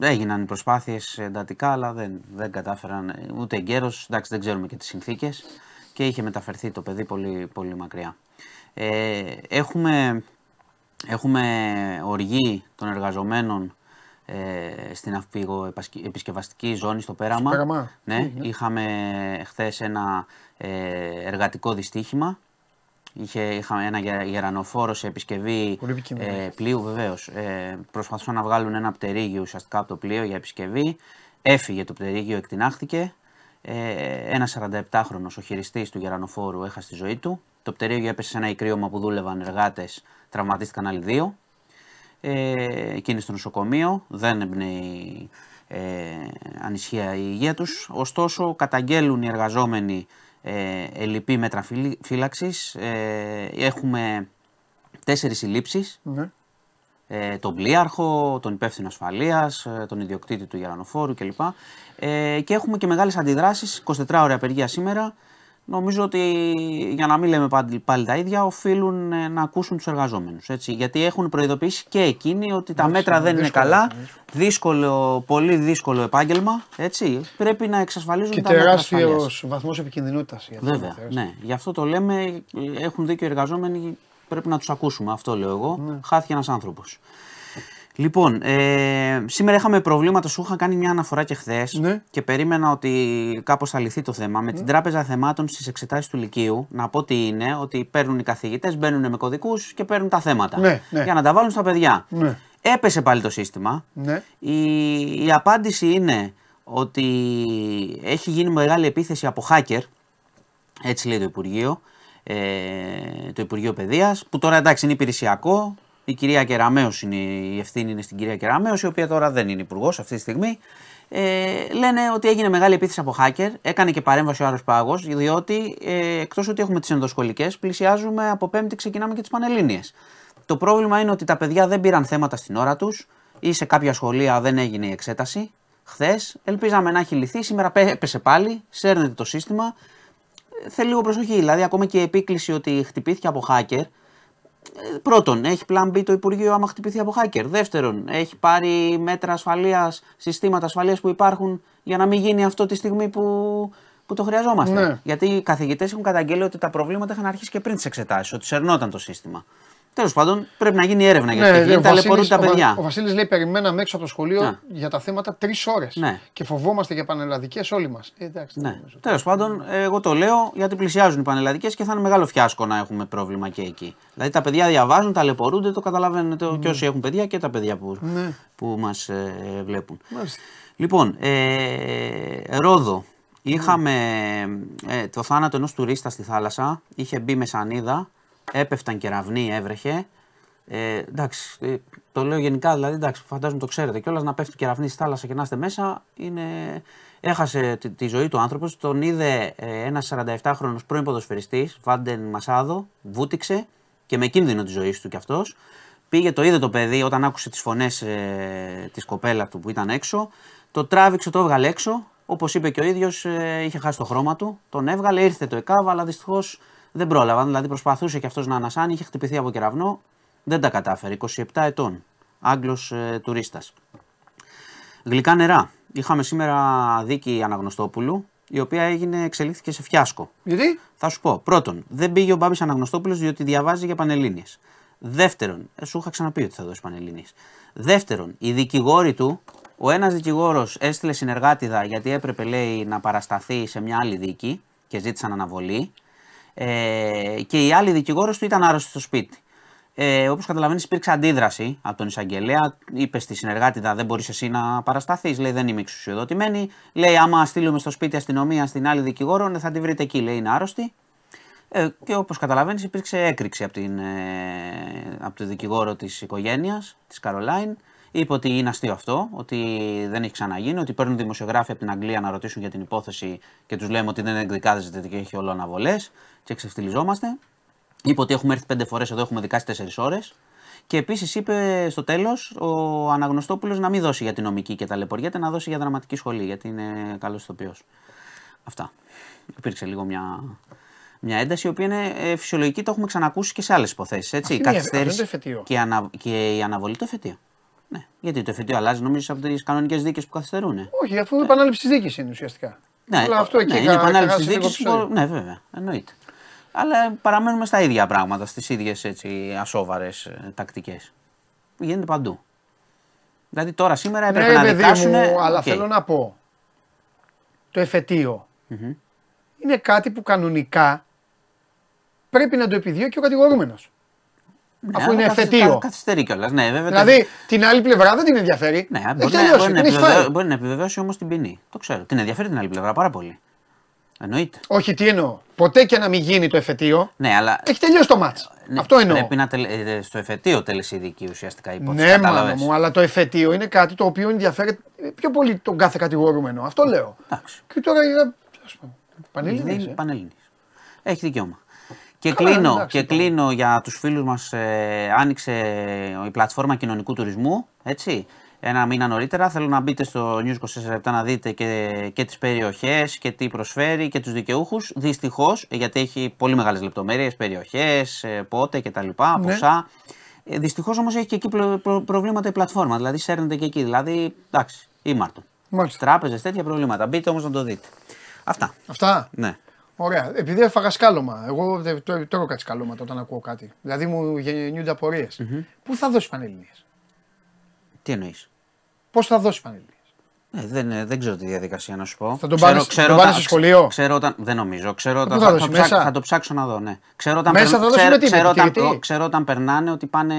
έγιναν προσπάθειες εντατικά, αλλά δεν, δεν κατάφεραν ε, ούτε εγκαίρως. Εντάξει, δεν ξέρουμε και τις συνθήκες και είχε μεταφερθεί το παιδί πολύ, πολύ μακριά. Ε, έχουμε Έχουμε οργή των εργαζομένων ε, στην αυπηγοεπισκευαστική ζώνη στο Πέραμα. Πέραμα. Ναι, είχαμε χθες ένα ε, εργατικό δυστύχημα. Είχε, είχαμε ένα γε- γερανοφόρο σε επισκευή Πολύ επικίνδυνο. ε, πλοίου βεβαίως. Ε, προσπαθούσαν να βγάλουν ένα πτερίγιο ουσιαστικά από το πλοίο για επισκευή. Έφυγε το πτερίγιο, εκτινάχθηκε. Ε, ένας 47χρονο ο χειριστής του γερανοφόρου έχασε τη ζωή του. Το πτερίγιο έπεσε σε ένα ικρίωμα που δούλευαν εργάτες, τραυματίστηκαν άλλοι δύο. Ε, εκείνη στο νοσοκομείο, δεν εμπνέει ε, ανησυχία η υγεία τους. Ωστόσο, καταγγέλουν οι εργαζόμενοι ε, ελλειπή μέτρα φύλη- φύλαξης. Ε, έχουμε τέσσερις συλλήψεις Ναι. ε, τον πλοίαρχο, τον υπεύθυνο ασφαλείας, τον ιδιοκτήτη του γερανοφόρου κλπ. Ε, και έχουμε και μεγάλες αντιδράσεις. 24 ώρια απεργία σήμερα. Νομίζω ότι για να μην λέμε πάλι, πάλι τα ίδια, οφείλουν ε, να ακούσουν τους εργαζόμενους. Γιατί έχουν προειδοποιήσει και εκείνοι ότι τα μέτρα δεν είναι δύσκολο, καλά. Δύσκολο, πολύ δύσκολο επάγγελμα. Έτσι. Πρέπει να εξασφαλίζουν Και τα μέτρα τεράστιος ασφαλείας. βαθμός επικινδυνότητας. Βέβαια, ναι. Γι' αυτό το λέμε, έχουν δίκιο οι εργαζόμενοι, πρέπει να τους ακούσουμε, αυτό λέω εγώ. Ναι. Χάθηκε ένας άνθρωπος. Λοιπόν, ε, σήμερα είχαμε προβλήματα, σου είχα κάνει μια αναφορά και χθες Ναι. και περίμενα ότι κάπως θα λυθεί το θέμα. Με την Τράπεζα Θεμάτων στις εξετάσεις του Λυκείου, να πω τι είναι, ότι παίρνουν οι καθηγητές, μπαίνουν με κωδικούς και παίρνουν τα θέματα. Ναι, ναι. Για να τα βάλουν στα παιδιά. Ναι. Έπεσε πάλι το σύστημα. Ναι. Η, η απάντηση είναι ότι έχει γίνει μεγάλη επίθεση από hacker, έτσι λέει το Υπουργείο, ε, το Υπουργείο Παιδείας, που τώρα εντάξει είναι υπηρεσιακό, η κυρία Κεραμέως είναι, η ευθύνη είναι στην κυρία Κεραμέως, η οποία τώρα δεν είναι υπουργός αυτή τη στιγμή. Ε, λένε ότι έγινε μεγάλη επίθεση από hacker, έκανε και παρέμβαση ο Άρος Πάγος, διότι ε, εκτός ότι έχουμε τις ενδοσχολικές, πλησιάζουμε από πέμπτη ξεκινάμε και τις πανελλήνιες. Το πρόβλημα είναι ότι τα παιδιά δεν πήραν θέματα στην ώρα τους ή σε κάποια σχολεία δεν έγινε η εξέταση. Χθες ελπίζαμε να έχει λυθεί, σήμερα πέ- έπεσε πάλι, σέρνεται το σύστημα. Ε, Θέλει λίγο προσοχή. Δηλαδή, ακόμα και η επίκληση ότι χτυπήθηκε από hacker. Ε, Πρώτον, έχει πλάν B το Υπουργείο άμα χτυπηθεί από hacker. Δεύτερον, έχει πάρει μέτρα ασφαλείας, συστήματα ασφαλείας που υπάρχουν για να μην γίνει αυτό τη στιγμή που, που το χρειαζόμαστε. Ναι. Γιατί οι καθηγητές έχουν καταγγείλει ότι τα προβλήματα είχαν αρχίσει και πριν τις εξετάσεις, ότι σερνόταν το σύστημα. Τέλος πάντων, πρέπει να γίνει έρευνα για Ναι, αυτό. ναι, γιατί ο ταλαιπωρούν Βασίλης- τα ο Βα- παιδιά. Ο Βασίλης λέει: Περιμέναμε έξω από το σχολείο Ναι. για τα θέματα τρεις ώρες. Ναι. Και φοβόμαστε για πανελλαδικές όλοι μας. Ε, εντάξει. δεν Ναι. νομίζω. Τέλος πάντων, εγώ το λέω γιατί πλησιάζουν οι πανελλαδικές και θα είναι μεγάλο φιάσκο να έχουμε πρόβλημα και εκεί. Δηλαδή τα παιδιά διαβάζουν, ταλαιπωρούνται, το καταλαβαίνετε το, και όσοι έχουν παιδιά και τα παιδιά που, Ναι. που μας βλέπουν. Μάλιστα. Λοιπόν, ε, Ρόδο. Είχαμε ε, το θάνατο ενός τουρίστα στη θάλασσα. Είχε μπει με σανίδα, έπεφταν κεραυνοί, έβρεχε. Ε, εντάξει, ε, το λέω γενικά, δηλαδή εντάξει, φαντάζομαι το ξέρετε κιόλας να πέφτει κεραυνή στη θάλασσα και να είστε μέσα. Είναι... Έχασε τη, τη ζωή του άνθρωπος. Τον είδε ε, ένας 47χρονο πρώην ποδοσφαιριστής, Βάντεν Μασάδο, βούτυξε και με κίνδυνο της ζωής του κι αυτός. Πήγε, το είδε το παιδί όταν άκουσε τις φωνές ε, της κοπέλα του που ήταν έξω. Το τράβηξε, το έβγαλε έξω. Όπως είπε και ο ίδιος, ε, είχε χάσει το χρώμα του. Τον έβγαλε, ήρθε το ΕΚΑΒ, αλλά δυστυχώς Δεν πρόλαβαν, δηλαδή προσπαθούσε και αυτός να ανασάνει, είχε χτυπηθεί από κεραυνό. Δεν τα κατάφερε. 27 ετών. Άγγλος ε, τουρίστας. Γλυκά νερά. Είχαμε σήμερα δίκη Αναγνωστόπουλου, η οποία έγινε, εξελίχθηκε σε φιάσκο. Γιατί; Θα σου πω. Πρώτον, δεν πήγε ο Μπάμπης Αναγνωστόπουλος διότι διαβάζει για Πανελίνε. Δεύτερον, ε, σου είχα ξαναπεί ότι θα δώσει Πανελίνε. Δεύτερον, οι δικηγόροι του, ο ένας δικηγόρος έστειλε συνεργάτηδα γιατί έπρεπε, λέει, να παρασταθεί σε μια άλλη δίκη και ζήτησαν αναβολή. Ε, και η άλλη δικηγόρος του ήταν άρρωστη στο σπίτι. Ε, Όπως καταλαβαίνεις, υπήρξε αντίδραση από τον εισαγγελέα. Είπες στη συνεργάτηδα: Δεν μπορείς εσύ να παρασταθείς. Λέει: Δεν είμαι εξουσιοδοτημένη. Λέει: Άμα στείλουμε στο σπίτι αστυνομία στην άλλη δικηγόρο, ναι, θα τη βρείτε εκεί. Λέει: Είναι άρρωστη. Ε, και όπως καταλαβαίνεις, υπήρξε έκρηξη από, την, ε, από τον δικηγόρο της οικογένειας, της Καρολάιν. Είπε ότι είναι αστείο αυτό, ότι δεν έχει ξαναγίνει, ότι παίρνουν δημοσιογράφοι από την Αγγλία να ρωτήσουν για την υπόθεση και τους λέμε ότι δεν εκδικάζεται και έχει όλο αναβολές και εξευτελιζόμαστε. Είπε ότι έχουμε έρθει πέντε φορές εδώ, έχουμε δικάσει τέσσερις ώρες. Και επίσης είπε στο τέλος ο Αναγνωστόπουλος να μην δώσει για την νομική και τα λεποριέται, να δώσει για δραματική σχολή, γιατί είναι καλός ηθοποιός. Αυτά. Υπήρξε λίγο μια, μια ένταση, η οποία είναι ε, φυσιολογική, το έχουμε ξανακούσει και σε άλλες υποθέσεις. Αυτή καθυστέρηση και, ανα, και η αναβολή το εφετείο. Ναι. Γιατί το εφετείο αλλάζει, νομίζω, από τι κανονικές δίκες που καθυστερούν. Όχι, αφού η επανάληψη τη δίκης είναι ουσιαστικά. Ναι, Αλλά αυτό εκεί ναι, είναι επανάληψη τη δίκης. Ναι, βέβαια, εννοείται. Αλλά παραμένουμε στα ίδια πράγματα, στις ίδιες έτσι ασόβαρες ε, τακτικές. Γίνεται παντού. Δηλαδή τώρα σήμερα έπρεπε ναι, να δικάσουν... Μου, αλλά θέλω να πω, το εφετείο είναι κάτι που κανονικά πρέπει να το επιδιώκει ο κατηγορούμενος. Ναι, αφού είναι εφετείο. Καθυστερεί κιόλας. Ναι, βέβαια, δηλαδή την άλλη πλευρά δεν την ενδιαφέρει. Ναι, μπορεί, να, μπορεί, να μπορεί να επιβεβαιώσει όμως την ποινή. Το ξέρω. Την ενδιαφέρει την άλλη πλευρά πάρα πολύ. Εννοείται. Όχι, τι εννοώ. Ποτέ και να μην γίνει το εφετείο. Ναι, αλλά... Έχει τελειώσει το μάτς. Ναι, Αυτό εννοώ. Πρέπει να τελε... Ε, στο εφετείο τέλεσε η δική ουσιαστικά υπόθεση. Ναι, μάλλον μου, αλλά το εφετείο είναι κάτι το οποίο ενδιαφέρει πιο πολύ τον κάθε κατηγορούμενο. Αυτό λέω. Εντάξει. Και τώρα για. Πανελληνής. Ε. Έχει δικαίωμα. Και, κλείνω, εντάξει, και κλείνω για τους φίλους μας, ε, άνοιξε η πλατφόρμα κοινωνικού τουρισμού, έτσι ένα μήνα νωρίτερα. Θέλω να μπείτε στο News 24 να δείτε και, και τις περιοχές και τι προσφέρει και τους δικαιούχους. Δυστυχώς, γιατί έχει πολύ μεγάλες λεπτομέρειες, περιοχές, ε, πότε κτλ, ναι. ποσά. Ε, δυστυχώς όμως έχει και εκεί προβλήματα η πλατφόρμα, δηλαδή σέρνεται και εκεί. Δηλαδή, εντάξει, ήμαρτο. Τράπεζες, τέτοια προβλήματα. Μπείτε όμως να το δείτε. Αυτά. Αυτά. Ναι. Ωραία. Επειδή έφαγα σκάλωμα, εγώ τρώω κάτι σκάλωματα όταν ακούω κάτι. Δηλαδή μου γεννιούνται απορίες. Mm-hmm. Πού θα δώσει πανελληνίες; Τι εννοείς; Πώς θα δώσει πανελληνίες; Ε, δεν, ε, δεν ξέρω τη διαδικασία να σου πω. Θα τον πάρει στο σχολείο; Ξέρω όταν, δεν νομίζω. Ξέρω όταν, θα, θα, θα, θα, το ψάξω να δω. Ναι. Ξέρω όταν, μέσα θα ξέρω, τι, ξέρω, όταν, ξέρω όταν περνάνε ότι πάνε,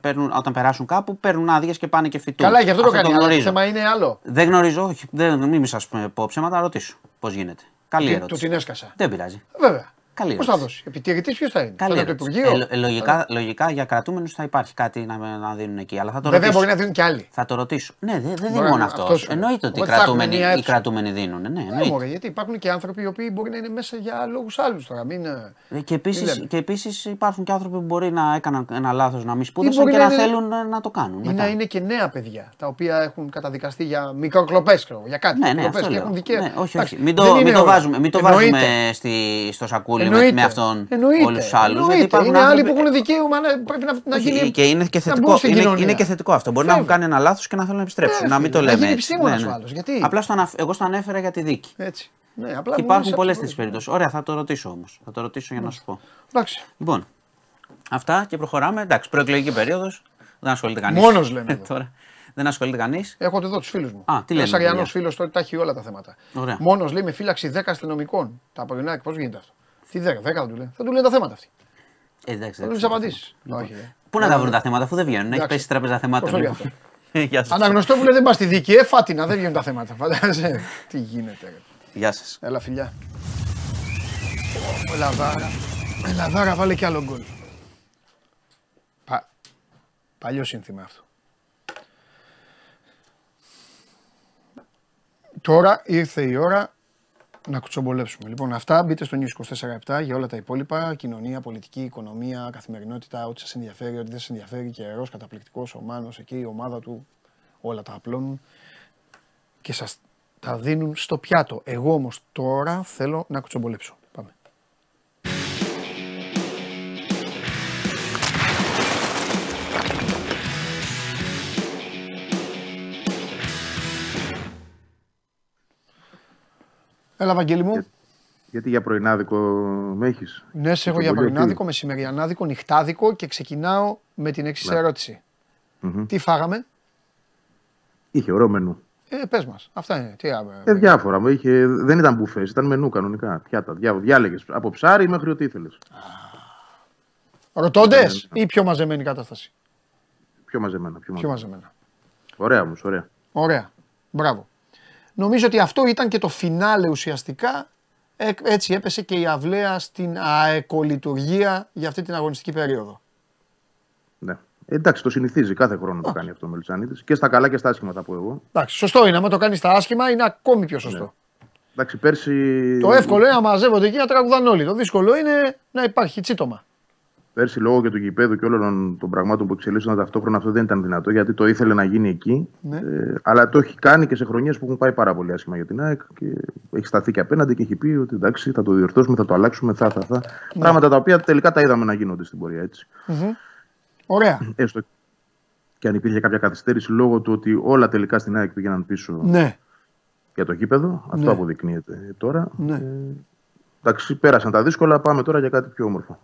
παίρνουν, όταν περάσουν κάπου παίρνουν άδειες και πάνε και φοιτούν. Καλά, γι' αυτό, αυτό το κάνει. Το θέμα είναι άλλο. Δεν γνωρίζω, όχι, δεν, μην σας πω ψέματα, ρωτήσω πώς γίνεται. Καλή ερώτηση. Του την έσκασα. Δεν πειράζει. Βέβαια. Πώς θα δώσει, επιτηρητής ποιος θα είναι, Καλή θα το Υπουργείο; Ε, λογικά, λογικά για κρατούμενους θα υπάρχει κάτι να, να δίνουν εκεί. Αλλά θα το Βέβαια ρωτήσω. μπορεί να δίνουν και άλλοι. Θα το ρωτήσω. Ναι, δεν δε δίνει μόνο αυτό. Εννοείται ότι οι κρατούμενοι, οι κρατούμενοι δίνουν. Ναι, ναι μωρέ, γιατί υπάρχουν και άνθρωποι οι οποίοι μπορεί να είναι μέσα για λόγους άλλους τώρα. Μην, ε, και επίση επίσης υπάρχουν και άνθρωποι που μπορεί να έκαναν ένα λάθος να μην σπούδασαν και να, είναι... θέλουν να το κάνουν. Ή να είναι και νέα παιδιά τα οποία έχουν καταδικαστεί για μικροκλοπές, για κάτι. Ναι, ναι, και έχουν δικαίωμα. Ναι, όχι, όχι. Μην το βάζουμε στο σακούλι με αυτόν Εννοείται. όλους τους άλλους. Είναι άνθρωποι... άλλοι που έχουν δικαίωμα να πρέπει να, να γίνει. Και είναι και θετικό, είναι, είναι και θετικό αυτό. Μπορεί Φέβαια. να έχουν κάνει ένα λάθος και να θέλουν να επιστρέψουν. να μην το λέμε. έτσι. Ναι, ναι. Άλλος. Γιατί; Απλά στο, εγώ στο ανέφερα για τη δίκη. Έτσι. Ναι, απλά και υπάρχουν πολλές τέτοιες περιπτώσεις. Ωραία, θα το ρωτήσω όμως. Θα το ρωτήσω για να σου πω. Εντάξει. Λοιπόν, αυτά και προχωράμε. Εντάξει, προεκλογική περίοδος. Δεν ασχολείται κανείς. Μόνος λέμε. Τώρα. Δεν ασχολείται κανείς. Έχω εδώ τους φίλους μου. Α, τι λένε. Ένας αριανός φίλος τώρα τα έχει όλα τα θέματα. Μόνος λέει με φύλαξη 10 αστυνομικών. Τα πρωινά, πώς γίνεται αυτό; Τι 10, 10 θα του λέει. Θα του λένε τα θέματα αυτοί. Ε, εντάξει, θα τους απαντήσει. Όχι. Ε. Πού να τα βρουν τα θέματα αφού δεν βγαίνουν. Έχει πέσει τράπεζα θέματα. Λοιπόν. Αναγνωστό που λέει δεν πας στη δίκη, ε, φάτινα, δεν βγαίνουν τα θέματα. Φαντάζεσαι. Τι γίνεται. Γεια σας. Έλα φιλιά. Ελαδάρα. Ελαδάρα βάλε κι άλλο γκολ. Πα... Παλιό σύνθημα αυτό. Τώρα ήρθε η ώρα να κουτσομπολέψουμε. Λοιπόν, αυτά μπείτε στο News 24 για όλα τα υπόλοιπα. Κοινωνία, πολιτική, οικονομία, καθημερινότητα, ό,τι σας ενδιαφέρει, ό,τι δεν σας ενδιαφέρει. Καιρός, καταπληκτικός, ο Μάνο εκεί, η ομάδα του, όλα τα απλώνουν και σας τα δίνουν στο πιάτο. Εγώ όμως τώρα θέλω να κουτσομπολέψω. Έλα, Βαγγέλη μου. γιατί για πρωινάδικο με έχεις; Ναι, σε έχω για πρωινάδικο, μεσημεριανάδικο, νυχτάδικο και ξεκινάω με την εξή ναι. ερωτηση Τι φάγαμε; Είχε ωραίο μενού. Ε, πες μας. Αυτά είναι. Τι, ε, διάφορα. Είχε, δεν ήταν μπουφές, ήταν μενού κανονικά. Πιάτα. Διά, διάλεγες από ψάρι μέχρι ό,τι ήθελες. Ρωτώντες ή πιο μαζεμένη κατάσταση; Πιο μαζεμένα. Πιο, πιο μαζεμένα. Ωραία όμως, ωραία. Ωραία. Μπράβο. Νομίζω ότι αυτό ήταν και το φινάλε ουσιαστικά. Ε, έτσι έπεσε και η αυλαία στην αεκολειτουργία για αυτή την αγωνιστική περίοδο. Ναι. Εντάξει, το συνηθίζει κάθε χρόνο να το κάνει αυτό ο Μελισανίδη. Και στα καλά και στα άσχημα, θα πω εγώ. Εντάξει, σωστό είναι. Αν το κάνεις στα άσχημα, είναι ακόμη πιο σωστό. Ναι. Εντάξει, πέρσι... Το εύκολο είναι να μαζεύονται εκεί να τραγουδάνε όλοι. Το δύσκολο είναι να υπάρχει τσίτομα. Πέρσι λόγω και του γηπέδου και όλων των πραγμάτων που εξελίσσονταν ταυτόχρονα αυτό δεν ήταν δυνατό γιατί το ήθελε να γίνει εκεί. Ναι. Ε, αλλά το έχει κάνει και σε χρονιές που έχουν πάει πάρα πολύ άσχημα για την ΑΕΚ και έχει σταθεί και απέναντι και έχει πει ότι εντάξει θα το διορθώσουμε, θα το αλλάξουμε, θα, θα, θα. Ναι. Πράγματα τα οποία τελικά τα είδαμε να γίνονται στην πορεία έτσι. Mm-hmm. Ωραία. Έστω και αν υπήρχε κάποια καθυστέρηση λόγω του ότι όλα τελικά στην ΑΕΚ πήγαιναν πίσω ναι. για το γήπεδο. Αυτό ναι. αποδεικνύεται τώρα. Ναι. Ε, εντάξει, πέρασαν τα δύσκολα, πάμε τώρα για κάτι πιο όμορφο.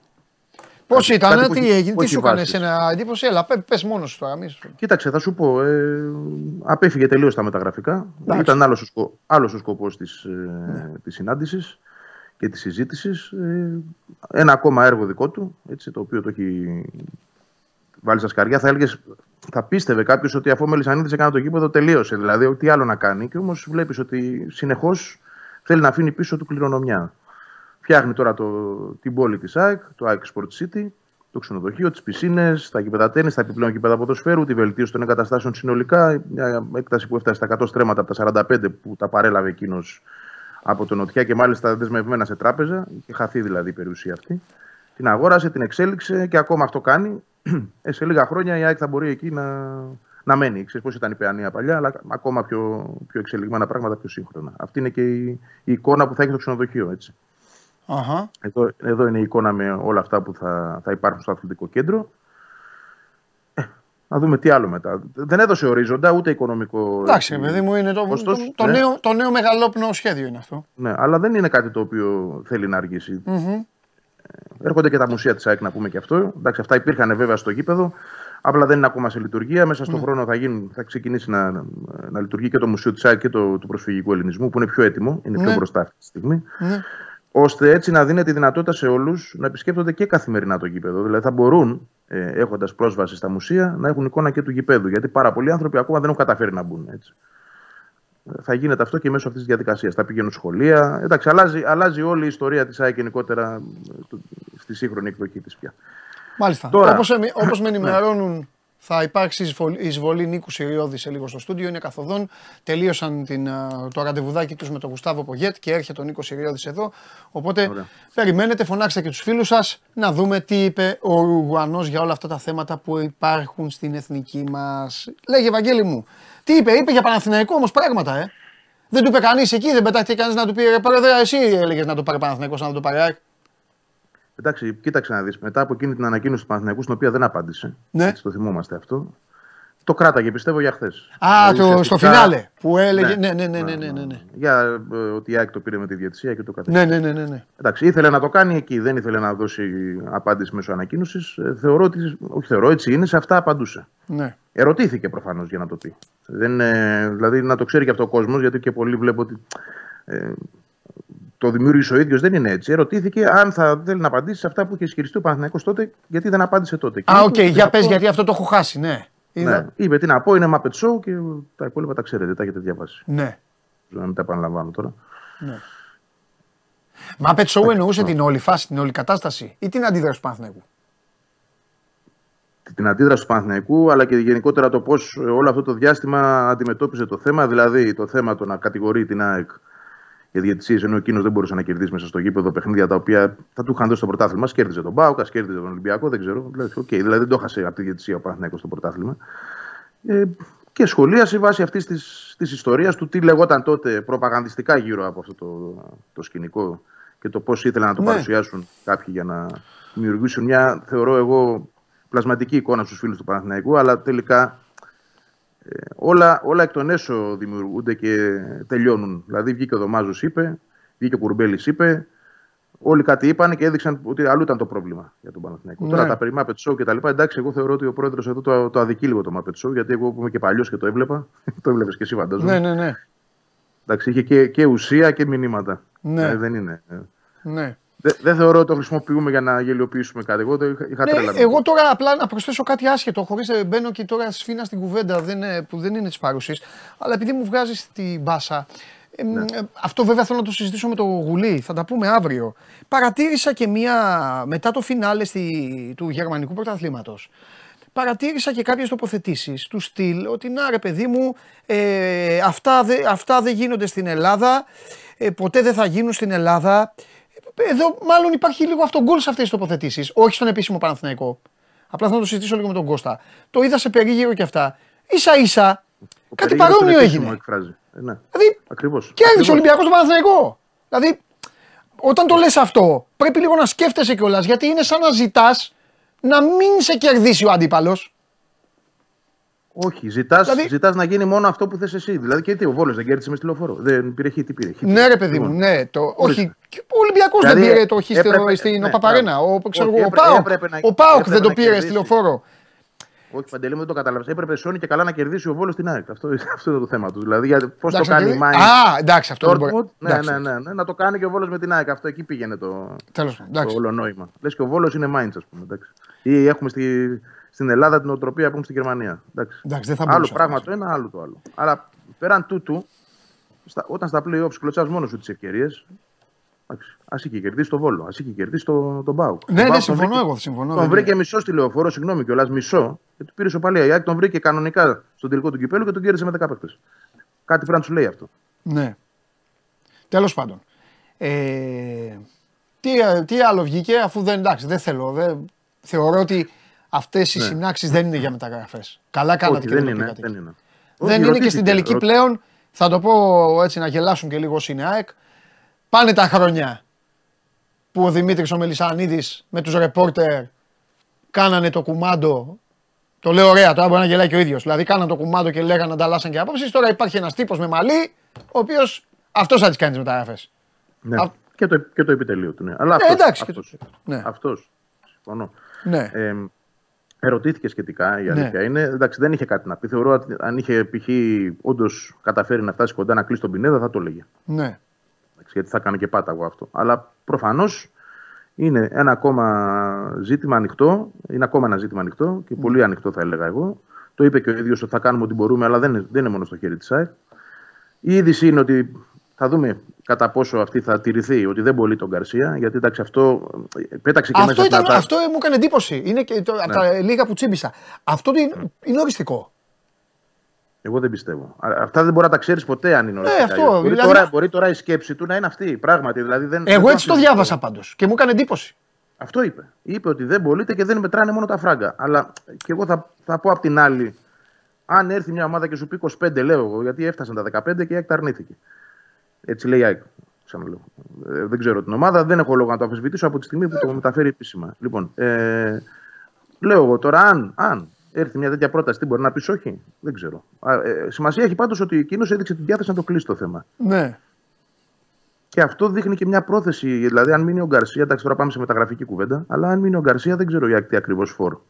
Πώς ήταν, τι έγινε, τι σου έκανε ένα εντύπωση, έλα, πε μόνος σου τώρα. Κοίταξε, θα σου πω. Ε, απέφυγε τελείως τα μεταγραφικά. Ήταν άλλος ο, άλλος ο σκοπός της ε, της συνάντησης και της συζήτησης. Ε, ένα ακόμα έργο δικό του, έτσι, το οποίο το έχει βάλει στα σκαριά. Θα έλεγες, θα πίστευε κάποιος ότι αφού ο Μελισανίδης έκανε το γήπεδο, τελείωσε. Δηλαδή, τι άλλο να κάνει. Και όμως βλέπεις ότι συνεχώς θέλει να αφήνει πίσω του κληρονομιά. Φτιάχνει τώρα το, την πόλη της ΑΕΚ, το ΑΕΚ Sport City, το ξενοδοχείο, τις πισίνες, τα γήπεδα τέννη, τα επιπλέον γήπεδα ποδοσφαίρου, τη βελτίωση των εγκαταστάσεων συνολικά. Μια έκταση που έφτασε στα 100 στρέμματα από τα 45 που τα παρέλαβε εκείνος από τον Νοτιά και μάλιστα δεσμευμένα σε τράπεζα. Είχε χαθεί δηλαδή η περιουσία αυτή. Την αγόρασε, την εξέλιξε και ακόμα αυτό κάνει. Ε, σε λίγα χρόνια η ΑΕΚ θα μπορεί εκεί να, να μένει. Ξέρεις πώς ήταν η Παιανία παλιά, αλλά ακόμα πιο, πιο εξελιγμένα πράγματα, πιο σύγχρονα. Αυτή είναι και η, η εικόνα που θα έχει το ξενοδοχείο, έτσι. Uh-huh. Εδώ, εδώ είναι η εικόνα με όλα αυτά που θα, θα υπάρχουν στο αθλητικό κέντρο. Ε, να δούμε τι άλλο μετά. Δεν έδωσε ορίζοντα ούτε οικονομικό. Εντάξει, παιδί μου, είναι το, το, το, ναι. νέο, το νέο μεγαλόπνο σχέδιο είναι αυτό. Ναι, αλλά δεν είναι κάτι το οποίο θέλει να αργήσει. Mm-hmm. Έρχονται και τα μουσεία της ΑΕΚ να πούμε και αυτό. Εντάξει, αυτά υπήρχαν βέβαια στο γήπεδο. Απλά δεν είναι ακόμα σε λειτουργία. Μέσα στον mm. χρόνο θα, γίνει, θα ξεκινήσει να, να λειτουργεί και το Μουσείο της ΑΕΚ και το, του προσφυγικού ελληνισμού, που είναι πιο έτοιμο, είναι πιο mm. μπροστά αυτή τη στιγμή. Mm ώστε έτσι να δίνεται τη δυνατότητα σε όλους να επισκέπτονται και καθημερινά το γήπεδο. Δηλαδή θα μπορούν, ε, έχοντας πρόσβαση στα μουσεία, να έχουν εικόνα και του γήπεδου. Γιατί πάρα πολλοί άνθρωποι ακόμα δεν έχουν καταφέρει να μπουν έτσι. Θα γίνεται αυτό και μέσω αυτής της διαδικασίας. Θα πηγαίνουν σχολεία. Εντάξει, αλλάζει, αλλάζει όλη η ιστορία της ΑΕΚ γενικότερα ε, στη σύγχρονη εκδοχή της πια. Μάλιστα. Όπως όπως με ενημερώνουν θα υπάρξει εισβολή Νίκου Σιριώδη σε λίγο στο στούντιο. Είναι καθοδόν. Τελείωσαν την, το ραντεβουδάκι τους με τον Γουστάβο Πογέτ και έρχεται ο Νίκος Σιριώδη εδώ. Οπότε περιμένετε, φωνάξτε και τους φίλους σας να δούμε τι είπε ο Ρουγουανό για όλα αυτά τα θέματα που υπάρχουν στην εθνική μας. Λέγε, Ευαγγέλη μου, τι είπε, είπε για Παναθηναϊκό όμως πράγματα, ε. Δεν του είπε κανείς εκεί, δεν πετάχτηκε κανείς να του πει ρε Πρόεδρε, εσύ έλεγες να το πάρει Παναθηναϊκός, να το πάρει Εντάξει, κοίταξε να δεις. Μετά από εκείνη την ανακοίνωση του Παναθηναϊκού, στην οποία δεν απάντησε. Ναι. Έτσι το θυμόμαστε αυτό. Το κράταγε, πιστεύω, για χθες. Α, δηλαδή, το, στο φινάλε που έλεγε. Ναι, ναι, ναι. ναι, ναι, ναι, ναι. Για ε, ότι η ΑΕΚ το πήρε με τη διαιτησία και το καθένα. Ναι, ναι, ναι, ναι, Εντάξει, ήθελε να το κάνει εκεί, δεν ήθελε να δώσει απάντηση μέσω ανακοίνωσης. Ε, θεωρώ ότι. Όχι, θεωρώ έτσι είναι, σε αυτά απαντούσε. Ναι. Ερωτήθηκε προφανώς για να το πει. Δεν, ε, δηλαδή να το ξέρει και αυτό ο κόσμος, γιατί και πολλοί βλέπω ότι. Ε, το δημιούργησε ο ίδιος, δεν είναι έτσι. Ερωτήθηκε αν θα θέλει να απαντήσει σε αυτά που είχε ισχυριστεί ο Παναθηναϊκός τότε, γιατί δεν απάντησε τότε. Α, okay, okay, για πες, γιατί αυτό το έχω χάσει, ναι. ναι. Είπε τι να πω, είναι Muppet Show και τα υπόλοιπα τα ξέρετε, τα έχετε διαβάσει. Ναι. Να μην τα επαναλαμβάνω τώρα. Ναι. Muppet Show εννοούσε την όλη φάση, την όλη κατάσταση ή την αντίδραση του Παναθηναϊκού; Την αντίδραση του Παναθηναϊκού, αλλά και γενικότερα το πώς όλο αυτό το διάστημα αντιμετώπιζε το θέμα, δηλαδή το θέμα το να κατηγορεί την ΑΕΚ για διαιτησίε, ενώ εκείνος δεν μπορούσε να κερδίσει μέσα στο γήπεδο παιχνίδια τα οποία θα του είχαν δώσει το πρωτάθλημα. Κέρδιζε τον Μπάουκα, κέρδιζε τον Ολυμπιακό, δεν ξέρω. Δηλαδή, okay, δηλαδή δεν το έχασε από τη διαιτησία ο Παναθηναϊκός στο πρωτάθλημα. Ε, και σχολίασε βάσει αυτής της ιστορίας του τι λεγόταν τότε προπαγανδιστικά γύρω από αυτό το, το σκηνικό και το πώς ήθελαν να το ναι. παρουσιάσουν κάποιοι για να δημιουργήσουν μια, θεωρώ εγώ, πλασματική εικόνα στους φίλους του Παναθηναϊκού, αλλά τελικά όλα, όλα εκ των έσω δημιουργούνται και τελειώνουν. Δηλαδή βγήκε ο Δωμάζος, είπε, Βγήκε ο Κουρμπέλη, είπε. Όλοι κάτι είπαν και έδειξαν ότι αλλού ήταν το πρόβλημα για τον Παναθηναϊκό. Ναι. Τώρα τα περί Muppet Show και τα λοιπά. Εντάξει, εγώ θεωρώ ότι ο πρόεδρος εδώ το, το αδικεί λίγο το Muppet Show, γιατί εγώ που είμαι και παλιός και το έβλεπα. το έβλεπες και εσύ, φαντάζομαι. Ναι, ναι, ναι. Εντάξει, είχε και, και ουσία και μηνύματα. Ναι. Ε, δεν είναι. Ε. Ναι. Δεν δε θεωρώ ότι το χρησιμοποιούμε για να γελιοποιήσουμε κάτι. Εγώ το είχα, είχα ναι, τρέλα. Εγώ τώρα απλά να προσθέσω κάτι άσχετο, χωρίς να μπαίνω και τώρα σφίνα στην κουβέντα δεν, που δεν είναι της παρουσή. Αλλά επειδή μου βγάζεις την μπάσα, ναι. Αυτό βέβαια θέλω να το συζητήσω με το Γουλή, θα τα πούμε αύριο. Παρατήρησα και μία, μετά το φινάλε στη, του γερμανικού πρωταθλήματος, παρατήρησα και κάποιες τοποθετήσεις του στυλ ότι να ρε παιδί μου, ε, αυτά, δε, αυτά δεν γίνονται στην Ελλάδα, ε, ποτέ δεν θα γίνουν στην Ελλάδα. Εδώ μάλλον υπάρχει λίγο αυτογκόλ σε αυτές τις τοποθετήσεις, όχι στον επίσημο Παναθηναϊκό. Απλά θα το συζητήσω λίγο με τον Κώστα. Το είδα σε περίγυρο και αυτά. Ίσα ίσα, κάτι παρόμοιο έγινε. Εκφράζει. Ε, ναι. Δηλαδή, Ακριβώς. κέρδισε ο Ολυμπιακός τον Παναθηναϊκό. Δηλαδή, όταν το λες αυτό, πρέπει λίγο να σκέφτεσαι κιόλας γιατί είναι σαν να ζητάς να μην σε κερδίσει ο αντίπαλος. Όχι, ζητά δηλαδή... ζητάς να γίνει μόνο αυτό που θες εσύ. Δηλαδή και τι, ο Βόλος δεν κέρδισε με στη λεωφόρο. Δεν πήρε χ, τι πήρε. Χ, ναι, ρε παιδί μου, λοιπόν, ναι. Το... Όχι, ο Ολυμπιακός δηλαδή, δεν πήρε το χ στην ναι, Παπαρένα. Ο, ξέρω, ο, ο Πάοκ δεν το πήρε στη λεωφόρο. Όχι, Παντελή μου δεν το κατάλαβε. Έπρεπε Σόνι και καλά να κερδίσει ο Βόλος στην ΑΕΚ. Αυτό, αυτό είναι το θέμα τους. Δηλαδή, πώς το κάνει η Μάιν. Α, εντάξει, αυτό δεν μπορεί. Ναι, ναι, ναι, ναι, να το κάνει και ο Βόλος με την ΑΕΚ. Αυτό εκεί πήγαινε το, Τέλος, το όλο νόημα. Λες και ο Βόλος είναι Μάιν, ας πούμε. Εντάξει. Ή έχουμε στη, στην Ελλάδα την οτροπία που έχουμε στη Γερμανία. Εντάξει. Εντάξει, δεν θα άλλο πράγμα το ένα, άλλο το άλλο. Αλλά πέραν τούτου, στα, όταν στα playoffs κλωτσά μόνος σου τις ευκαιρίες, Α είχε κερδίσει το Βόλο, ας είχε κερδίσει το, τον Μπάουκ. Ναι, ναι, συμφωνώ βρήκε, εγώ. Συμφωνώ, τον βρήκε μισό στη λεωφόρο, συγγνώμη κιόλας, μισό. Και του πήρε σοπαλία. Η Άκη τον βρήκε κανονικά στον τελικό του κυπέλου και τον κέρδισε με 10 παίκτες. Κάτι πρέπει να τους λέει αυτό. Ναι. Τέλος πάντων. Ε, τι, τι άλλο βγήκε, αφού δεν εντάξει, δεν θέλω. Δεν, θεωρώ ότι αυτές οι ναι. συνάξεις δεν είναι για μεταγραφές. Καλά κάνατε και δεν είναι. Δεν είναι, δεν είναι και στην τελική πλέον. Θα το πω έτσι να γελάσουν και λίγο όσοι είναι ΑΕΚ. Πάνε τα χρόνια που ο Δημήτρης ο Μελισανίδης με τους ρεπόρτερ κάνανε το κουμάντο. Το λέω ωραία, τώρα μπορεί να γελάει και ο ίδιος. Δηλαδή κάνανε το κουμάντο και λέγανε ανταλλάσσαν και απόψεις. Τώρα υπάρχει ένας τύπος με μαλλί, ο οποίος αυτός θα τις κάνει τις μεταγραφές. Ναι. Α... Και, το, και το επιτελείο του, ναι. Αλλά ναι, αυτός, εντάξει. Αυτός, το... ναι. αυτός, συμφωνώ. Ναι. Ε, ερωτήθηκε σχετικά, η αλήθεια ναι. είναι. Εντάξει, δεν είχε κάτι να πει. Θεωρώ ότι αν είχε π.χ. όντως καταφέρει να φτάσει κοντά να κλείσει τον Πινέδα, θα το έλεγε. Ναι γιατί θα κάνει και πάταγο αυτό. Αλλά προφανώς είναι ένα ακόμα ζήτημα ανοιχτό. Είναι ακόμα ένα ζήτημα ανοιχτό και πολύ ανοιχτό θα έλεγα εγώ. Το είπε και ο ίδιος ότι θα κάνουμε ό,τι μπορούμε, αλλά δεν είναι, δεν είναι μόνο στο χέρι της ΑΕΚ. Η είδηση είναι ότι θα δούμε κατά πόσο αυτή θα τηρηθεί, ότι δεν μπορεί τον Γκαρσία. Γιατί εντάξει, αυτό πέταξε και αυτό μέσα ήταν, Αυτό μου έκανε εντύπωση. Είναι και το, ναι. από τα λίγα που τσίμπησα. Αυτό είναι, είναι οριστικό. Εγώ δεν πιστεύω. Αυτά δεν μπορεί να τα ξέρεις ποτέ αν είναι όλα ε, αυτό. Μπορεί, δηλαδή... τώρα, μπορεί τώρα η σκέψη του να είναι αυτή. Πράγματι, δηλαδή δεν, Εγώ δεν έτσι το διάβασα πάντως και μου έκανε εντύπωση. Αυτό είπε. Είπε ότι δεν μπορείτε και δεν μετράνε μόνο τα φράγκα. Αλλά και εγώ θα, θα πω απ' την άλλη, αν έρθει μια ομάδα και σου πει 25, λέω εγώ, γιατί έφτασαν τα 15 και η ΑΕΚ αρνήθηκε. Έτσι λέει η ΑΕΚ. Ξαναλέω. Ε, δεν ξέρω την ομάδα, δεν έχω λόγο να το αμφισβητήσω από τη στιγμή που το μεταφέρει επίσημα. Λοιπόν, ε, λέω εγώ τώρα, αν, αν έρθει μια τέτοια πρόταση, τι μπορεί να πεις όχι; Δεν ξέρω. Ε, σημασία έχει πάντως ότι εκείνο έδειξε την διάθεση να το κλείσει το θέμα. Ναι. Και αυτό δείχνει και μια πρόθεση. Δηλαδή, αν μείνει ο Γκαρσία, εντάξει, τώρα πάμε σε μεταγραφική κουβέντα, αλλά αν μείνει ο Γκαρσία, δεν ξέρω για τι ακριβώς φόρο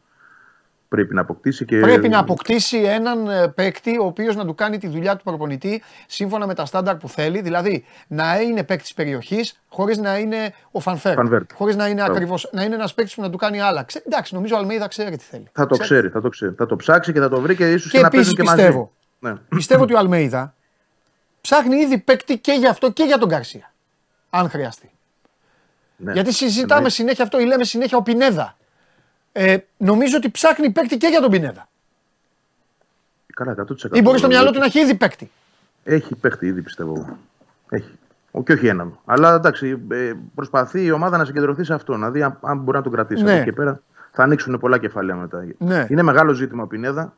πρέπει να αποκτήσει. Και... Πρέπει να αποκτήσει έναν ε, παίκτη ο οποίος να του κάνει τη δουλειά του προπονητή σύμφωνα με τα στάνταρ που θέλει. Δηλαδή να είναι παίκτης περιοχής χωρίς να είναι ο Φανφέρ. Χωρίς να είναι ακριβώς. Να είναι ένας παίκτης που να του κάνει άλλα. Ξέ, εντάξει, νομίζω ο Αλμέιδα ξέρει τι θέλει. Θα το ξέρει, θα το ξέρει. Θα το ψάξει και θα το βρει και ίσως και, και να παίζει και πιστεύω, μαζί. Ναι. Πιστεύω ότι ο Αλμέιδα ψάχνει ήδη παίκτη και για αυτό και για τον Καρσία. Αν χρειαστεί. Ναι. Γιατί συζητάμε ναι. συνέχεια αυτό ή λέμε συνέχεια ο Πινέδα ε, νομίζω ότι ψάχνει παίκτη και για τον Πινέδα. Καλά, 100%. Ή μπορεί στο μυαλό του να έχει ήδη παίκτη. Έχει παίκτη ήδη πιστεύω. Έχει. Και όχι έναν. Αλλά εντάξει, ε, προσπαθεί η ομάδα να συγκεντρωθεί σε αυτό, να δει αν, μπορεί να τον κρατήσει. Ναι. Από εκεί πέρα θα ανοίξουν πολλά κεφάλαια μετά. Ναι. Είναι μεγάλο ζήτημα ο Πινέδα.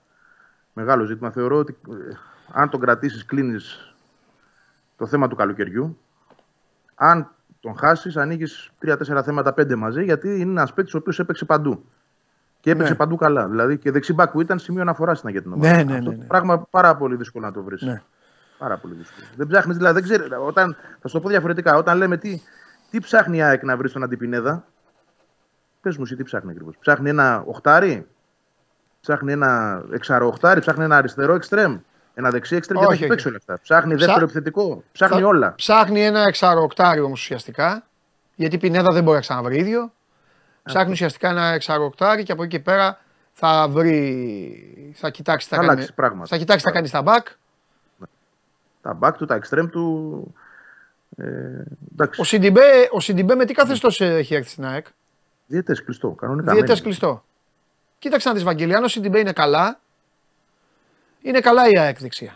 Μεγάλο ζήτημα. Θεωρώ ότι ε, αν τον κρατήσεις, κλείνεις το θέμα του καλοκαιριού. Αν τον χάσεις, ανοίγεις τρία-τέσσερα θέματα πέντε μαζί, γιατί είναι ένας παίκτης ο οποίος έπαιξε παντού. Και έπαιξε ναι. παντού καλά. Δηλαδή και δεξιμπάκ που ήταν σημείο αναφοράς στην για την ομάδα. Ναι, ναι, ναι, ναι. πράγμα πάρα πολύ δύσκολο να το βρεις. Ναι. Πάρα πολύ δύσκολο. Δεν ψάχνεις, δηλαδή, δεν ξέρεις, όταν, θα σου το πω διαφορετικά. Όταν λέμε τι, τι ψάχνει η ΑΕΚ να βρει στον Αντιπινέδα, πες μου εσύ τι ψάχνει ακριβώς. Ψάχνει ένα οχτάρι, ψάχνει ένα εξαροχτάρι, ψάχνει ένα αριστερό εξτρέμ, ένα δεξί εξτρέμ και έχει παίξει όλα αυτά. Ψάχνει Ψά... δεύτερο επιθετικό, ψάχνει θα... όλα. Ψάχνει ένα εξαροχτάρι όμω ουσιαστικά, γιατί η Πινέδα δεν μπορεί να ξαναβρει ίδιο. Ψάχνει ουσιαστικά ένα εξαροχτάρι και από εκεί και πέρα θα βρει. Θα κοιτάξει θα, κάνει, θα κοιτάξει θα κάνει στα μπακ. Τα μπακ του, τα εξτρέμ του. Ε, ο, Σιντιμπέ, ο Σιντιμπέ με τι καθεστώς έχει έρθει στην ΑΕΚ; Διετές κλειστό. Κανονικά. Διετές κλειστό. Κοίταξε να δεις, Βαγγέλη, αν ο Σιντιμπέ είναι καλά, είναι καλά η ΑΕΚ δεξιά.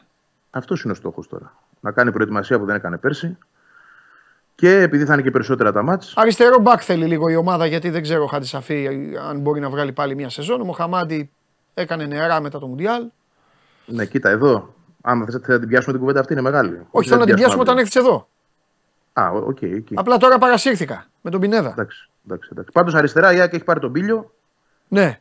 Αυτός είναι ο στόχος τώρα. Να κάνει προετοιμασία που δεν έκανε πέρσι. Και επειδή θα είναι και περισσότερα τα ματς. Αριστερό μπακ θέλει λίγο η ομάδα γιατί δεν ξέρω ο -σαφή αν μπορεί να βγάλει πάλι μια σεζόν. Ο Μοχαμάντι έκανε νερά μετά το Μουντιάλ. Ναι, κοίτα εδώ. Αν θες να την πιάσουμε την κουβέντα αυτή είναι μεγάλη. Όχι, θέλω να την πιάσουμε όταν έρθει εδώ. Α, okay, okay, okay. Απλά τώρα παρασύρθηκα με τον Πινέδα. Εντάξει, εντάξει, εντάξει. Πάντως αριστερά η ΑΕΚ έχει πάρει τον Πήλιο. Ναι.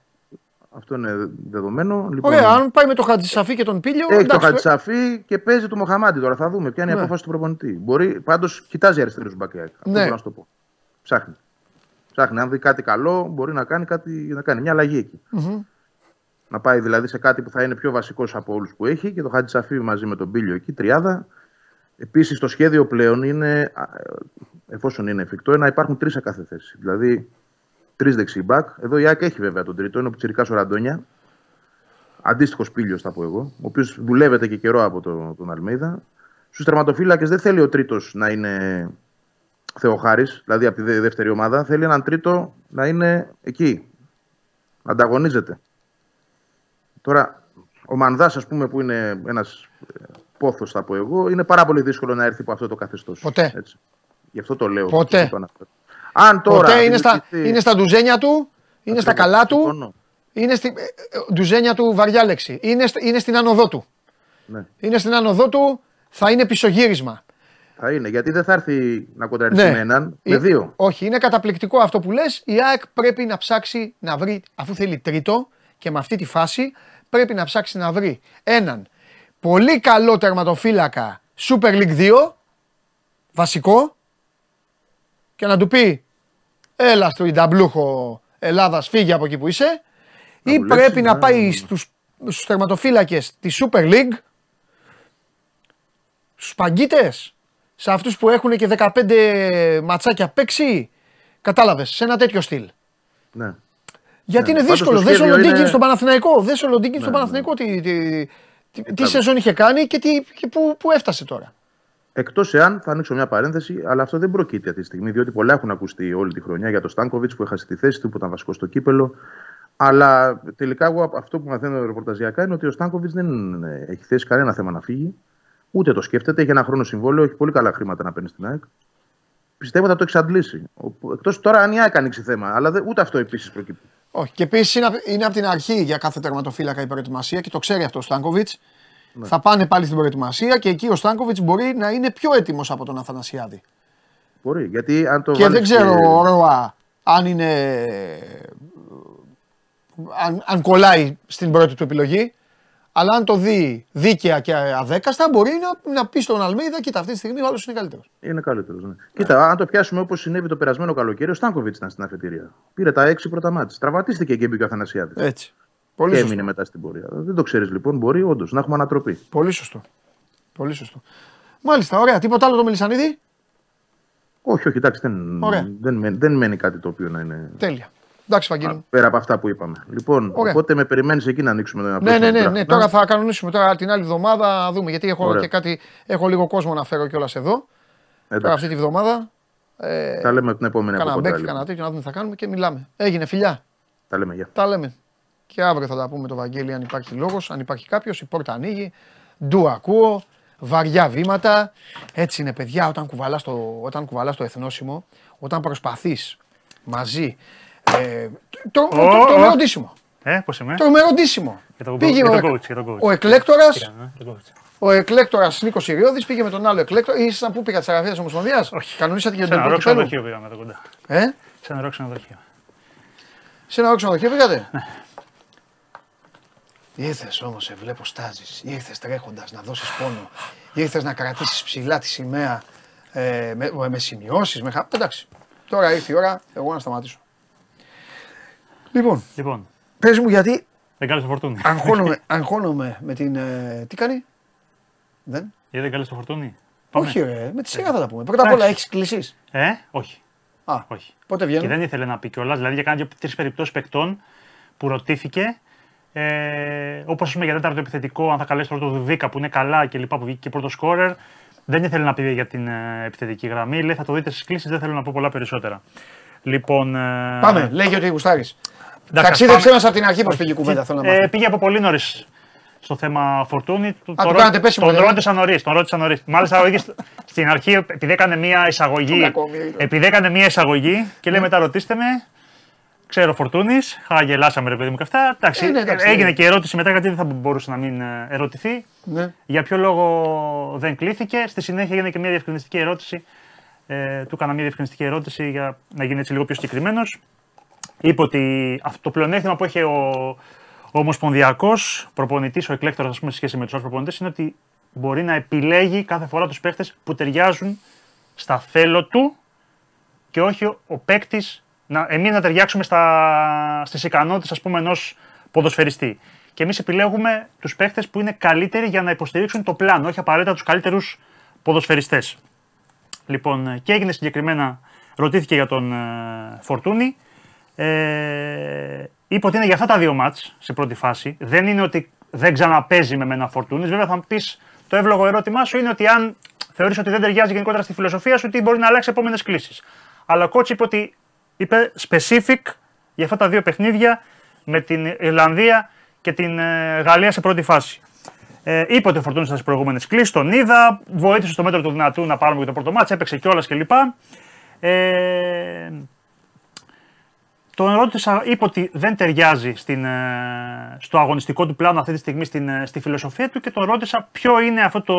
Αυτό είναι δεδομένο. Λοιπόν, Ωραία, αν πάει με το Χατζησαφή και τον Πήλιο. Έχει το Χατζησαφή και παίζει το Μοχαμάντι τώρα. Θα δούμε ποια είναι ναι. η απόφαση του προπονητή. Μπορεί, πάντως κοιτάζει αριστερό μπακ, ναι. Αυτό ναι. μπορώ να το πω. Ψάχνει. Ψάχνει. Αν δει κάτι καλό, μπορεί να κάνει, κάτι, να κάνει μια αλλαγή εκεί. Mm-hmm. Να πάει δηλαδή σε κάτι που θα είναι πιο βασικός από όλους που έχει και το Χατζησαφή μαζί με τον Πίλιο εκεί, τριάδα. Επίσης το σχέδιο πλέον είναι, εφόσον είναι εφικτό, να υπάρχουν τρεις σε κάθε θέση. Δηλαδή τρεις δεξί μπακ. Εδώ η ΑΕΚ έχει βέβαια τον τρίτο, είναι ο Πιτσυρικά ο Ραντόνια. Αντίστοιχος πύλιος, θα πω εγώ, ο οποίος δουλεύεται και καιρό από το, τον Αλμίδα. Στους τερματοφύλακες δεν θέλει ο τρίτος να είναι Θεοχάρης, δηλαδή από τη δεύτερη ομάδα. Θέλει έναν τρίτο να είναι εκεί, να ανταγωνίζεται. Τώρα, ο Μανδάς, ας πούμε, που είναι ένας πόθος, θα πω εγώ, είναι πάρα πολύ δύσκολο να έρθει από αυτό το καθεστώς. Ποτέ. Έτσι. Γι' αυτό το λέω. Ποτέ. Αν τώρα. Ποτέ είναι στα, είναι στα ντουζένια του, είναι στα καλά του. Είναι στη, ε, ε, ντουζένια του βαριά λέξη. Είναι, είναι στην άνοδό του. Ναι. Είναι στην άνοδό του, θα είναι πισωγύρισμα. Θα είναι, γιατί δεν θα έρθει να κοντραριστεί ναι. με έναν, με δύο. Όχι, είναι καταπληκτικό αυτό που λες. Η ΑΕΚ πρέπει να ψάξει να βρει, αφού θέλει τρίτο και με αυτή τη φάση, πρέπει να ψάξει να βρει έναν πολύ καλό τερματοφύλακα Super League 2, βασικό, και να του πει έλα στο Ινταμπλούχο Ελλάδας, φύγει από εκεί που είσαι, ή πρέπει να ναι, πάει ναι, ναι. στους, στους τερματοφύλακες της Super League, στους παγκίτες, σε αυτούς που έχουν και 15 ματσάκια παίξει, κατάλαβες, σε ένα τέτοιο στυλ. Ναι. Γιατί ναι. είναι δύσκολο. Δεν ο Λοντίνκιν είναι... στον Παναθηναϊκό. Δεν ο Λοντίνκιν στον Παναθηναϊκό τι, τι, τι, τι σεζόν είχε κάνει και, τι, και πού, πού έφτασε τώρα. Εκτός εάν, θα ανοίξω μια παρένθεση, αλλά αυτό δεν προκύπτει αυτή τη στιγμή, διότι πολλά έχουν ακουστεί όλη τη χρονιά για τον Στάνκοβιτς που έχασε τη θέση του, που ήταν βασικός στο κύπελο. Αλλά τελικά, εγώ αυτό που μαθαίνω ρεπορταζιακά είναι ότι ο Στάνκοβιτς δεν έχει θέσει κανένα θέμα να φύγει. Ούτε το σκέφτεται. Έχει ένα χρόνο συμβόλαιο, έχει πολύ καλά χρήματα να παίρνει στην ΑΕΚ. Πιστεύω θα το εξαντλήσει. Εκτός τώρα αν η ΑΕΚ ανοίξει θέμα. Αλλά δε, ούτε αυτό επίσης προκύπτει. Όχι. Και επίσης είναι, είναι από την αρχή για κάθε τερματοφύλακα η προετοιμασία και το ξέρει αυτό ο Στάνκοβιτς. Ναι. Θα πάνε πάλι στην προετοιμασία και εκεί ο Στάνκοβιτς μπορεί να είναι πιο έτοιμος από τον Αθανασιάδη. Μπορεί, γιατί αν το Και δεν ξέρω, και... Ρώα, αν είναι. Αν, αν κολλάει στην πρώτη του επιλογή. Αλλά αν το δει δίκαια και αδέκαστα, μπορεί να, να πει στον Αλμίδα: Κοίτα, αυτή τη στιγμή ο άλλος είναι καλύτερος. Είναι καλύτερος. Ναι. Κοίτα, αν το πιάσουμε όπως συνέβη το περασμένο καλοκαίρι, ο Στάνκοβιτς ήταν στην αφετηρία. Πήρε τα έξι πρώτα μάτια. Τραυματίστηκε και μπήκε ο Αθανασιάδης. Έτσι. Πολύ και σωστό. έμεινε μετά στην πορεία. Δεν το ξέρεις λοιπόν, μπορεί όντως να έχουμε ανατροπή. Πολύ σωστό. Πολύ σωστό. Μάλιστα, ωραία. Τίποτα άλλο το Μελισανίδη; Όχι, όχι, εντάξει, δεν, δεν, δεν μένει κάτι το οποίο να είναι. Τέλεια. Εντάξει, Βαγγέλη. Πέρα από αυτά που είπαμε. Λοιπόν, Ωραία. οπότε με περιμένεις εκεί να ανοίξουμε το Ναι, ναι, ναι, ναι. Τώρα θα κανονίσουμε τώρα την άλλη εβδομάδα. Δούμε γιατί έχω και κάτι. Έχω λίγο κόσμο να φέρω κιόλας εδώ. Εντάξει. Τώρα αυτή τη βδομάδα. Ε, τα λέμε την επόμενη εβδομάδα. Κάνα μπέκ, κάνα τέτοιο να δούμε τι θα κάνουμε και μιλάμε. Έγινε φιλιά. Τα λέμε, για. Τα λέμε. Και αύριο θα τα πούμε το Βαγγέλη αν υπάρχει λόγος, αν υπάρχει κάποιος. Η πόρτα ανοίγει. Ντου ακούω. Βαριά βήματα. Έτσι είναι, παιδιά, όταν κουβαλάς το, όταν κουβαλάς το εθνόσημο, όταν προσπαθείς μαζί. Ε, το, το, το, το μεροντήσιμο. Ε, πώς είμαι; Το μεροντήσιμο. Πήγε ο, ο εκλέκτορα. Ο εκλέκτορας Νίκος Ιριώδη πήγε με τον άλλο εκλέκτορα. Ήσασταν πού πήγα της Αραβία Ομοσπονδίας; Όχι. Κανονίσατε για τον Σε ένα ξενοδοχείο πήγαμε εδώ κοντά. Ε; Σε ένα ξενοδοχείο. Σε ένα ξενοδοχείο πήγατε; Ναι. Ήρθες όμως, σε βλέπω στάζεις. Ήρθες τρέχοντας να δώσεις πόνο. Ήρθες να κρατήσεις ψηλά τη σημαία ε, με, με σημειώσεις. Με... Εντάξει. Τώρα ήρθε η ώρα εγώ να σταματήσω. Λοιπόν, Λοιπόν, πες μου γιατί δεν κάλεσε το φορτούνι. αγχώνομαι, αγχώνομαι με την. Ε, τι κάνει, Δεν. Γιατί δεν κάλεσε το φορτούνι. Όχι, ρε, με τη σειρά θα τα πούμε. Πρώτα απ' όλα Εντάξει. έχεις κλείσει. Ε, όχι. Α, όχι. πότε Και βγαίνει. δεν ήθελε να πει κιόλας. Δηλαδή, για κάνα τρεις περιπτώσεις παικτών που ρωτήθηκε. Ε, Όπως πούμε για τέταρτο επιθετικό, αν θα καλέσει τώρα το Δουβίκα που είναι καλά και λοιπά, που βγήκε και πρώτο σκόρερ. Δεν ήθελε να πει για την ε, επιθετική γραμμή. Λέει θα το δείτε στις κλήσει, δεν θέλω να πω πολλά περισσότερα. Λοιπόν. ε, Πάμε, λέγει ότι γουστάρεις. εντάξει, Ταξίδεψε πάμε. μας από την αρχή πώς πήγε η κουβέντα. Θέλω να Ε, μάθω. πήγε από πολύ νωρίς στο θέμα Φορτούνη. του κάνατε πέσιμο, Τον δηλαδή. ρώτησα νωρίς. Τον ρώτησα νωρίς. Μάλιστα, ο ίδιος στην αρχή, επειδή έκανε μια εισαγωγή. κακόμοιρο. επειδή έκανε μια εισαγωγή και λέει μετά ρωτήστε με. Ξέρω Φορτούνης. Χαγελάσαμε ρε παιδί μου και αυτά. Εντάξει, Ε, ναι, εντάξει, έγινε ναι. και ερώτηση μετά γιατί δεν θα μπορούσε να μην ε, ερωτηθεί. Ναι. Για ποιο λόγο δεν κλήθηκε. Στη συνέχεια έγινε και μια διευκρινιστική ερώτηση. Ε, του έκανα μια διευκρινιστική ερώτηση για να γίνει έτσι λίγο πιο συγκεκριμένος. Είπε ότι αυτό το πλεονέκτημα που έχει ο, ο Ομοσπονδιακός προπονητής, ο εκλέκτορας, ας πούμε, σε σχέση με τους άλλους προπονητές, είναι ότι μπορεί να επιλέγει κάθε φορά τους παίχτε που ταιριάζουν στα θέλω του και όχι ο, ο παίκτης να, εμείς να ταιριάξουμε στα, στις ικανότητες ας πούμε ενός ποδοσφαιριστή. Και εμείς επιλέγουμε τους παίκτες που είναι καλύτεροι για να υποστηρίξουν το πλάνο, όχι απαραίτητα τους καλύτερους ποδοσφαιριστές. Λοιπόν, ε, και έγινε συγκεκριμένα, ρωτήθηκε για τον ε, Φορτούνη. Ε, είπε ότι είναι για αυτά τα δύο μάτς σε πρώτη φάση. Δεν είναι ότι δεν ξαναπέζει με ένα Φορτούνης. Βέβαια θα μου πεις το εύλογο ερώτημά σου είναι ότι αν θεωρείς ότι δεν ταιριάζει γενικότερα στη φιλοσοφία σου, ότι μπορεί να αλλάξει επόμενες κλήσεις. Αλλά ο coach είπε ότι είπε specific για αυτά τα δύο παιχνίδια με την Ιρλανδία και την ε, Γαλλία σε πρώτη φάση. Ε, είπε ότι ο Φορτούνης ήταν στι προηγούμενες κλήσεις, τον είδα, βοήθησε στο μέτρο του δυνατού να πάρουμε και το πρώτο μάτς, έπαιξε κιόλας κλπ. Ε, τον ρώτησα, είπε ότι δεν ταιριάζει στην, ε, στο αγωνιστικό του πλάνο αυτή τη στιγμή στην, ε, στη φιλοσοφία του και τον ρώτησα ποιο είναι αυτό το,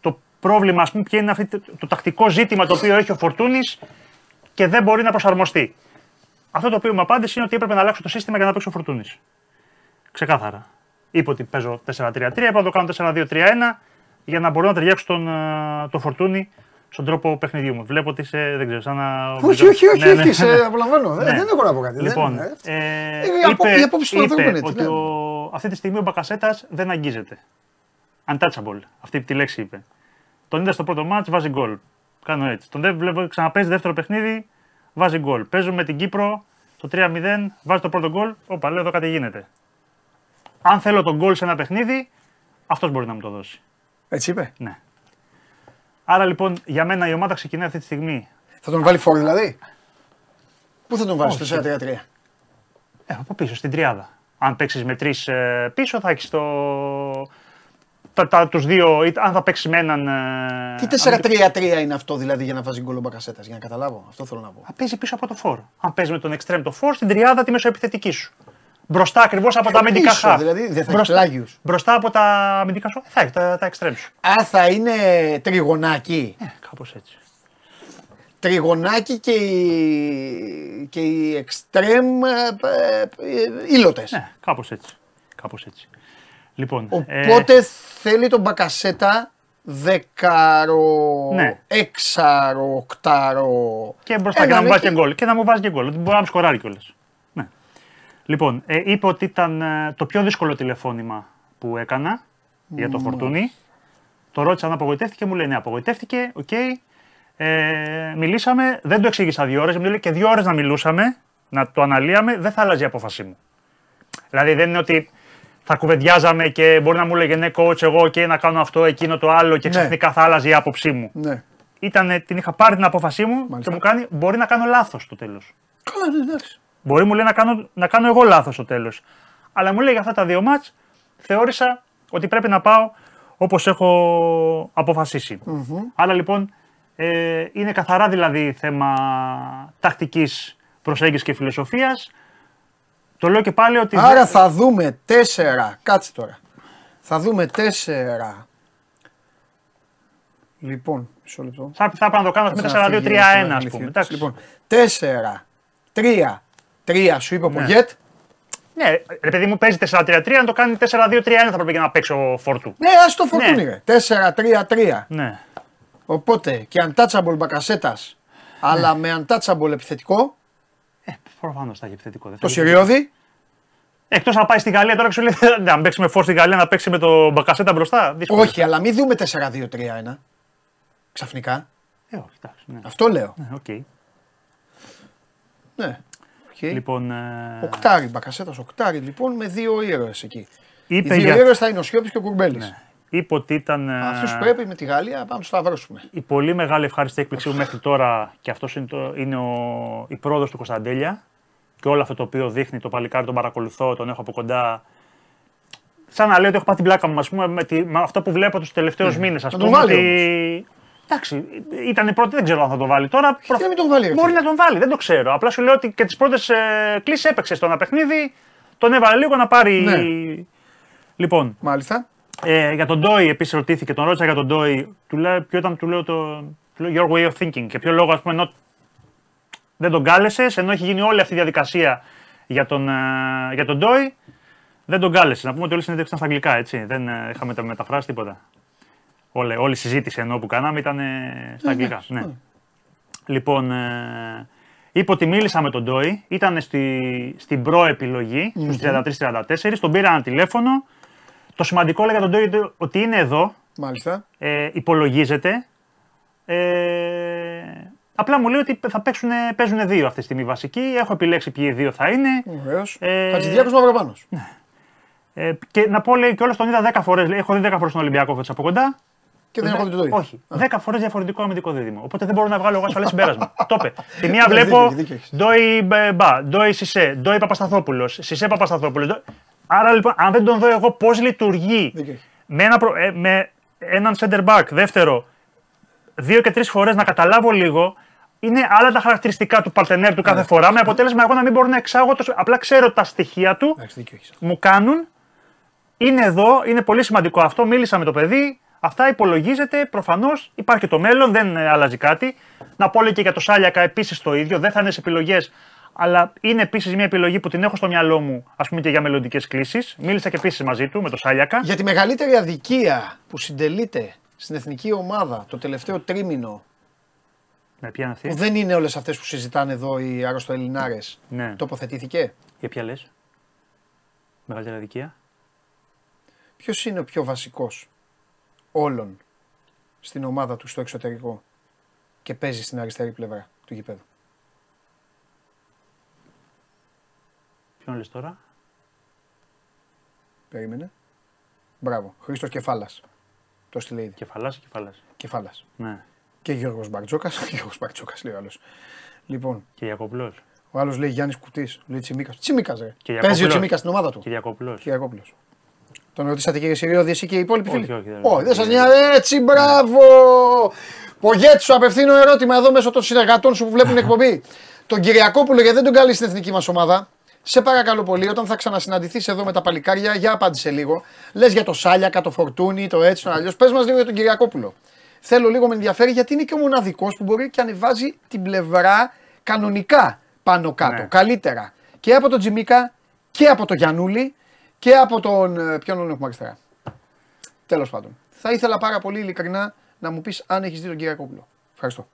το πρόβλημα, ας πούμε, ποιο είναι αυτό το, το τακτικό ζήτημα το οποίο έχει ο Φορτούνης και δεν μπορεί να προσαρμοστεί. Αυτό το οποίο μου απάντησε είναι ότι έπρεπε να αλλάξω το σύστημα για να παίξει ο Φορτούνης. Ξεκάθαρα. Είπε ότι παίζω 4-3-3, έπρεπε να το κάνω 4-2-3-1 για να μπορώ να ταιριάξω τον, ε, το Φορτούνη στον τρόπο παιχνιδιού μου. Βλέπω ότι είσαι, δεν ξέρω, σαν να. Όχι, όχι, όχι, Ναι, ναι, όχι, σε ναι. απολαμβάνω. Δεν- Ναι. Δεν έχω να πω κάτι. Λοιπόν, δεν- ε, η απο- είπε, η απόψη του ανθρώπου είναι είπε έτσι, ότι ναι. ο, αυτή τη στιγμή ο Μπακασέτας δεν αγγίζεται. Untouchable. Αυτή τη λέξη είπε. Τον είδα στο πρώτο μάτς, βάζει γκολ. Κάνω έτσι. Τον δε- βλέπω ξαναπέζει δεύτερο παιχνίδι, βάζει γκολ. Παίζω με την Κύπρο το 3-0, βάζει το πρώτο γκολ. Όπα, λέω εδώ κάτι γίνεται. Αν θέλω τον γκολ σε ένα παιχνίδι, αυτός μπορεί να μου το δώσει. Έτσι είπε; Ναι. Άρα λοιπόν για μένα η ομάδα ξεκινάει αυτή τη στιγμή. Θα τον βάλει φόρ δηλαδή; Πού θα τον βάλεις Όχι. στο 4-3-3. Ε, από πίσω, στην τριάδα. Αν παίξεις με τρεις πίσω, θα έχεις το. Τα, τα, τους δύο, ή αν θα παίξει με έναν. ε, Τι 4-3-3 είναι αυτό δηλαδή για να βάζει γκολ ο Μπακασέτας, για να καταλάβω. Αυτό θέλω να πω. Θα παίζει πίσω από το φόρ. Αν παίζει με τον εξτρέμ το φόρ, στην τριάδα τη μεσοεπιθετική σου. Μπροστά ακριβώς από τα αμυντικά πίσω, χαφ. δηλαδή, δεν θα έχεις μπροστά, πλάγιους. μπροστά από τα αμυντικά σου. ε, Θα έχεις τα, τα εξτρέμ σου. Α, θα είναι τριγωνάκι. Ε, Κάπως έτσι. Τριγωνάκι και οι, και οι εξτρέμ ε, ε, ε, ήλωτες. Ναι, κάπως έτσι. Κάπως έτσι. Λοιπόν, Οπότε θέλει τον Μπακασέτα δεκάρο, Ναι. έξαρο, οκτάρο. Και μπροστά Ε, και να μου είναι βάζει και- και γκολ. Και να μου βάζει και γκολ. Ότι μπορεί να μου σκοράρει κιόλας. Ναι. Λοιπόν, ε, είπε ότι ήταν ε, το πιο δύσκολο τηλεφώνημα που έκανα για το φορτούνι. Το ρώτησα αν απογοητεύτηκε, μου λέει ναι, απογοητεύτηκε. Οκ. Ε, μιλήσαμε, δεν το εξήγησα δύο ώρες. Μου λέει και δύο ώρες να μιλούσαμε, να το αναλύαμε, δεν θα άλλαζε η απόφασή μου. Δηλαδή δεν είναι ότι θα κουβεντιάζαμε και μπορεί να μου έλεγε ναι, coach, εγώ και να κάνω αυτό, εκείνο, το άλλο και Ναι. ξαφνικά θα άλλαζε η άποψή μου Ναι. ήταν, την είχα πάρει την απόφασή μου Μάλιστα. και μου κάνει μπορεί να κάνω λάθος στο τέλος. Καλά, ναι, εντάξει. Μπορεί μου λέει να κάνω, να κάνω εγώ λάθος στο τέλος. Αλλά μου λέει για αυτά τα δύο μάτς θεώρησα ότι πρέπει να πάω όπως έχω αποφασίσει. Άρα λοιπόν ε, είναι καθαρά δηλαδή θέμα τακτικής προσέγγισης και φιλοσοφίας. Το λέω και πάλι ότι. Άρα δεν- θα δούμε τέσσερα. Κάτσε τώρα. Θα δούμε τέσσερα. Λοιπόν, μισό λεπτό. Θα, θα έπρεπε να το κάνω με Κάτσε να φύγει 4-2-3-1, ένας ας αλήθεια. πούμε. Εντάξει. Λοιπόν, τέσσερα. Τρία. Τρία σου είπε ο Ναι. Πογέτ. Ναι, ρε παιδί μου παίζει 4-3-3, να το κάνει 4-2-3-1 θα πρέπει για να παίξει ο Φόρτου. Ναι, ας το φορτούνι, Ναι. ρε. 4-3-3. Ναι. Οπότε και untouchable μπακασέτας, Ναι. αλλά με untouchable επιθετικό, Ε, προφανώς θα έχει επιθετικό. δεν το θα έχει- Σιριώδη. Εκτός να πάει στη Γαλλία τώρα και σου λέει «Ναι, αν παίξει με φόρ στη Γαλλία να παίξει με το Μπακασέτα μπροστά. Δύσκολο. Όχι, αλλά μην δούμε 4-2-3-1. Ξαφνικά. Ε, όχι, εντάξει. Ναι. Αυτό λέω. Ναι, οκ. Ναι. Οκ. Λοιπόν, ε, Οκτάρι, μπακασέτας οκτάρι λοιπόν με δύο ήρωες εκεί. Οι είπε, δύο για... ήρωες θα είναι ο Σιώπης και ο Κουρμπέλης. ναι. Είπε ότι ήταν ε, Αυτού πρέπει με τη Γαλλία να πάμε να τους σταυρώσουμε. η πολύ μεγάλη ευχάριστη έκπληξη μου μέχρι τώρα και αυτός είναι, το, είναι ο, η πρόοδος του Κωνσταντέλια και όλο αυτό το οποίο δείχνει το παλικάρι, τον παρακολουθώ, τον έχω από κοντά. Σαν να λέω ότι έχω πάθει την πλάκα μου, ας πούμε, με, τη, με αυτό που βλέπω τους τελευταίους Ναι. μήνες. Να τον βάλει Εντάξει, ήταν η πρώτη, δεν ξέρω αν θα το βάλει τώρα. Γιατί να μην τον βάλει, ρε Μπορεί φίλε. να τον βάλει, δεν το ξέρω. Απλά σου λέω ότι και τις πρώτες ε, κλήσει έπαιξε στο ένα παιχνίδι, τον έβαλε λίγο να πάρει. Ναι. Λοιπόν, Μάλιστα. Ε, για τον Ντόι επίσης ρωτήθηκε, τον ρώτησα για τον Ντόι. Του λέω, ποιο ήταν, του λέω το. Του λέω your way of thinking. Και ποιο λόγο, ας πούμε, ενώ δεν τον κάλεσες, ενώ έχει γίνει όλη αυτή η διαδικασία για τον, ε, για τον Ντόι, δεν τον κάλεσες. Να πούμε ότι όλη η συνέντευξη ήταν στα αγγλικά, έτσι. Δεν ε, είχαμε τα μεταφράσει τίποτα. Όλη, όλη η συζήτηση ενώ που κάναμε ήταν ε, στα αγγλικά. Ναι. Λοιπόν, ε, είπε ότι μίλησα με τον Ντόι, ήταν στη, στην προεπιλογή, στους 33-34, τον πήρα ένα τηλέφωνο. Το σημαντικό λέει για τον Ντόι είναι ότι είναι εδώ, Μάλιστα. ε, υπολογίζεται. Ε, απλά μου λέει ότι θα παίξουν, παίζουν δύο αυτή τη στιγμή βασικοί. Έχω επιλέξει ποιοι δύο θα είναι. Ωραίο. Ε, Χατζηδιάκος Μαυροπάνο. Ε, και να πω λέει κιόλας τον είδα 10 φορές. Έχω δει 10 φορές τον Ολυμπιακό φέτο από κοντά. Και δεν έχω δει το ίδιο. Όχι. 10 φορές διαφορετικό αμυντικό δίδυμο. Οπότε δεν μπορώ να βγάλω εγώ ασφαλέ συμπέρασμα. το είπε. Τη μία Ναι, βλέπω δίκιο, δίκιο έχεις. Ντόι Μπε- Μπα, Ντόι Σισε, Ντόι Παπασταθόπουλος, Σισε Παπασταθόπουλος. Άρα λοιπόν, αν δεν τον δω εγώ πώς λειτουργεί Δίκιο έχει. με, ένα, προ- ε, με έναν center back, δεύτερο, δύο και τρεις φορές να καταλάβω λίγο, είναι άλλα τα χαρακτηριστικά του παρτενέρ του Ναι. κάθε φορά. Με αποτέλεσμα εγώ να μην μπορώ να εξάγω. Το, απλά ξέρω τα στοιχεία του Εντάξει, δίκιο έχεις. μου κάνουν. Είναι εδώ, είναι πολύ σημαντικό αυτό. Μίλησα με το παιδί. Αυτά υπολογίζεται. Προφανώς υπάρχει και το μέλλον, δεν ε, αλλάζει κάτι. Να πω λέει και για το Σάλιακα επίσης το ίδιο. Δεν θα είναι σε επιλογές. Αλλά είναι επίσης μια επιλογή που την έχω στο μυαλό μου, ας πούμε και για μελλοντικές κλήσεις. Μίλησα και επίσης μαζί του με το Σάλιακα. Για τη μεγαλύτερη αδικία που συντελείται στην εθνική ομάδα το τελευταίο τρίμηνο, Ναι, ποια είναι αυτή. που δεν είναι όλες αυτές που συζητάνε εδώ οι αρρωστοελληνάρε, Ναι. τοποθετήθηκε; Για ποια λες; Μεγαλύτερη αδικία; Ποιος είναι ο πιο βασικός όλων στην ομάδα του στο εξωτερικό και παίζει στην αριστερή πλευρά του γηπέδου; Ποιον λες τώρα; Περίμενε. Μπράβο. Χρήστος Κεφάλας. Το στείλε ήδη. Κεφαλάς ή κεφαλά. Κεφάλας. Ναι. Και Γιώργος Μπαρτζόκα. Γιώργος Μπαρτζόκα λέει ο άλλος. Λοιπόν, Και Γιακοπουλό. ο άλλος λέει Γιάννης Κουτής. Λέει Τσιμίκας. Τσιμίκας, ρε. Κυριακόπουλος. Παίζει ο Τσιμίκας στην ομάδα του. Κυριακόπουλο. Κυριακόπουλο. Τον ρωτήσατε κύριε Σιριώδη, εσύ και οι υπόλοιποι Όχι, φίλοι; όχι, δεν- Όχι, δεν σας νοιάζει. Έτσι, μπράβο! Πογέτη, σου απευθύνω ερώτημα εδώ μέσω των συνεργατών σου που βλέπουν εκπομπή. Τον Κυριακόπουλο, γιατί δεν τον καλείς στην εθνική μας ομάδα; Σε παρακαλώ πολύ, όταν θα ξανασυναντηθείς εδώ με τα παλικάρια, για απάντησε λίγο. Λες για το Σάλιακα, το Φορτούνι, το έτσι, το αλλιώς. Πες μας λίγο για τον Κυριακόπουλο. Θέλω λίγο με ενδιαφέρει γιατί είναι και ο μοναδικός που μπορεί και ανεβάζει την πλευρά κανονικά πάνω κάτω. Ναι. Καλύτερα. Και από τον Τζιμίκα και από τον Γιανούλη και από τον. ε, Ποιον άλλον έχουμε αριστερά. Τέλος πάντων. Θα ήθελα πάρα πολύ ειλικρινά να μου πεις αν έχεις δει τον Κυριακόπουλο. Ευχαριστώ.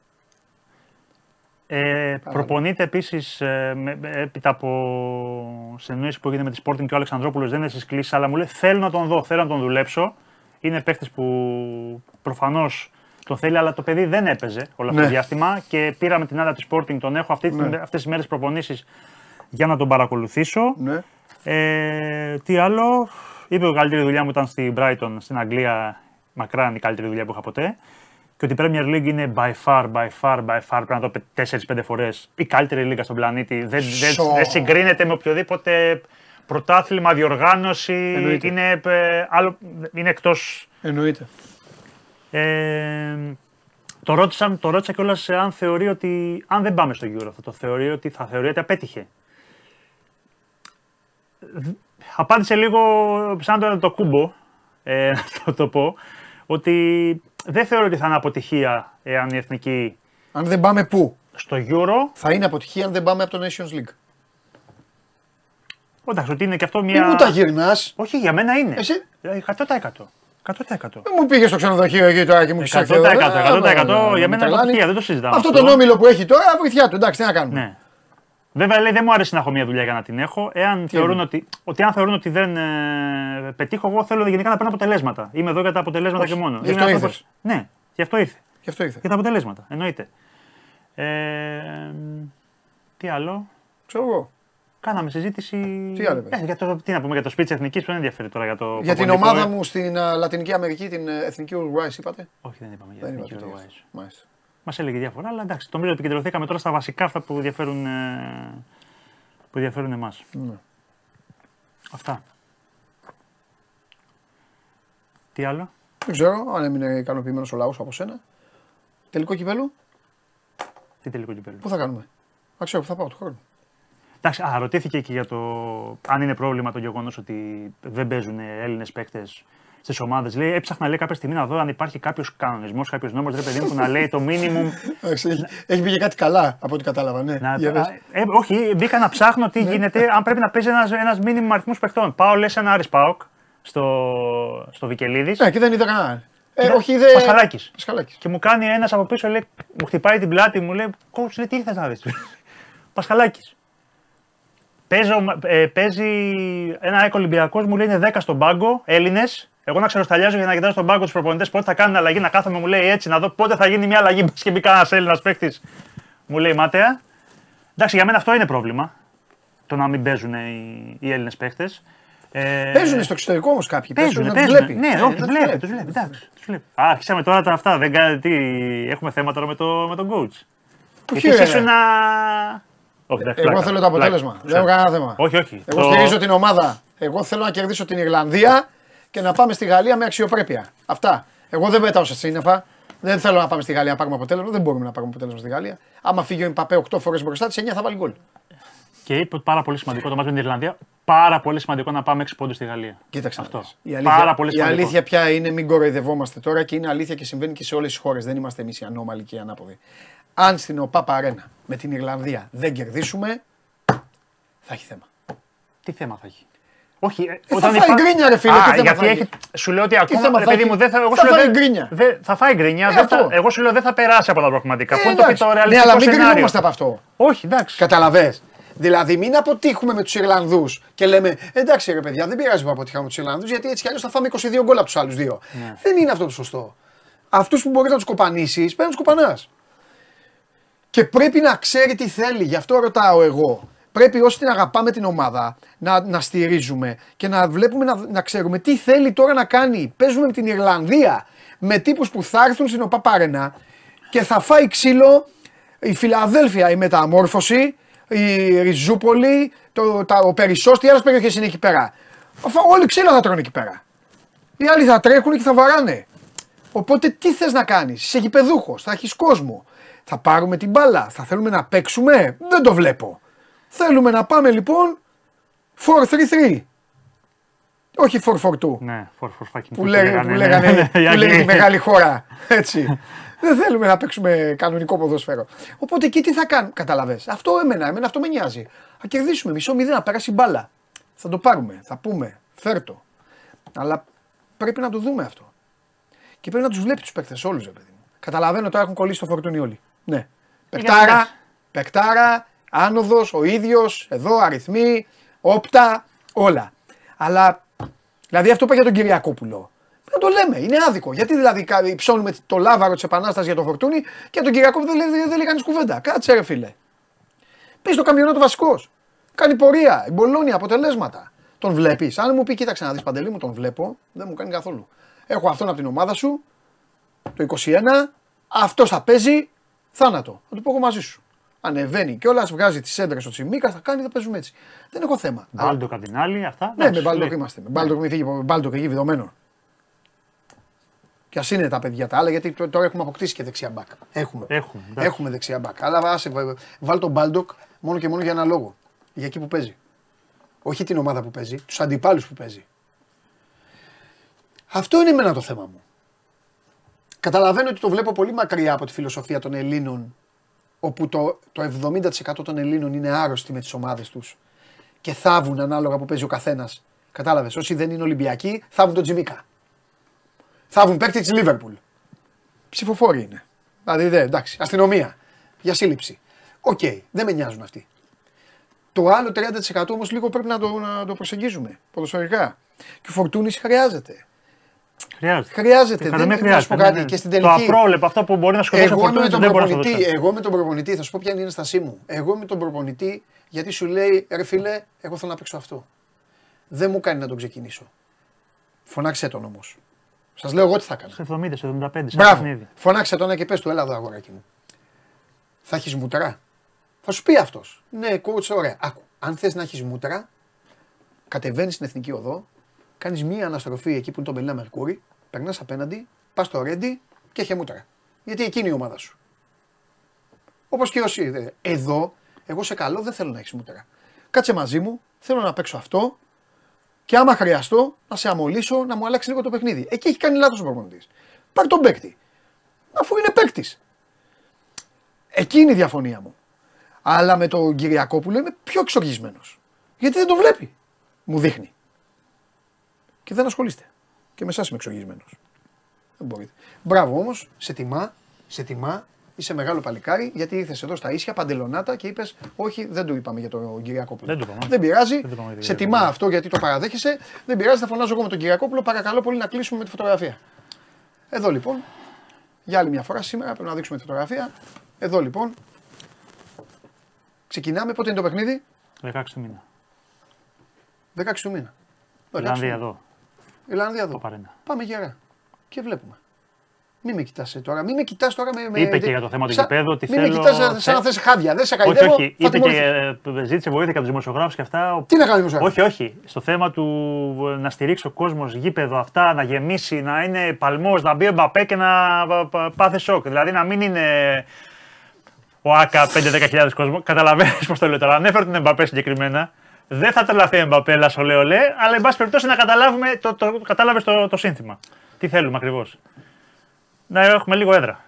Ε, προπονείται επίσης ε, με- με- έπειτα από συνεννόηση που έγινε με τη Sporting και ο Αλεξανδρόπουλος. Δεν είναι στις κλήσεις, αλλά μου λέει: Θέλω να τον δω, θέλω να τον δουλέψω. Είναι παίχτη που προφανώς τον θέλει, αλλά το παιδί δεν έπαιζε όλο αυτό Ναι. το διάστημα. Και πήραμε την άδεια της Sporting, τον έχω αυτή, Ναι. αυτές τις μέρες προπονήσεις για να τον παρακολουθήσω. Ναι. Ε, τι άλλο. Είπε ότι η καλύτερη δουλειά μου ήταν στην Brighton, στην Αγγλία. Μακράν η καλύτερη δουλειά που είχα ποτέ. Και ότι η Premier League είναι by far, by far, by far. Πρέπει να το πει 4-5 φορές η καλύτερη λίγα στον πλανήτη. Δεν, δεν, Σο. δεν συγκρίνεται με οποιοδήποτε πρωτάθλημα, διοργάνωση. Εννοείται. Είναι, ε, άλλο, είναι εκτός. Εννοείται. Ε, το, ρώτησα, το ρώτησα κιόλας αν θεωρεί ότι. Αν δεν πάμε στο Euro, θα το θεωρεί ότι θα θεωρεί ότι απέτυχε. Απάντησε λίγο σαν το, το κούμπο, ε, να το, το πω, ότι δεν θεωρώ ότι θα είναι αποτυχία εάν η εθνική Αν δεν πάμε πού, στο Euro. θα είναι αποτυχία αν δεν πάμε από το Nations League. Εντάξει, ότι είναι και αυτό μια. Μην μου τα γυρνά. Όχι, για μένα είναι. Εσύ. 100%. 100%. Δεν μου πήγε στο ξενοδοχείο εκεί τώρα και μου 100%, ξέρει. 100%, για μένα είναι αποτυχία, δεν το συζητάμε. Αυτό τον όμιλο που έχει τώρα, βοηθιά του. Εντάξει, τι να κάνουμε. Ναι. Βέβαια λέει δεν μου αρέσει να έχω μια δουλειά για να την έχω. Εάν θεωρούν ότι, ότι, αν θεωρούν ότι δεν ε, πετύχω, εγώ θέλω γενικά να παίρνω αποτελέσματα. Είμαι εδώ για τα αποτελέσματα Όχι, και μόνο. γι' Είμαι αυτό άνθρωπος- ήρθες. Ναι, γι' αυτό ήρθες. Γι' αυτό ήρθες. Για τα αποτελέσματα, εννοείται. Ε, τι άλλο; Ξέρω εγώ. Κάναμε συζήτηση. Τι άλλο, πες; ε, για το, τι να πούμε για το speech εθνικής που δεν ενδιαφέρει τώρα για το. Για την προπονητικό, ομάδα ε. μου στην α, Λατινική Αμερική, την ε, εθνική Uruguay, είπατε; Όχι, δεν είπαμε για Δεν εθνική είπατε. Uruguay. Μάλιστα. Μας έλεγε διάφορα, αλλά εντάξει, το νομίζω ότι επικεντρωθήκαμε τώρα στα βασικά αυτά που ενδιαφέρουν, ε, που ενδιαφέρουν εμάς. Ναι. Αυτά. Τι άλλο; Δεν ξέρω αν έμεινε ικανοποιημένος ο λαός από σένα. Τελικό κυπέλου, Τι τελικό κυπέλο. πού θα κάνουμε; Α ξέρω που θα πάω του χρόνου. Εντάξει, α, ρωτήθηκε και για το αν είναι πρόβλημα το γεγονός ότι δεν παίζουν Έλληνες παίκτες στις ομάδες. Λέει, έψαχνα λέει κάποια στιγμή να δω αν υπάρχει κάποιος κανονισμός, κάποιος νόμος, ρε παιδί μου, που να λέει το minimum. Εντάξει, έχει- Έχει βγει κάτι καλά από ό,τι κατάλαβα. Ναι. να, Για πες. α, ε, όχι, μπήκα να ψάχνω τι γίνεται, αν πρέπει να παίζει ένας ένας minimum αριθμός παιχτών. Πάω, λες, ένα Άρης Πάοκ στο, στο Βικελίδης Ναι, και δεν είδα κανένα. Ε, Ναι, όχι, είδε. Πασχαλάκης. Πασχαλάκης. και μου κάνει ένας από πίσω, λέει, μου χτυπάει την πλάτη, μου λέει, Κόψε, λέει, τι ήρθε να δεις; Πασχαλάκης. Παίζω, ε, παίζει ένα έκο Ολυμπιακός, μου λέει είναι 10 στον πάγκο, Έλληνες. Εγώ να ξεροσταλιάζω για να κοιτάω στον πάγκο τους προπονητές πότε θα κάνουν αλλαγή, να κάθομαι, μου λέει έτσι, να δω πότε θα γίνει μια αλλαγή. Μπας και μπει κανένας Έλληνας παίχτη. Μου λέει μάταια. Εντάξει, για μένα αυτό είναι πρόβλημα. Το να μην παίζουν οι, οι Έλληνες παίχτε. Ε, Παίζουν στο εξωτερικό όμως κάποιοι. Παίζουν, να τους παίζουν. βλέπει. Ναι, Ε, όχι, να τους τους βλέπει, τους βλέπει. Εντάξει, τους βλέπει. Α, αρχίσαμε τώρα τα αυτά. Δεν κάνει, τι, έχουμε θέμα τώρα με, το, με τον coach. Όχι, Γιατί ρε. εσύ ήσουν να. Όχι, εντάξει, Εγώ πλάκα, θέλω το πλάκα. αποτέλεσμα. Δεν Ξέρω. έχω κανένα θέμα. Όχι, όχι. Εγώ Το- στηρίζω την ομάδα. Εγώ θέλω να κερδίσω την Ιρλανδία και να πάμε στη Γαλλία με αξιοπρέπεια. Αυτά. Εγώ δεν πετάω σε σύννεφα. Δεν θέλω να πάμε στη Γαλλία να πάρουμε αποτέλεσμα. Δεν μπορούμε να πάρουμε αποτέλεσμα στη Γαλλία. Άμα φύγει ο Ιμπαπέ 8 φορές μπροστά της, 9 θα βάλει γκολ. Και είπε ότι πάρα πολύ σημαντικό το μάτι με την Ιρλανδία. Πάρα πολύ σημαντικό να πάμε 6 πόντους στη Γαλλία. Κοίταξε. να Αυτό. δεις. Η αλήθεια, Πάρα πολύ η σημαντικό. αλήθεια πια είναι, μην κοροϊδευόμαστε τώρα και είναι αλήθεια και συμβαίνει και σε όλες τις χώρες. Δεν είμαστε εμείς οι ανώμαλοι και οι ανάποδοι. Αν στην ΟΠΑΠ Αρένα με την Ιρλανδία δεν κερδίσουμε, θα έχει θέμα. Τι θέμα θα έχει; Όχι, ε, θα φάει γκρίνια, ρε φίλε, Α, τι θέμα γιατί θα έχει... έχει. Σου λέω ότι ακόμα. θέμα ρε θα παιδί έχει. μου, δεν θα, εγώ Θα σου λέω, φάει δεν- γκρίνια. δεν- θα φάει γκρίνια. Ε, δεν θα- αυτό. εγώ σου λέω δεν θα περάσει από τα πραγματικά. Πού είναι το, εντάξει. το ναι, ρεαλιστικό αλλά μην σενάριο; κρινόμαστε από αυτό. Όχι, εντάξει. Καταλαβέ. Δηλαδή, μην αποτύχουμε με τους Ιρλανδούς και λέμε εντάξει ρε παιδιά, δεν πειράζει που αποτύχαμε με τους Ιρλανδούς γιατί έτσι κι αλλιώς θα φάμε 22 γκολ από τους άλλους δύο. Ναι. Δεν είναι αυτό το σωστό. Αυτούς που μπορείς να τους κοπανίσεις, πρέπει να τους κοπανάς. Και πρέπει να ξέρει τι θέλει, γι' αυτό ρωτάω εγώ. Πρέπει όσοι την αγαπάμε την ομάδα να, να στηρίζουμε και να βλέπουμε να, να ξέρουμε τι θέλει τώρα να κάνει. Παίζουμε με την Ιρλανδία με τύπους που θα έρθουν στην ΟΠΑΠΑΡΕΝΑ και θα φάει ξύλο η Φιλαδέλφια, η Μεταμόρφωση, η Ριζούπολη, το, τα, ο Περισσός, τι άλλες περιοχές είναι εκεί πέρα. Αφού όλοι ξύλο θα τρώνε εκεί πέρα. Οι άλλοι θα τρέχουν και θα βαράνε. Οπότε τι θες να κάνεις, είσαι γηπεδούχος, θα έχεις κόσμο. Θα πάρουμε την μπάλα, θα θέλουμε να παίξουμε; Δεν το βλέπω. Θέλουμε να πάμε λοιπόν 4-3-3. Όχι 4-4-2 Ναι, for, for fucking που, two λέγανε, που, ναι, λέγανε, ναι, που οι λέγανε Άγγλοι. τη μεγάλη χώρα. Έτσι. Δεν θέλουμε να παίξουμε κανονικό ποδόσφαιρο. Οπότε εκεί τι θα κάνουμε, καταλαβέ. Αυτό εμένα, εμένα αυτό με νοιάζει. Θα κερδίσουμε μισό μηδέν, να περάσει η μπάλα. Θα το πάρουμε, θα πούμε, φέρτο. Αλλά πρέπει να το δούμε αυτό. Και πρέπει να τους βλέπει τους παίκτες όλους, ρε παιδί μου. Καταλαβαίνω τώρα έχουν κολλήσει το φορτούνι όλοι. Ναι. Πεκτάρα, εντάξει. Πεκτάρα, άνοδος, ο ίδιος, εδώ αριθμοί, όπτα, όλα. Αλλά Δηλαδή αυτό που είπε για τον Κυριακόπουλο. Να το λέμε, είναι άδικο. Γιατί δηλαδή κα- ψώνουμε το λάβαρο της Επανάστασης για τον Φορτούνη και για τον Κυριακόπουλο δεν, λέει- δεν λέει κανείς κουβέντα. Κάτσε ρε φίλε. Πει το καμιονάτο βασικός. Κάνει πορεία, η Μπολόνια, αποτελέσματα. Τον βλέπεις. Αν μου πει, κοίταξε να δεις παντελή μου, τον βλέπω, δεν μου κάνει καθόλου. Έχω αυτόν από την ομάδα σου, το 21, αυτός θα παίζει, θάνατο. Θα του πω εγώ μαζί σου. Ανεβαίνει κιόλας, βγάζει τις έντρες στο Τσιμίκα, θα κάνει, θα παίζουμε έτσι. Δεν έχω θέμα. Αλλά- Μπάλντοκ απ' την άλλη, αυτά. ναι, με εντάξει, Μπάλντοκ λέει. είμαστε. Με Μπάλντοκ μην φύγει, με Μπάλντοκ εκεί βιδωμένο. Και ας είναι τα παιδιά τα άλλα, γιατί τω- τώρα έχουμε αποκτήσει και δεξιά μπακ. Έχουμε. Έχουμε, εντάξει. έχουμε δεξιά μπακ. Αλλά άσε, βα- βάλ τον Μπάλντοκ μόνο και μόνο για ένα λόγο. Για εκεί που παίζει. Όχι την ομάδα που παίζει, τους αντιπάλους που παίζει. Αυτό είναι εμένα το θέμα μου. Καταλαβαίνω ότι το βλέπω πολύ μακριά από τη φιλοσοφία των Ελλήνων, όπου το, το 70% των Ελλήνων είναι άρρωστοι με τις ομάδες τους και θάβουν ανάλογα που παίζει ο καθένας. Κατάλαβες. Όσοι δεν είναι Ολυμπιακοί, θάβουν τον Τσιμίκα. Θάβουν παίκτη της Λίβερπουλ. Ψηφοφόροι είναι. Δηλαδή, δε, εντάξει, αστυνομία για σύλληψη. Okay, okay, δεν με νοιάζουν αυτοί. Το άλλο 30% όμως λίγο πρέπει να το, να το προσεγγίζουμε ποδοσφαιρικά. Και ο Φορτούνης χρειάζεται. Χρειάζεται. Χρειάζεται. Δεν δεν χρειάζεται. πω κάτι. Ναι, ναι. Και στην τελική. Το απρόβλεπτο, αυτό που μπορεί να σκοτώσει Εγώ ο είμαι, με Φορτούνης, τον δεν μπορεί να προπονητή, σκοτώσει. εγώ με τον προπονητή, θα σου πω ποια είναι η ένστασή μου. Εγώ με τον προπονητή, γιατί σου λέει, ρε φίλε, εγώ θέλω να παίξω αυτό. Δεν μου κάνει να τον ξεκινήσω. Φωνάξε τον όμως. Σας λέω εγώ τι θα κάνω. Σε 70, σε 75, σε Μπράβο. παιχνίδι. Φωνάξε τον και πες του, έλα εδώ αγοράκι μου. Θα έχεις μούτρα. Θα σου πει αυτός. Ναι, coach, ωραία. Άκου. Αν θες να έχεις μούτρα, κατεβαίνεις στην εθνική οδό, κάνεις μία αναστροφή εκεί που είναι το Μπελίνα Μερκούρι, περνάς απέναντι, πας στο Ρέντι και έχει μούτρα. Γιατί εκείνη η ομάδα σου. Όπως και όσοι. δε. Εδώ, εγώ σε καλό δεν θέλω να έχεις μούτρα. Κάτσε μαζί μου, θέλω να παίξω αυτό και άμα χρειαστώ να σε αμολύσω να μου αλλάξει λίγο το παιχνίδι. Εκεί έχει κάνει λάθος ο προπονητής. Πάρ τον παίκτη. Αφού είναι παίκτης. Εκεί είναι η διαφωνία μου. Αλλά με τον Κυριακόπουλο είμαι πιο εξοργισμένος. Γιατί δεν το βλέπει. Μου δείχνει. Και δεν ασχολείστε. Και με εσάς είμαι εξοργισμένος. Δεν μπορείτε. Μπράβο όμως, σε τιμά, σε τιμά, είσαι μεγάλο παλικάρι γιατί ήρθες εδώ στα ίσια, παντελονάτα και είπες: Όχι, δεν το είπαμε για τον Κυριακόπουλο. Δεν το είπαμε. Δεν πειράζει. Δεν το είπαμε για τον σε Κυριακόπουλο. τιμά αυτό γιατί το παραδέχεσαι. Δεν πειράζει, θα φωνάζω εγώ με τον Κυριακόπουλο. Παρακαλώ πολύ να κλείσουμε με τη φωτογραφία. Εδώ λοιπόν, για άλλη μια φορά σήμερα πρέπει να δείξουμε τη φωτογραφία. Εδώ λοιπόν. Ξεκινάμε. Πότε είναι το παιχνίδι; 16 του μήνα. 16 του μήνα. Ιρλανδία εδώ. Ιρλανδία εδώ. Το παρένα. Πάμε γερά. Και βλέπουμε. Μην με κοιτάς τώρα. Μην με κοιτάς τώρα με. με Είπε και για το θέμα του σαν- γηπέδου ότι Μην με θέλω- κοιτάς σαν- σαν να θε- θες χάδια. Δεν σε Όχι, χαϊδεύω. όχι. θα Είπε και τιμωρηθείς. ε, ζήτησε βοήθεια από τους δημοσιογράφους και αυτά. Τι να κάνει δημοσιογράφος; Όχι, όχι. Στο θέμα του ε, να στηρίξει ο κόσμος γήπεδο αυτά, να γεμίσει, να είναι παλμός, να μπει ο Εμπαπέ και να πα- πα- πάθει σοκ. Δηλαδή να μην είναι ο ΑΚΑ 5-10 κόσμος. Καταλαβαίνεις πώς το λέω τώρα. Ανέφερε τον Εμπαπέ συγκεκριμένα. Δεν θα τρελαθεί ο Εμπαπέ, λα ολέ ολέ, αλλά εν πάση περιπτώσει να καταλάβουμε, το, το, κατάλαβες το, το σύνθημα. Τι θέλουμε ακριβώς. Να έχουμε λίγο έδρα.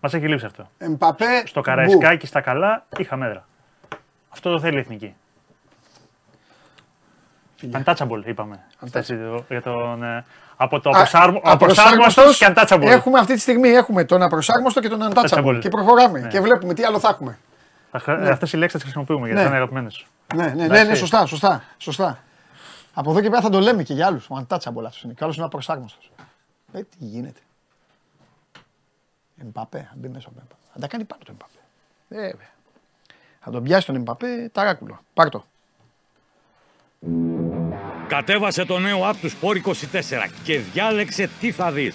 Μας έχει λείψει αυτό. Εμπαπέ. Στο μπου. Καραϊσκάκι στα καλά είχαμε έδρα. Αυτό το θέλει η εθνική. Φιλιά. Untouchable είπαμε. Έτσι, για τον, ε, από το Α, απροσάρμο, απροσάρμοστος, απροσάρμοστος και untouchable. Έχουμε αυτή τη στιγμή έχουμε τον απροσάρμοστο και τον untouchable. Untouchable. Και προχωράμε. Ναι. Και βλέπουμε τι άλλο θα έχουμε. Ναι. Αυτές οι λέξεις τις χρησιμοποιούμε γιατί Ναι. είναι αγαπημένες. Ναι, ναι, ναι, Εντάξει. ναι, σωστά, σωστά, σωστά. Από εδώ και πέρα θα το λέμε και για άλλους. Ο untouchable αυτό είναι. Και άλλος είναι απροσάρμοστο. Ε, τι γίνεται. Εμπαπέ, αν μπει μέσα ο Εμπαπέ. Θα τα κάνει πάνω το Εμπαπέ. Ε, βέβαια. Θα τον πιάσει τον Εμπαπέ ταράκουλο. Πάρ' το. Κατέβασε το νέο app του Sport 24 και διάλεξε τι θα δεις.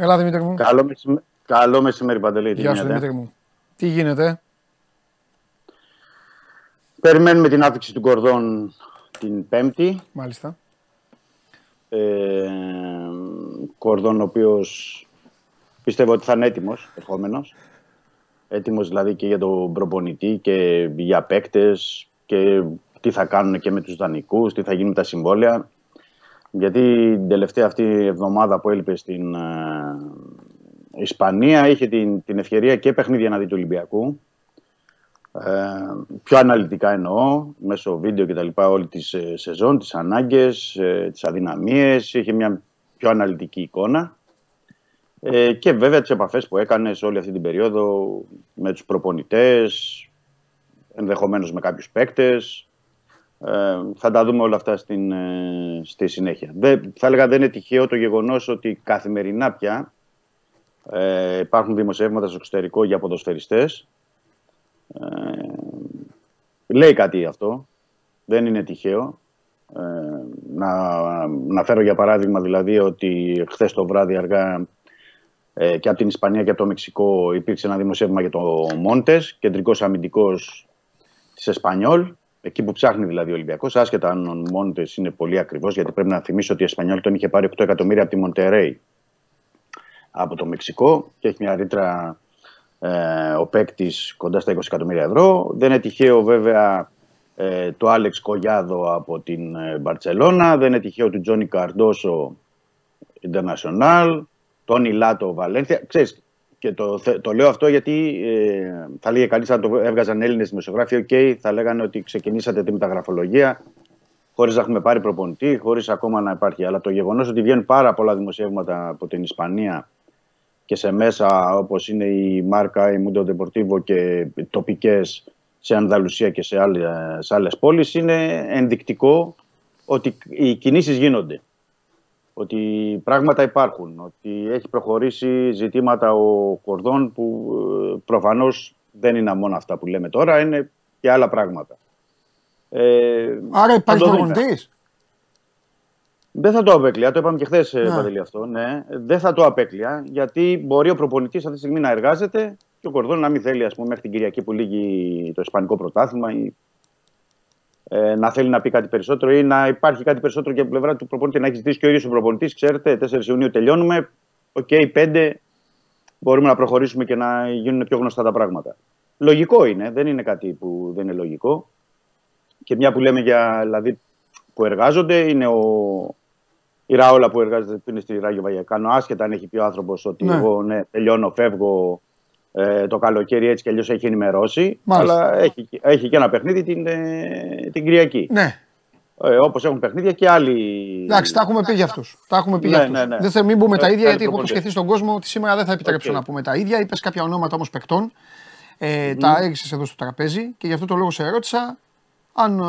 Έλα Δημήτρη μου. Καλό, μεσημέ... Καλό μεσημέρι, Παντελή. Τι Γεια σου γίνεται; Δημήτρη μου. Τι γίνεται; Περιμένουμε την άφηξη του Κορδόν την Πέμπτη. Μάλιστα. Ε, Κορδόν ο οποίος πιστεύω ότι θα είναι έτοιμος ερχόμενος. Έτοιμος δηλαδή και για τον προπονητή και για παίκτες και τι θα κάνουν και με τους δανεικούς, τι θα γίνει με τα συμβόλαια. Γιατί την τελευταία αυτή εβδομάδα που έλειπε στην ε, Ισπανία είχε την, την ευκαιρία και παιχνίδια να δει του Ολυμπιακού. Ε, πιο αναλυτικά εννοώ, μέσω βίντεο και τα λοιπά όλη τη ε, σεζόν, τις ανάγκες, ε, τις αδυναμίες, είχε μια πιο αναλυτική εικόνα. Ε, και βέβαια τις επαφές που έκανες σε όλη αυτή την περίοδο με τους προπονητές, ενδεχομένως με κάποιους παίκτες. Ε, θα τα δούμε όλα αυτά στην, ε, στη συνέχεια. Δεν, θα έλεγα δεν είναι τυχαίο το γεγονός ότι καθημερινά πια ε, υπάρχουν δημοσιεύματα στο εξωτερικό για ποδοσφαιριστές ε, λέει κάτι αυτό. Δεν είναι τυχαίο. Ε, να, να φέρω για παράδειγμα δηλαδή ότι χθες το βράδυ αργά ε, και από την Ισπανία και από το Μεξικό υπήρξε ένα δημοσίευμα για το Μόντες, κεντρικός αμυντικός της Εσπανιόλ. Εκεί που ψάχνει δηλαδή ο Ολυμπιακός, άσχετα αν ο Μόντες είναι πολύ ακριβώ, γιατί πρέπει να θυμίσω ότι η Εσπανιόλ τον είχε πάρει 8 εκατομμύρια από τη Μοντερέη από το Μεξικό και έχει μια ρήτρα ε, ο παίκτης κοντά στα 20 εκατομμύρια ευρώ. Δεν είναι τυχαίο βέβαια ε, το Άλεξ Κογιάδο από την ε, Μπαρτσελώνα, δεν είναι τυχαίο του Τζόνι Καρντόσο International, Τόνι Λάτο Βαλένθια. Ξέρεις, και το, το λέω αυτό γιατί ε, θα λέγε κανείς αν το έβγαζαν Έλληνες δημοσιογράφοι, OK, θα λέγανε ότι ξεκινήσατε τη μεταγραφολογία χωρίς να έχουμε πάρει προπονητή, χωρίς ακόμα να υπάρχει. Αλλά το γεγονός ότι βγαίνουν πάρα πολλά δημοσιεύματα από την Ισπανία και σε μέσα όπως είναι η Μάρκα, η Μούντο Deportivo και τοπικές σε Ανδαλουσία και σε άλλες, σε άλλες πόλεις είναι ενδεικτικό ότι οι κινήσεις γίνονται. Ότι πράγματα υπάρχουν, ότι έχει προχωρήσει ζητήματα ο Κορδόν που ε, προφανώς δεν είναι μόνο αυτά που λέμε τώρα, είναι και άλλα πράγματα. Ε, Άρα υπάρχει προπονητής. Δεν θα το απέκλεια, το είπαμε και χθες, ε, ναι. αυτό. Ναι. Δεν θα το απέκλεια, γιατί μπορεί ο προπονητής αυτή τη στιγμή να εργάζεται και ο Κορδόν να μην θέλει, ας πούμε, μέχρι την Κυριακή που λύγει το Ισπανικό πρωτάθλημα ή ε, να θέλει να πει κάτι περισσότερο ή να υπάρχει κάτι περισσότερο και από πλευρά του προπονητή. Να έχεις ζητήσει και ο ίδιος ο προπονητής, ξέρετε, 4 Ιουνίου τελειώνουμε. Okay, okay, 5 μπορούμε να προχωρήσουμε και να γίνουν πιο γνωστά τα πράγματα. Λογικό είναι, δεν είναι κάτι που δεν είναι λογικό. Και μια που λέμε για δηλαδή, που εργάζονται είναι ο, η Ραόλα που εργάζεται που είναι στη Ράγιο Βαγιεκάνο. Άσχετα αν έχει πει ο άνθρωπος ότι ναι. εγώ ναι, τελειώνω, φεύγω ε, το καλοκαίρι έτσι κι αλλιώς έχει ενημερώσει. Μάλιστα. Αλλά έχει, έχει και ένα παιχνίδι την, ε, την Κυριακή. Ναι. Ε, Όπως έχουν παιχνίδια και άλλοι. Εντάξει, τα έχουμε πει για αυτούς. Τα έχουμε πει ναι, για Ναι, ναι. Δεν θέλω μην πούμε τα ίδια, γιατί έχω προσχεθεί στον κόσμο ότι σήμερα δεν θα επιτρέψω okay. να πούμε τα ίδια. Είπες κάποια ονόματα όμως παικτών. Ε, mm. Τα έριξες εδώ στο τραπέζι και γι' αυτό το λόγο σε ερώτησα. Αν...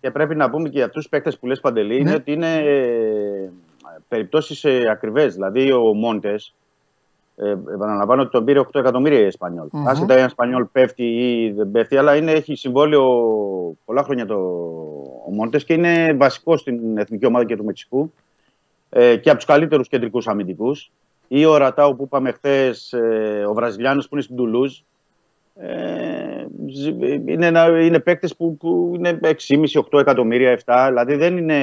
Και πρέπει να πούμε και για αυτούς τους παίκτες που λες Παντελή, είναι ναι. ότι είναι ε, περιπτώσεις ε, ακριβές. Δηλαδή ο Μόντες ε, επαναλαμβάνω ότι τον πήρε 8 εκατομμύρια η Εσπανιόλ. Mm-hmm. Άσχετα η Εσπανιόλ πέφτει ή δεν πέφτει, αλλά είναι, έχει συμβόλαιο πολλά χρόνια το, ο Μόντες και είναι βασικός στην εθνική ομάδα και του Μεξικού ε, και από τους καλύτερους κεντρικούς αμυντικούς. Ή ο Ρατάου που είπαμε χθες, ε, ο Βραζιλιάνος που είναι στην Τουλούζ. Ε, είναι, είναι παίκτες που, που είναι 6,5-8 εκατομμύρια, 7. Δηλαδή δεν είναι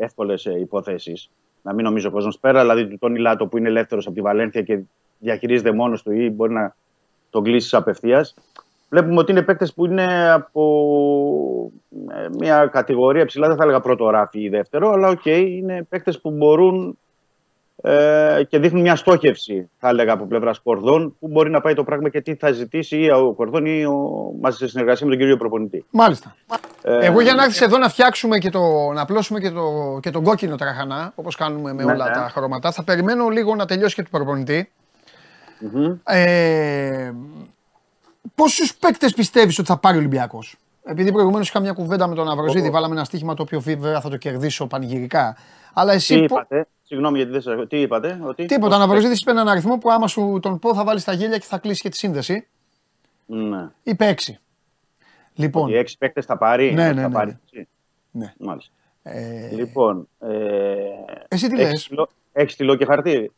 εύκολες υποθέσεις. Να μην νομίζω κόσμο πέρα. Δηλαδή του Τόνι Λάτο που είναι ελεύθερος από τη Βαλένθια και διαχειρίζεται μόνος του ή μπορεί να τον κλείσει απευθείας. Βλέπουμε ότι είναι παίκτες που είναι από ε, μια κατηγορία ψηλά, δεν θα έλεγα πρώτο ράφι ή δεύτερο, αλλά okay, okay, είναι παίκτες που μπορούν ε, και δείχνουν μια στόχευση, θα έλεγα, από πλευράς Κορδόν, που μπορεί να πάει το πράγμα και τι θα ζητήσει ή ο Κορδόν ή ο, μαζί σε συνεργασία με τον κύριο Προπονητή. Μάλιστα. Ε, Εγώ για να έρθεις εδώ να φτιάξουμε και το, να απλώσουμε και, το, και τον κόκκινο τραχανά, όπως κάνουμε με ναι, όλα ναι. τα χρώματα, θα περιμένω λίγο να τελειώσει και το Προπονητή. Mm-hmm. Ε, Πόσους παίκτες πιστεύεις ότι θα πάρει ο Ολυμπιακός, Επειδή προηγουμένως είχα μια κουβέντα με τον Αβροζίδη, βάλαμε ένα στοίχημα το οποίο βέβαια θα το κερδίσω πανηγυρικά. Αλλά εσύ. Τι είπατε, συγγνώμη γιατί δεν σα Τι είπατε, ότι. Τίποτα, ο Αβροζίδη είπε έναν αριθμό που άμα σου τον πω θα βάλεις τα γέλια και θα κλείσει και τη σύνδεση. Ναι. Είπε έξι. Λοιπόν. Οι έξι παίκτες θα πάρει; Ναι, ναι, θα ναι, πάρει. ναι. ναι. Μάλιστα. Ε... Λοιπόν. Ε... Εσύ τι λες; Έχεις στυλό και χαρτί;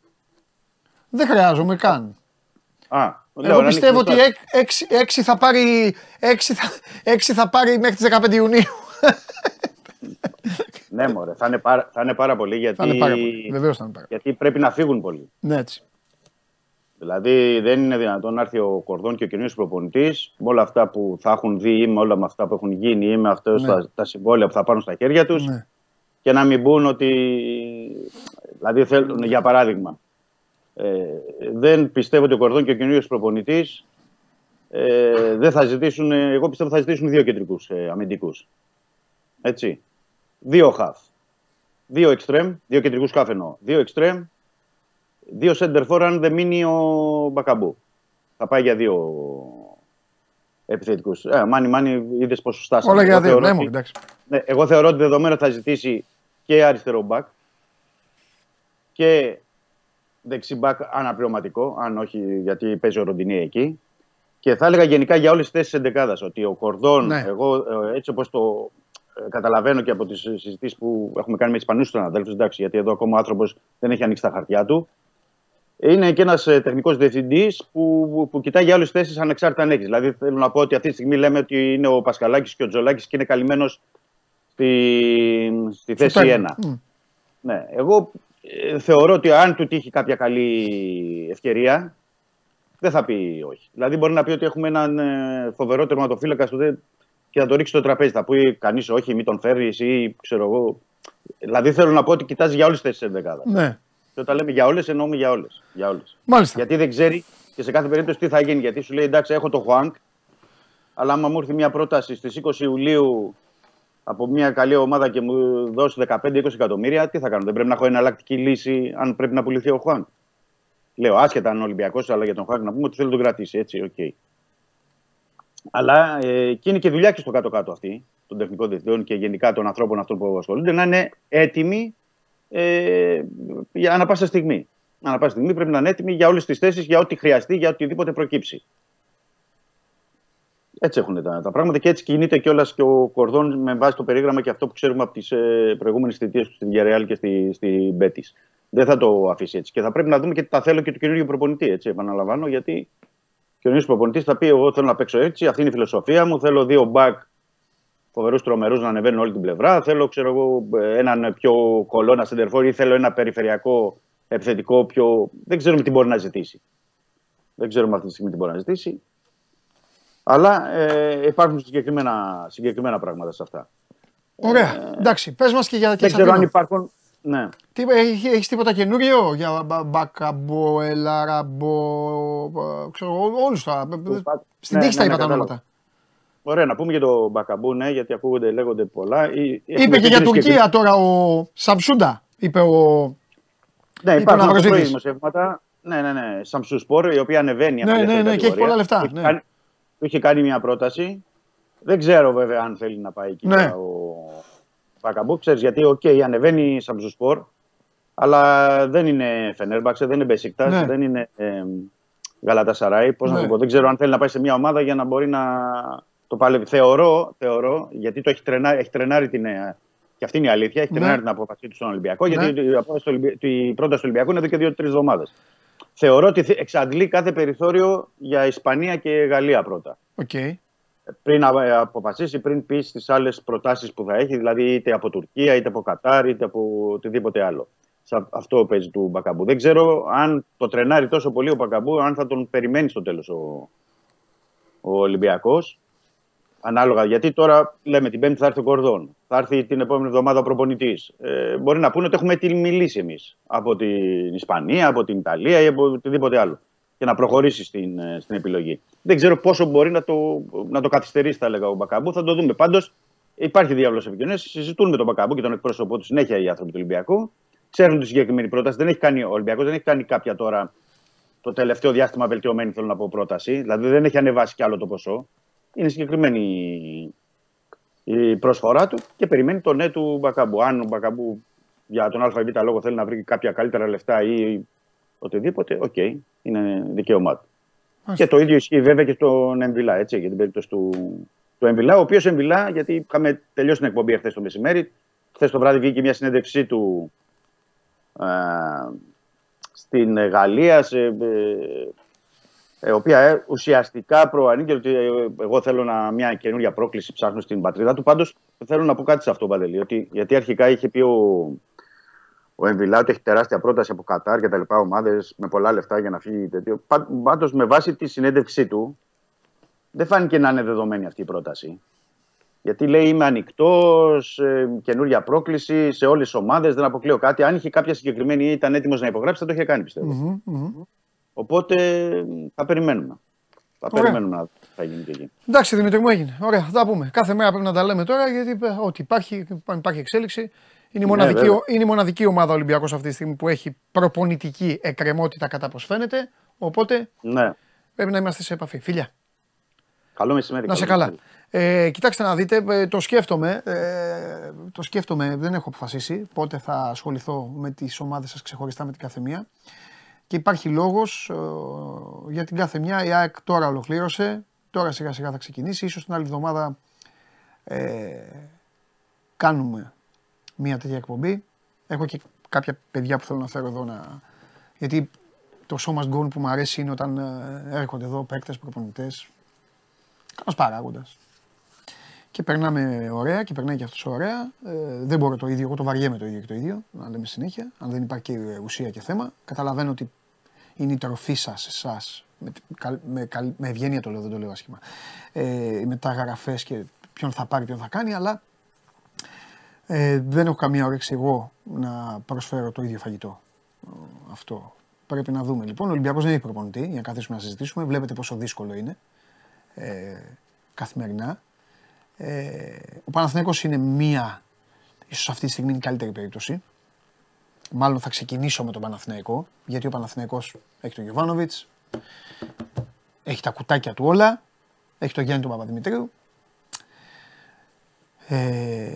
Δεν χρειάζομαι καν. Α, Εγώ πιστεύω ότι 6 θα πάρει, 6 θα, 6 θα πάρει μέχρι τις 15 Ιουνίου. Ναι, μωρέ, θα είναι, πάρα, θα είναι πάρα πολύ γιατί, θα είναι πάρα πολύ. Βεβαίως θα είναι πάρα γιατί πρέπει να φύγουν πολύ. Ναι, έτσι. Δηλαδή δεν είναι δυνατόν να έρθει ο Κορδόν και ο καινούριο προπονητής με όλα αυτά που θα έχουν δει ή με όλα με αυτά που έχουν γίνει ή με αυτά ναι. τα, τα συμβόλαια που θα πάρουν στα χέρια τους ναι. και να μην μπουν ότι. Δηλαδή θέλουν, για παράδειγμα, ε, δεν πιστεύω ότι ο Κορδόν και ο καινούριο προπονητής ε, δεν θα ζητήσουν. Εγώ πιστεύω θα ζητήσουν δύο κεντρικούς ε, αμυντικούς. Έτσι. Δύο χαφ. Δύο εξτρέμ, δύο κεντρικούς χαφ εννοώ. Δύο εξτρέμ, δύο center for αν δεν μείνει ο Μπακαμπού. Θα πάει για δύο επιθετικούς. Ε, μάνι, μάνι, είδες πόσο Όλα για δύο, ναι, ναι, εγώ θεωρώ ότι δεδομένα θα ζητήσει και αριστερό μπακ και δεξιμπάκ αναπληρωματικό, αν όχι γιατί παίζει ο Ροντινί εκεί. Και θα έλεγα γενικά για όλες τις θέσεις εντεκάδας ότι ο Κορδόν, ναι. εγώ ε, έτσι όπως το ε, καταλαβαίνω και από τις συζητήσεις που έχουμε κάνει με Ισπανούς του αδέλφου, εντάξει, γιατί εδώ ακόμα ο άνθρωπος δεν έχει ανοίξει τα χαρτιά του. είναι και ένας τεχνικός διευθυντής που, που, που κοιτάει για άλλες θέσεις ανεξάρτητα αν έχεις. Δηλαδή, θέλω να πω ότι αυτή τη στιγμή λέμε ότι είναι ο Πασκαλάκη και ο Τζολάκης και είναι καλυμμένος στη, στη θέση 1. Ναι, εγώ ε, θεωρώ ότι αν του τύχει κάποια καλή ευκαιρία, δεν θα πει όχι. Δηλαδή, μπορεί να πει ότι έχουμε έναν ε, φοβερό τερματοφύλακα και θα το ρίξει στο τραπέζι. Θα πει κανείς όχι, μην τον φέρεις ή ξέρω εγώ. Δηλαδή, θέλω να πω ότι κοιτάζει για όλες τις θέσεις τη 11. Ναι. Και όταν λέμε για όλες, εννοούμε για όλες. Για όλες. Μάλιστα. Γιατί δεν ξέρει και σε κάθε περίπτωση τι θα γίνει. Γιατί σου λέει εντάξει, έχω το Χουάνκ, αλλά άμα μου έρθει μια πρόταση στις 20 Ιουλίου από μια καλή ομάδα και μου δώσει 15-20 εκατομμύρια, τι θα κάνω. Δεν πρέπει να έχω εναλλακτική λύση αν πρέπει να πουληθεί ο Χουάνκ. Λέω άσχετα αν Ολυμπιακός, αλλά για τον Χουάνκ να πούμε ότι θέλει να τον κρατήσει. Έτσι, okay. Okay. Αλλά ε, και είναι και δουλειά και στο κάτω-κάτω αυτή των τεχνικών διευθυντών και γενικά των ανθρώπων αυτών που ασχολούνται να είναι έτοιμοι ε, για ανά πάσα στιγμή. Ανά πάσα στιγμή πρέπει να είναι έτοιμοι για όλες τις θέσεις, για ό,τι χρειαστεί, για οτιδήποτε προκύψει. Έτσι έχουν τα, τα πράγματα και έτσι κινείται κιόλας και ο Κορδόν με βάση το περίγραμμα και αυτό που ξέρουμε από τις ε, προηγούμενες θητείες του στην Γερεάλ και στη, στη Μπέτη. Δεν θα το αφήσει έτσι. Και θα πρέπει να δούμε και τα θέλω και του καινούργιου προπονητή. Έτσι, επαναλαμβάνω, γιατί ο καινούριο προπονητής θα πει: Εγώ θέλω να παίξω έτσι, αυτή είναι η φιλοσοφία μου. Θέλω δύο μπακ φοβερούς τρομερούς να ανεβαίνουν όλη την πλευρά. Θέλω ξέρω εγώ, έναν πιο κολόνα σεντερφόρ ή θέλω ένα περιφερειακό επιθετικό πιο. Δεν ξέρουμε τι μπορεί να ζητήσει. Δεν ξέρουμε αυτή τη στιγμή τι μπορεί να ζητήσει. Αλλά ε, υπάρχουν συγκεκριμένα, συγκεκριμένα πράγματα σε αυτά. Ωραία. Ε, Εντάξει, πες μας και για Δεν ξέρω αν υπάρχουν. Ναι. Τι, έχει, έχεις τίποτα καινούριο για Μπακαμπό, Ελαραμπό, ξέρω όλους τα. Στην τύχη τα είπα τα ονόματα. Ωραία, να πούμε για το Μπακαμπού, ναι, γιατί ακούγονται, λέγονται πολλά. Είπε και για Τουρκία τώρα ο Σαμσούντα, είπε ο... Ναι, υπάρχουν πολλά δημοσιεύματα. Ναι, ναι, ναι. Σαμσούνσπορ, η οποία ανεβαίνει ναι, αυτή ναι, ναι, και έχει πολλά λεφτά. Του, ναι. κάνει, του είχε κάνει μια πρόταση. Δεν ξέρω βέβαια αν θέλει να πάει εκεί ναι. ο Μπακαμπού. Ξέρεις γιατί, okay, okay, ανεβαίνει η Σαμσούνσπορ, αλλά δεν είναι Φενέρμπαξε, δεν είναι Μπεσίκτας, ναι. δεν είναι ε, Γαλατασαράι. Πώς ναι. να το πω, δεν ξέρω αν θέλει να πάει σε μια ομάδα για να μπορεί να το παλεύει. Θεωρώ, θεωρώ γιατί το έχει τρενάρει, έχει τρενάρει την. Ε, και αυτή είναι η αλήθεια. Έχει ναι. τρενάρει την απόφασή του στον Ολυμπιακό. Ναι. Γιατί η πρόταση του Ολυμπιακού είναι εδώ και δύο-τρεις εβδομάδες. Θεωρώ ότι εξαντλεί κάθε περιθώριο για Ισπανία και Γαλλία πρώτα. Okay. Πριν αποφασίσει, πριν πει τι άλλες προτάσεις που θα έχει, δηλαδή είτε από Τουρκία, είτε από Κατάρ, είτε από οτιδήποτε άλλο. Αυτό παίζει του Μπακαμπού. Δεν ξέρω αν το τρενάρει τόσο πολύ ο Μπακαμπού, αν θα τον περιμένει στο τέλος ο, ο Ολυμπιακός. Ανάλογα, γιατί τώρα λέμε την Πέμπτη θα έρθει ο Κορδόν, θα έρθει την επόμενη εβδομάδα ο προπονητής. Ε, μπορεί να πούνε ότι έχουμε μιλήσει εμείς από την Ισπανία, από την Ιταλία ή από οτιδήποτε άλλο. Και να προχωρήσεις στην, ε, στην επιλογή. Δεν ξέρω πόσο μπορεί να το, να το καθυστερήσει, θα έλεγα ο Μπακαμπού. Θα το δούμε. Πάντως υπάρχει διάβολο επικοινωνίας. Συζητούν με τον Μπακαμπού και τον εκπρόσωπό του συνέχεια οι άνθρωποι του Ολυμπιακού. Ξέρουν τη συγκεκριμένη πρόταση. Δεν έχει κάνει ο Ολυμπιακός, δεν έχει κάνει κάποια τώρα το τελευταίο διάστημα βελτιωμένη, θέλω να πω, πρόταση. Δηλαδή δεν έχει ανεβάσει κι άλλο το ποσό είναι συγκεκριμένη η προσφορά του και περιμένει το ναι του Μπακαμπού. Αν ο Μπακαμπού για τον ΑΒ λόγο θέλει να βρει κάποια καλύτερα λεφτά ή οτιδήποτε, OK, okay, είναι δικαίωμά του. Και το ίδιο ισχύει βέβαια και στον Εμβιλά, έτσι, για την περίπτωση του, του Εμβιλά, ο οποίος Εμβιλά, γιατί είχαμε τελειώσει την εκπομπή χθες το μεσημέρι, χθες το βράδυ βγήκε μια συνέντευξή του α, στην Γαλλία, σε, ε, η ε, οποία ε, ουσιαστικά προανήκει ότι ε, εγώ θέλω να, μια καινούργια πρόκληση ψάχνω στην πατρίδα του. Πάντως θέλω να πω κάτι σε αυτό, Παντελή. Ότι, γιατί αρχικά είχε πει ο, ο Εμβιλά ότι έχει τεράστια πρόταση από Κατάρ και τα λοιπά ομάδες με πολλά λεφτά για να φύγει τέτοιο. Πάντως με βάση τη συνέντευξή του δεν φάνηκε να είναι δεδομένη αυτή η πρόταση. Γιατί λέει είμαι ανοιχτός, ε, καινούρια πρόκληση σε όλες τις ομάδες, δεν αποκλείω κάτι. Αν είχε κάποια συγκεκριμένη ή ήταν έτοιμος να υπογράψει, θα το είχε κάνει πιστεύω. Mm-hmm, Οπότε θα περιμένουμε. Θα Ωραία. περιμένουμε να θα γίνει και εκεί. Εντάξει, Δημήτρη μου έγινε. Ωραία, θα τα πούμε. Κάθε μέρα πρέπει να τα λέμε τώρα γιατί ό,τι υπάρχει, υπάρχει εξέλιξη. Είναι η, ναι, μοναδική, είναι η μοναδική ομάδα Ολυμπιακός αυτή τη στιγμή που έχει προπονητική εκκρεμότητα κατά πώς φαίνεται. Οπότε ναι. πρέπει να είμαστε σε επαφή. Φιλιά. Καλό μεσημέρι. Να σε καλά. Ε, κοιτάξτε να δείτε, ε, το σκέφτομαι, ε, το σκέφτομαι, δεν έχω αποφασίσει πότε θα ασχοληθώ με τις ομάδες σας ξεχωριστά με την καθεμία και υπάρχει λόγος ε, για την κάθε μια. Η ΑΕΚ τώρα ολοκλήρωσε, τώρα σιγά σιγά θα ξεκινήσει, ίσως την άλλη εβδομάδα ε, κάνουμε μια τέτοια εκπομπή. Έχω και κάποια παιδιά που θέλω να φέρω εδώ να... Γιατί το show must go που μου αρέσει είναι όταν ε, έρχονται εδώ παίκτες, προπονητές. Κανός παράγοντας. Και περνάμε ωραία και περνάει και αυτός ωραία. Ε, δεν μπορώ το ίδιο, εγώ το βαριέμαι το ίδιο και το ίδιο, να λέμε συνέχεια, αν δεν υπάρχει και ουσία και θέμα. Καταλαβαίνω ότι είναι η τροφή σας, εσάς, με, με, με ευγένεια το λέω, δεν το λέω άσχημα, ε, μεταγραφέ και ποιον θα πάρει, ποιον θα κάνει, αλλά ε, δεν έχω καμία όρεξη εγώ να προσφέρω το ίδιο φαγητό. Αυτό. Πρέπει να δούμε. Λοιπόν, ο Ολυμπιακός δεν έχει προπονητή για να καθίσουμε να συζητήσουμε. Βλέπετε πόσο δύσκολο είναι ε, καθημερινά. Ε, ο Παναθηναίκος είναι μία, ίσως αυτή τη στιγμή είναι η καλύτερη περίπτωση. Μάλλον θα ξεκινήσω με τον Παναθηναϊκό, γιατί ο Παναθηναϊκός έχει τον Γιωβάνοβιτς, έχει τα κουτάκια του όλα, έχει τον Γιάννη του Παπαδημητρίου. Ε,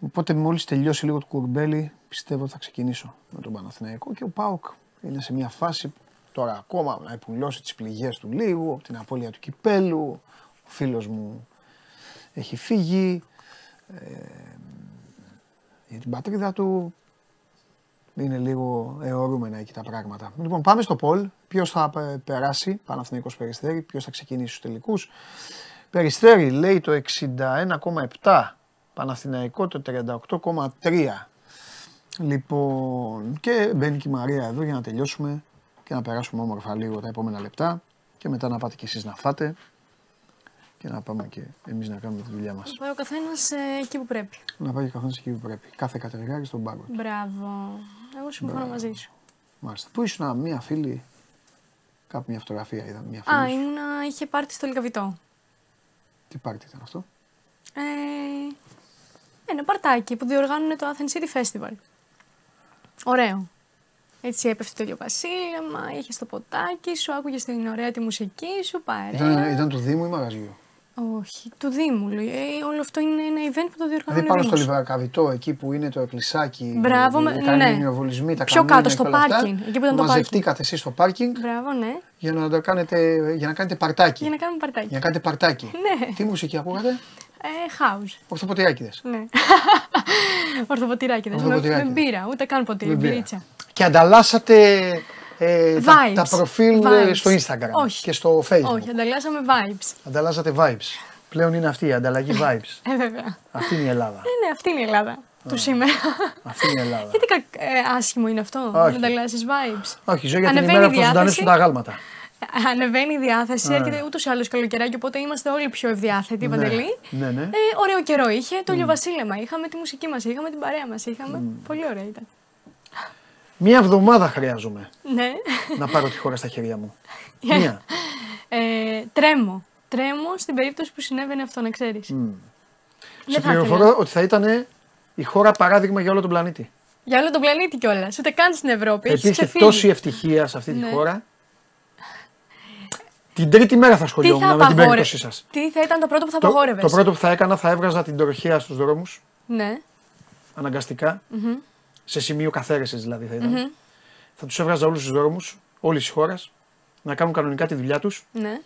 οπότε μόλις τελειώσει λίγο το κουρμπέλι, πιστεύω ότι θα ξεκινήσω με τον Παναθηναϊκό και ο Πάοκ είναι σε μια φάση τώρα ακόμα να υπουλώσει τις πληγές του λίγο, την απώλεια του κυπέλου, ο φίλος μου έχει φύγει, ε, για την πατρίδα του, είναι λίγο αιωρούμενα εκεί τα πράγματα. Λοιπόν, πάμε στο Πολ. Ποιος θα περάσει, Παναθηναϊκός Περιστέρη, ποιος θα ξεκινήσει στους τελικούς. Περιστέρη λέει το 61,7. Παναθηναϊκό το 38,3. Λοιπόν, και μπαίνει και η Μαρία εδώ για να τελειώσουμε και να περάσουμε όμορφα λίγο τα επόμενα λεπτά και μετά να πάτε κι εσείς να φάτε και να πάμε και εμείς να κάνουμε τη δουλειά μας. Να πάει ο καθένας ε, εκεί που πρέπει. Να πάει ο καθένας εκεί που πρέπει. Κάθε κατεργάρι στον πάγκο. Μπράβο. Εγώ συμφωνώ μαζί σου. Μάλιστα. Πού ήσουν μία φίλη, κάπου μια φωτογραφία είδα. Μια φίλη Α, ήμουν, είχε πάρτι στο Λικαβιτό. Τι πάρτι ήταν αυτό; Ε, ένα παρτάκι που διοργάνωνε το Athens City Festival. Ωραίο. Έτσι έπεφτε το ηλιοβασίλεμα, είχες το ποτάκι σου, άκουγες την ωραία τη μουσική σου, παρέα. Ήταν, ήταν του Δήμου ή μαγαζιού; Όχι, του Δήμου. Ε, όλο αυτό είναι ένα event που το διοργανώνει. Δηλαδή πάνω στο Λιβαρακαβιτό, εκεί που είναι το εκκλησάκι. Μπράβο, με, ναι. τα Πιο κάτω στο πάρκινγκ. Εκεί που ήταν το Μαζευτήκατε εσείς στο πάρκινγκ. Μπράβο, ναι. Για να, το κάνετε, για να κάνετε παρτάκι. Για να κάνουμε παρτάκι. Για να κάνετε παρτάκι. Ναι. Τι μουσική ακούγατε; Ε, house. Ορθοποτηράκιδες. Ναι. Ορθοποτηράκιδες. Με, με μπύρα, ούτε καν ποτήρι, μπυρίτσα. Και ανταλλάσσατε ε, τα, τα προφίλ ε, στο Instagram Όχι. και στο Facebook. Όχι, ανταλλάσσαμε vibes. Ανταλλάσσατε vibes. Πλέον είναι αυτή η ανταλλαγή vibes. Ε, βέβαια. Αυτή είναι η Ελλάδα. Ε, ναι, αυτή είναι η Ελλάδα. Του σήμερα. Αυτή είναι η Ελλάδα. Γιατί ε, άσχημο είναι αυτό, να ανταλλάσσεις vibes. Όχι, ζω για την ημέρα που θα ζωντανέψουν τα γάλματα. Ανεβαίνει η διάθεση, έρχεται ούτως ή άλλως καλοκαιράκι, οπότε είμαστε όλοι πιο ευδιάθετοι, ναι, παντελή. Ναι, ναι. Ε, ωραίο καιρό είχε, το ηλιοβασίλεμα. Είχαμε τη μουσική μας, είχαμε την παρέα μας. Είχαμε... Πολύ ωραία ήταν. Μία εβδομάδα χρειάζομαι ναι. να πάρω τη χώρα στα χέρια μου. Μία. Ε, τρέμω. Τρέμω στην περίπτωση που συνέβαινε αυτό, να ξέρεις. Mm. Σε πληροφορώ ότι θα ήταν η χώρα παράδειγμα για όλο τον πλανήτη. Για όλο τον πλανήτη κιόλας. Ούτε καν στην Ευρώπη. Υπήρχε τόση ευτυχία σε αυτή τη ναι. χώρα. Την τρίτη μέρα θα ασχολιόμουν με την περίπτωσή σας. Τι θα ήταν το πρώτο που θα απαγόρευες; Το, το πρώτο που θα έκανα θα έβγαζα την τροχέα στους δρόμους. Ναι. Αναγκαστικά. Mm-hmm. Σε σημείο καθαίρεσης δηλαδή θα ήταν. Mm-hmm. Θα τους έβγαζα όλους του δρόμους όλης της χώρας να κάνουν κανονικά τη δουλειά τους. Ναι.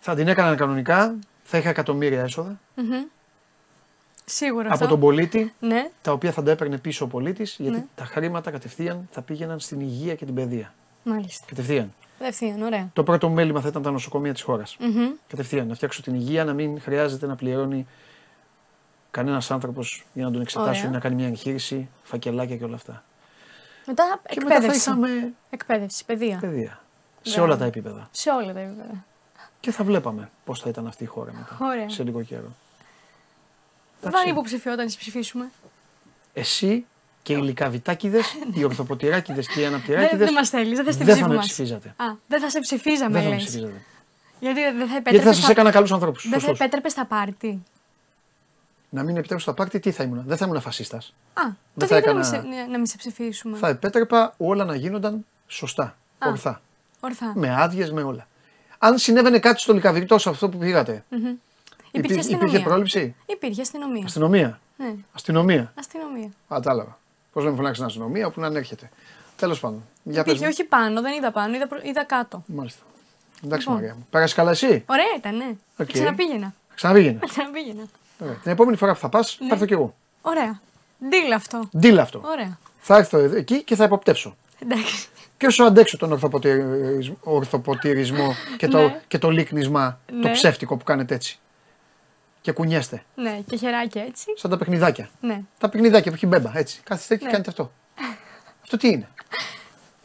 Θα την έκαναν κανονικά, θα είχα εκατομμύρια έσοδα. Mm-hmm. Σίγουρα από αυτό. τον πολίτη, ναι. τα οποία θα τα έπαιρνε πίσω ο πολίτης, γιατί ναι. τα χρήματα κατευθείαν θα πήγαιναν στην υγεία και την παιδεία. Μάλιστα. Κατευθείαν. Κατευθείαν, ωραία. Το πρώτο μέλημα θα ήταν τα νοσοκομεία της χώρας. Mm-hmm. Κατευθείαν. Να φτιάξω την υγεία, να μην χρειάζεται να πληρώνει κανένας άνθρωπος για να τον εξετάσει ή να κάνει μια εγχείρηση, φακελάκια και όλα αυτά. Μετά και εκπαίδευση. Μετά θα είχαμε... Εκπαίδευση, παιδεία. παιδεία. Σε όλα τα επίπεδα. Σε όλα τα επίπεδα. Και θα βλέπαμε πώς θα ήταν αυτή η χώρα μετά. Ωραία. Σε λίγο καιρό. Βάλει υποψηφιότητα να ψηφίσουμε. Εσύ και οι λικαβιτάκιδε, οι ορθοποτηράκιδες και οι αναπτυράκιδες. Δεν μας θέλεις, δεν θα Δεν θα με ψηφίζατε. Α, δεν θα σε ψηφίζαμε, Δεν θα με λες. ψηφίζατε. Γιατί δεν θα επέτρεπε. Γιατί θα σας έκανα καλούς ανθρώπους. Δεν θα επέτρεπες στα πάρτι. Να μην επιτρέψω στα πάρτι, τι θα ήμουν. Δεν θα ήμουν φασίστας. Α, δεν θα έκανα... να, σε, να μην σε ψηφίσουμε; Θα επέτρεπα όλα να γίνονταν σωστά. Α, ορθά. ορθά. Με άδειες, με όλα. Αν συνέβαινε κάτι στο λικαβιτό σε αυτό που πήγατε. Mm-hmm. Υπήρχε, υπήρχε, υπήρχε πρόληψη; Υπήρχε αστυνομία. Αστυνομία. Ναι. Αστυνομία. Αστυνομία. Κατάλαβα. Πώς να με φωνάξεις την αστυνομία όπου να ανέρχεται. Τέλος πάντων. Για υπήρχε όχι πάνω, δεν είδα πάνω, είδα, προ... είδα κάτω. Μάλιστα. Εντάξει, λοιπόν. Μαρία μου. Πέρασες καλά εσύ; Ωραία ήταν, ναι. Okay. Ξαναπήγαινα. Ξαναπήγαινα. Ξαναπήγαινα. Ωραία. Την επόμενη φορά που θα πας, ναι. θα έρθω κι εγώ. Ωραία. Ντύλ αυτό. Ντύλ αυτό. Ωραία. Θα έρθω εκεί και θα υποπτεύσω. Εντάξει. Και όσο αντέξω τον ορθοποτηρισμό, ορθοποτηρισμό και, το, Ναι. και το λίκνισμα, το Ναι. ψεύτικο που κάνετε έτσι. Και κουνιέστε. Ναι, και χεράκι έτσι. Σαν τα παιχνιδάκια. Ναι. Τα παιχνιδάκια που έχει μπέμπα, έτσι. Κάθεστε και Ναι. κάνετε αυτό. αυτό τι είναι;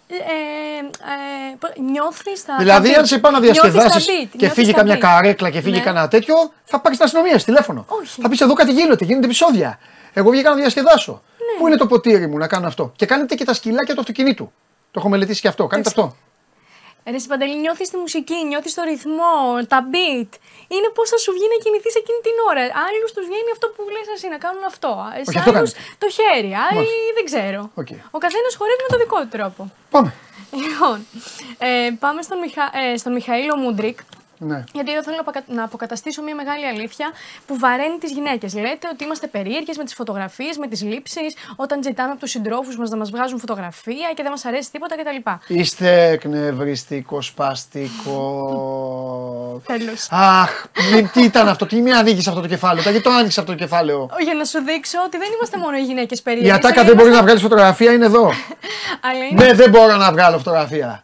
Ε, ε, πο- νιώθεις τα δηλαδή, τα αν beat. σε πάει να Νιώθεις τα διασκεδάσεις beat, και νιώθεις φύγει τα καμιά beat. καρέκλα και φύγει Ναι. κανένα τέτοιο, θα πάρεις την αστυνομία στο τηλέφωνο. Όχι. Θα πεις εδώ κάτι γίνεται, γίνεται επεισόδια. Εγώ βγήκα να διασκεδάσω. Ναι. Πού είναι το ποτήρι μου να κάνω αυτό; Και κάνετε και τα σκυλάκια του αυτοκινήτου. Το έχω μελετήσει και αυτό. Κάνετε αυτό. Ε, Ρε Παντελή, νιώθεις τη μουσική, νιώθεις το ρυθμό, τα beat. Είναι πώς θα σου βγει να κινηθείς εκείνη την ώρα. Άλλους τους βγαίνει αυτό που λες εσύ, να κάνουν αυτό. Σε Όχι, αυτό άλλους κάνετε. το χέρι, άλλοι Μάλιστα. δεν ξέρω. Οκ. Ο καθένας χορεύει με το δικό του τρόπο. Πάμε. Λοιπόν, ε, πάμε στον, Μιχα... ε, στον Μιχαήλο Μούντρικ. Ναι. Γιατί εδώ θέλω να απακα- να αποκαταστήσω μια μεγάλη αλήθεια που βαραίνει τις γυναίκες. Λέτε ότι είμαστε περίεργες με τις φωτογραφίες, με τις λήψεις, όταν ζητάμε από τους συντρόφους μας να μας βγάζουν φωτογραφία και δεν μας αρέσει τίποτα κτλ. Είστε εκνευριστικός, σπαστικό. Τέλος. Αχ, μη- τι ήταν αυτό, τι με ανοίγεις αυτό το κεφάλαιο, γιατί το άνοιξε αυτό το κεφάλαιο. Για να σου δείξω ότι δεν είμαστε μόνο οι γυναίκες Η περίεργε. ατάκα δεν μπορεί να βγάλει φωτογραφία, είναι εδώ. Αλλά είναι, Ναι, δεν μπορώ να βγάλω φωτογραφία.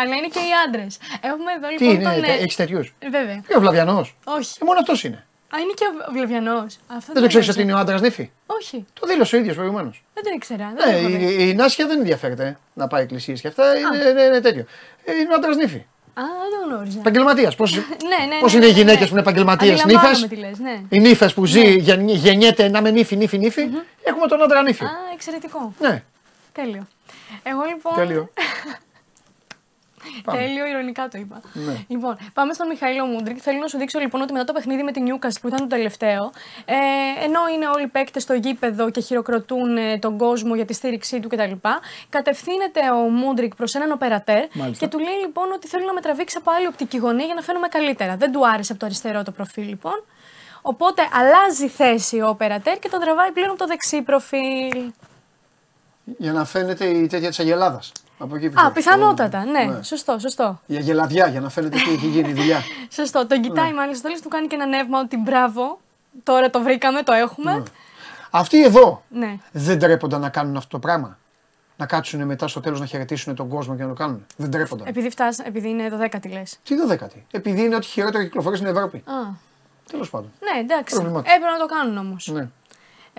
Αλλά είναι και οι άντρες. Έχουμε εδώ Τι λοιπόν είναι, τον. ε, έχεις τέτοιους; Βέβαια. Και ο Βλαβιανός. Όχι. Ε, μόνο αυτός είναι. Α, είναι και ο Βλεβιανό. Δεν το ξέρεις ότι είναι ο άντρας νύφη; Όχι. Το δήλωσε ο ίδιος προηγουμένως. Δεν το ήξερα. Ναι, Δεν το έχω δει. η, η Νάσια δεν ενδιαφέρεται ε, να πάει εκκλησίες και αυτά. Είναι, είναι, είναι τέτοιο. Ε, Είναι ο άντρας νύφη. Α, δεν το γνώριζα. Επαγγελματίας. Πώ Ναι, ναι, πώς ναι, είναι ναι, οι γυναίκες ναι. που είναι επαγγελματίες Αντιλαμβάνομαι νύφες; τι λες, ναι. Οι νύφες που ζει, γεν- γεννιέται να με νύφη, νύφη, νύφη; Έχουμε τον άντρα νύφη. Α, εξαιρετικό. Ναι, Τέλειο. Εγώ λοιπόν. τέλειο. Πάμε. Τέλειο, ηρωνικά το είπα. Ναι. Λοιπόν, πάμε στον Μιχαήλο Μούντρικ. Θέλω να σου δείξω λοιπόν ότι μετά το παιχνίδι με την Newcastle που ήταν το τελευταίο, ε, ενώ είναι όλοι οι παίκτες στο γήπεδο και χειροκροτούν ε, τον κόσμο για τη στήριξή του κτλ., κατευθύνεται ο Μούντρικ προς έναν οπερατέρ Μάλιστα. και του λέει λοιπόν ότι θέλω να με τραβήξει από άλλη οπτική γωνία για να φαίνομαι καλύτερα. Δεν του άρεσε από το αριστερό το προφίλ λοιπόν. Οπότε αλλάζει θέση ο οπερατέρ και τον τραβάει πλέον από το δεξί προφίλ. Για να φαίνεται η τέτοια της Αγελάδας. Από εκεί που Α, ξέρεις. πιθανότατα, ναι. Ναι. Σωστό, σωστό. Η Αγελαδιά, για να φαίνεται τι έχει γίνει η δουλειά. Σωστό. Τον Ναι. κοιτάει μάλιστα το του κάνει και ένα νεύμα ότι μπράβο. Τώρα το βρήκαμε, το έχουμε. Αυτοί εδώ Ναι. δεν τρέπονταν να κάνουν αυτό το πράγμα. Να κάτσουν μετά στο τέλος να χαιρετήσουν τον κόσμο και να το κάνουν. Δεν τρέπονταν. Επειδή, φτάσα, επειδή είναι το δέκατη λες. Τι το δέκατη. Επειδή είναι ότι χειρότερο κυκλοφορεί στην Ευρώπη. Α, Τέλος πάντων. ναι, εντάξει. Πρόβλημά του. Έπρεπε να το κάνουν όμως. Ναι.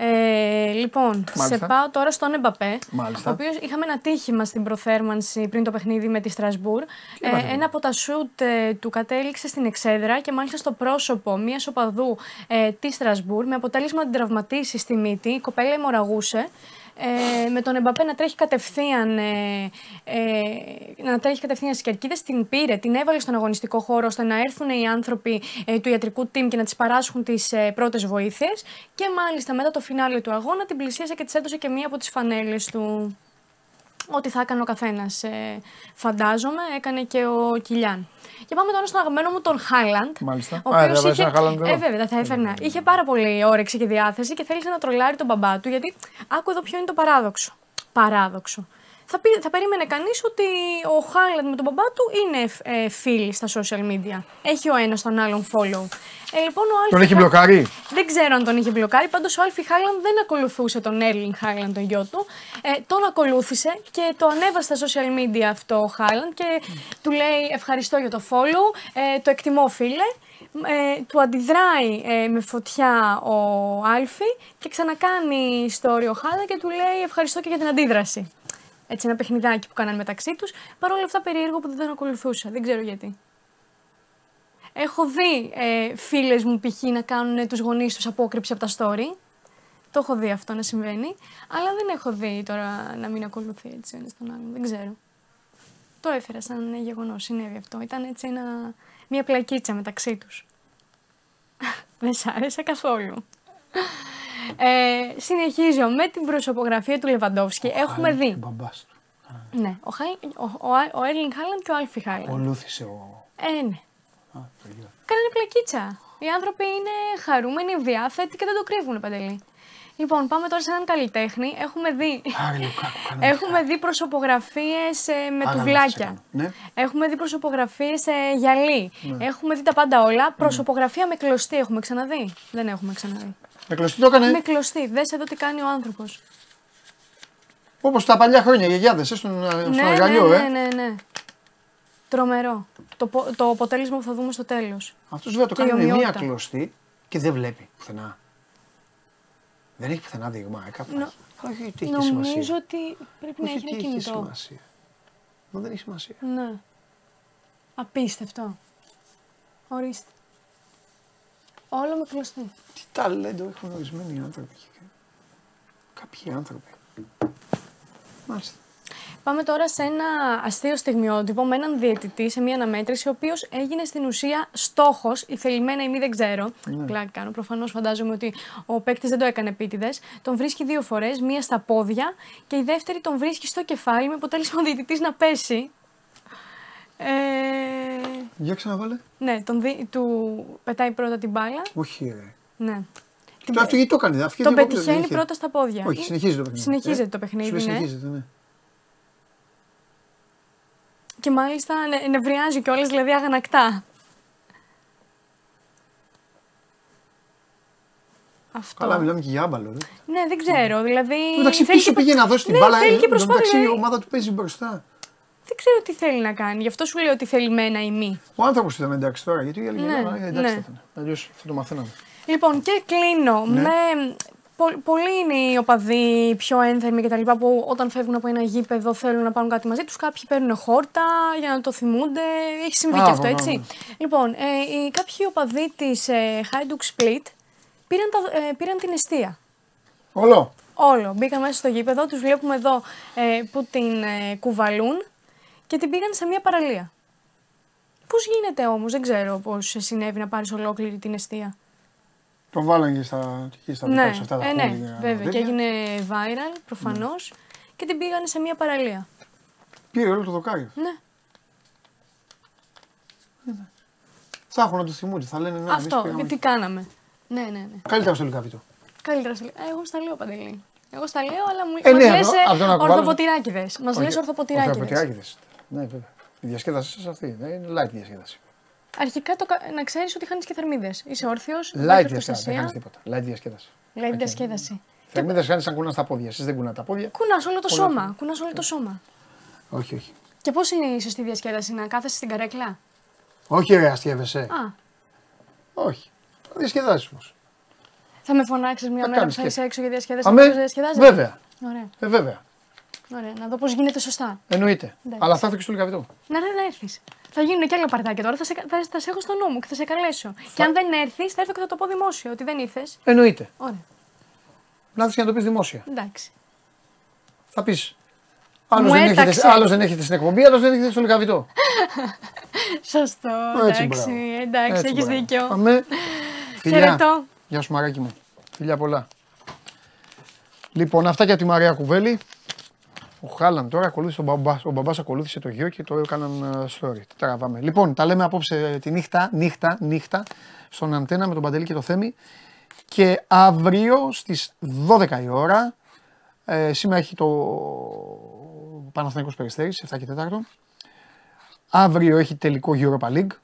Ε, λοιπόν, Μάλιστα. σε πάω τώρα στον Εμπαπέ. Μάλιστα. Ο οποίος είχαμε ένα τύχημα στην προθέρμανση πριν το παιχνίδι με τη Στρασβούρ. Ε, ένα από τα σουτ ε, του κατέληξε στην εξέδρα και μάλιστα στο πρόσωπο μιας οπαδού ε, της Στρασβούρ με αποτέλεσμα να την τραυματίσει στη μύτη. Η κοπέλα αιμορραγούσε. Ε, με τον Εμπαπέ να τρέχει κατευθείαν, ε, ε, να τρέχει κατευθείαν στις κερκίδες, την πήρε, την έβαλε στον αγωνιστικό χώρο ώστε να έρθουν οι άνθρωποι ε, του ιατρικού team και να τις παράσχουν τις ε, πρώτες βοήθειες και μάλιστα μετά το φινάλε του αγώνα την πλησίασε και της έδωσε και μία από τις φανέλες του. Ό,τι θα έκανε ο καθένας, ε, φαντάζομαι, έκανε και ο Κιλιάν. Και πάμε τώρα στον αγαπημένο μου τον Χάιλαντ. Μάλιστα. Ο Α, οποίος δεν βάζεις είχε... ένα Haaland εδώ. Ε, βέβαια, δεν θα έφερνα. Είχε πάρα πολύ όρεξη και διάθεση και θέλησε να τρολάρει τον μπαμπά του, γιατί άκου εδώ ποιο είναι το παράδοξο. Παράδοξο. Θα, πει, θα περίμενε κανείς ότι ο Χάιλαντ με τον μπαμπά του είναι ε, φίλοι στα social media. Έχει ο ένας τον άλλον follow. Ε, λοιπόν, ο Τον Alfie έχει Haaland- μπλοκάρει; δεν ξέρω αν τον είχε μπλοκάρει. Πάντως ο Άλφι Χάιλαντ δεν ακολουθούσε τον Έρλινγκ Χάιλαντ, τον γιο του. Ε, τον ακολούθησε και το ανέβασε στα social media αυτό ο Χάιλαντ και του λέει ευχαριστώ για το follow, ε, το εκτιμώ φίλε. Ε, του αντιδράει ε, με φωτιά ο Άλφι και ξανακάνει story ο Χάιλαντ και του λέει ευχαριστώ και για την αντίδραση. Έτσι, ένα παιχνιδάκι που κάνανε μεταξύ τους. Παρ' όλα αυτά περίεργο που δεν τον ακολουθούσα. Δεν ξέρω γιατί. Έχω δει ε, φίλες μου π.χ. να κάνουν τους γονείς τους απόκρυψη από τα story. Το έχω δει αυτό να συμβαίνει. Αλλά δεν έχω δει τώρα να μην ακολουθεί έτσι ο ένας τον άλλον. Δεν ξέρω. Το έφερα σαν γεγονός. Συνέβη αυτό. Ήταν έτσι ένα, μια πλακίτσα μεταξύ τους. δεν σ' άρεσε καθόλου. Ε, συνεχίζω με την προσωπογραφία του Λεβαντόφσκι. Έχουμε δει. Μπαμπάς του. Ναι, ο, Χάι, ο, ο, ο Έρλινγκ Χάλαντ και ο Άλφι Χάλαντ. Ακολούθησε ο. Ε, ναι. Α, το είδα. Κάνανε πλακίτσα. Οι άνθρωποι είναι χαρούμενοι, διάθετοι και δεν το κρύβουν παντελή. Λοιπόν, πάμε τώρα σε έναν καλλιτέχνη. Έχουμε δει, Άρη Λουκάκου, κάνε έχουμε δει προσωπογραφίες ε, με Άγαλμα τουβλάκια. της έκανε. Ναι. Έχουμε δει προσωπογραφίες ε, γυαλί. Έχουμε δει τα πάντα όλα. Προσωπογραφία με κλωστή έχουμε ξαναδεί; Δεν έχουμε ξαναδεί. Με κλωστή το έκανε; Με κλωστή. Δες εδώ τι κάνει ο άνθρωπος. Όπως τα παλιά χρόνια, γιαγιάδες, στον, Ναι, στον ναι, αργαλιό, ναι, ε. ναι, ναι. Τρομερό. Το, πο- το αποτέλεσμα που θα δούμε στο τέλος. Αυτός βέβαια το Και η κάνει με μία ομοιότητα. κλωστή και δεν βλέπει πουθενά. Δεν έχει πουθενά δείγμα, ε, κάπου. Νο- έχει. Όχι ότι έχει Νομίζω σημασία. ότι πρέπει να Όχι έχει ότι ένα έχει κινητό. σημασία. Μα δεν έχει σημασία. Ναι. Απίστευτο. Ορίστε. Όλο με κλωστή. Τι ταλέντο έχουν ορισμένοι άνθρωποι. Κάποιοι άνθρωποι. Μάλιστα. Πάμε τώρα σε ένα αστείο στιγμιότυπο με έναν διαιτητή σε μια αναμέτρηση, ο οποίος έγινε στην ουσία στόχος, η θελημένα ή μη δεν ξέρω. Ναι. Πλάκα κάνω. Προφανώς φαντάζομαι ότι ο παίκτης δεν το έκανε επίτηδες. Τον βρίσκει δύο φορές, μία στα πόδια και η δεύτερη τον βρίσκει στο κεφάλι με αποτέλεσμα ο διαιτητής να πέσει. Ε, Για ξαναβάλε. ναι, τον δι... του πετάει πρώτα την μπάλα. Όχι, ρε. Ναι. Το αυτό γιατί το έκανε. αυτό Τον γιατί το πετυχαίνει είχε. πρώτα στα πόδια. Όχι, συνεχίζει το παιχνίδι. Συνεχίζεται Ε, το παιχνίδι, σου λέει ναι. Συνεχίζεται, ναι. Και μάλιστα νε- νευριάζει κιόλας, δηλαδή αγανακτά. Αυτό. Καλά, μιλάμε και για άμπαλο. Ρε. Ναι, δεν ξέρω. Δηλαδή. Εντάξει, θέλει πίσω και- πήγε να δώσει την ναι, μπάλα. Θέλει ε, και εν τω προσπάθεια. μεταξύ, η δηλαδή, ομάδα του παίζει μπροστά. Δεν ξέρω τι θέλει να κάνει. Γι' αυτό σου λέω ότι θέλει μένα ή μη. Ο άνθρωπος ήταν εντάξει τώρα, γιατί οι άλλοι Ναι, ναι, εντάξει ναι. θα ήταν. Αλλιώς θα το μαθαίναμε. Λοιπόν, και κλείνω Ναι. με. πο- Πολλοί είναι οι οπαδοί πιο ένθερμοι κτλ. που όταν φεύγουν από ένα γήπεδο θέλουν να πάρουν κάτι μαζί τους. Κάποιοι παίρνουν χόρτα για να το θυμούνται. Έχει συμβεί Α, και αυτό, ναι, έτσι; ναι. Λοιπόν, ε, οι, κάποιοι οπαδοί της ε, Hajduk Split πήραν, τα, ε, πήραν την αιστεία. Όλο. Όλο. Μπήκαν μέσα στο γήπεδο, τους βλέπουμε εδώ ε, που την ε, κουβαλούν και την πήγαν σε μια παραλία. Πώς γίνεται όμως, δεν ξέρω πώς συνέβη να πάρεις ολόκληρη την αιστεία. Το βάλανε και στα, και στα δικά ναι, τους αυτά τα ε, ναι, χώρια, βέβαια. Και τέτοια. έγινε viral προφανώς και την πήγαν σε μια παραλία. Πήρε όλο το δοκάρι. Ναι, Θα έχουν να το θυμούνται. Θα λένε να εμείς αυτό. πήγαμε. Τι κάναμε. Ναι, ναι, ναι. Καλύτερα στο λικάβιτο. Καλύτερα σε λέω. Ε, Εγώ στα λέω παντελή. Εγώ στα λέω, αλλά μου Ε, μας ναι, λες αυτό- ε, αυτό να κουβάλω- ορθοποτηράκηδες. Μας λες ορθοποτηράκηδες. Ορθοποτηράκηδες. Ναι, βέβαια. Η διασκέδαση σας αυτή. Δεν είναι light διασκέδαση. Αρχικά το, κα- να ξέρεις ότι χάνεις και θερμίδες. Είσαι όρθιος, Light βάζεις διασκέδαση. Δεν προστασία. κάνεις τίποτα. Light διασκέδαση. Λέει διασκέδαση. Θερμίδες κάνεις σαν κουνάς τα πόδια. Εσείς δεν κουνάτε τα πόδια. Κουνάς όλο το Όλα σώμα. Κουνάς όλο το σώμα. Όχι, όχι. Και πώς είναι η σωστή διασκέδαση, να κάθεσαι στην καρέκλα; Όχι, ρε, αστείευεσαι. Α, Όχι. Διασκεδάσεις όμως. θα με φωνάξεις μια Θα μέρα που κάνεις θα και- είσαι έξω για διασκέδαση. Αμέ, να πώς διασκεδάζεσαι. βέβαια. Ωραία, Ε, βέβαια. Ωραία. Να δω πώς γίνεται σωστά. Εννοείται. Εντάξει. Αλλά θα έρθω και στο λικαβιτό. Να, να, να έρθεις. Θα γίνουν και άλλα παρτάκια τώρα. Θα σε, θα, θα σε έχω στο νου μου και θα σε καλέσω. Και αν δεν έρθεις, θα έρθω και θα το πω δημόσιο ότι δεν ήρθες. Εννοείται. Ωραία. Να έρθεις και να το πεις δημόσια. Εντάξει. Θα πεις. Άλλος Μου δεν, έχετε, έταξε. άλλος δεν έχετε στην εκπομπή, άλλος δεν έχετε στο λικαβιτό. Σωστό. Έτσι, εντάξει, μπράβο. εντάξει, Έτσι, έχεις μπράβο. δίκιο. Αμέ. Φιλιά. Χαιρετώ. Γεια σου μαράκι μου. Φιλιά πολλά. Λοιπόν, αυτά για τη Μαρία Κουβέλη. Ο Χάλαν τώρα ακολούθησε τον μπαμπάς. Ο μπαμπάς ακολούθησε το γιο και το έκαναν ε, story. Τι τραβάμε. Λοιπόν, τα λέμε απόψε ε, τη νύχτα, νύχτα, νύχτα, στον Αντένα με τον Παντελή και το Θέμη. Και αύριο στις 12 η ώρα, ε, σήμερα έχει το Παναθηναϊκός Περιστέρης, 7 και 4. Αύριο έχει τελικό Europa League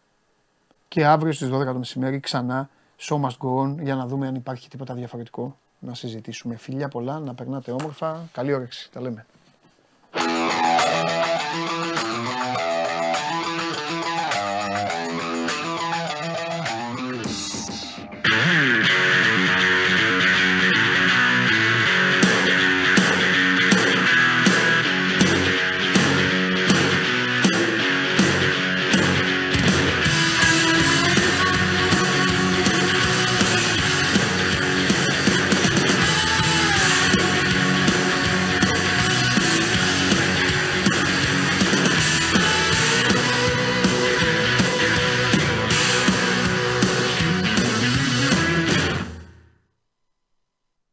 και αύριο στις 12 το μεσημέρι ξανά Show Must Go On για να δούμε αν υπάρχει τίποτα διαφορετικό να συζητήσουμε. Φιλιά πολλά, να περνάτε όμορφα. Καλή όρεξη. Τα λέμε.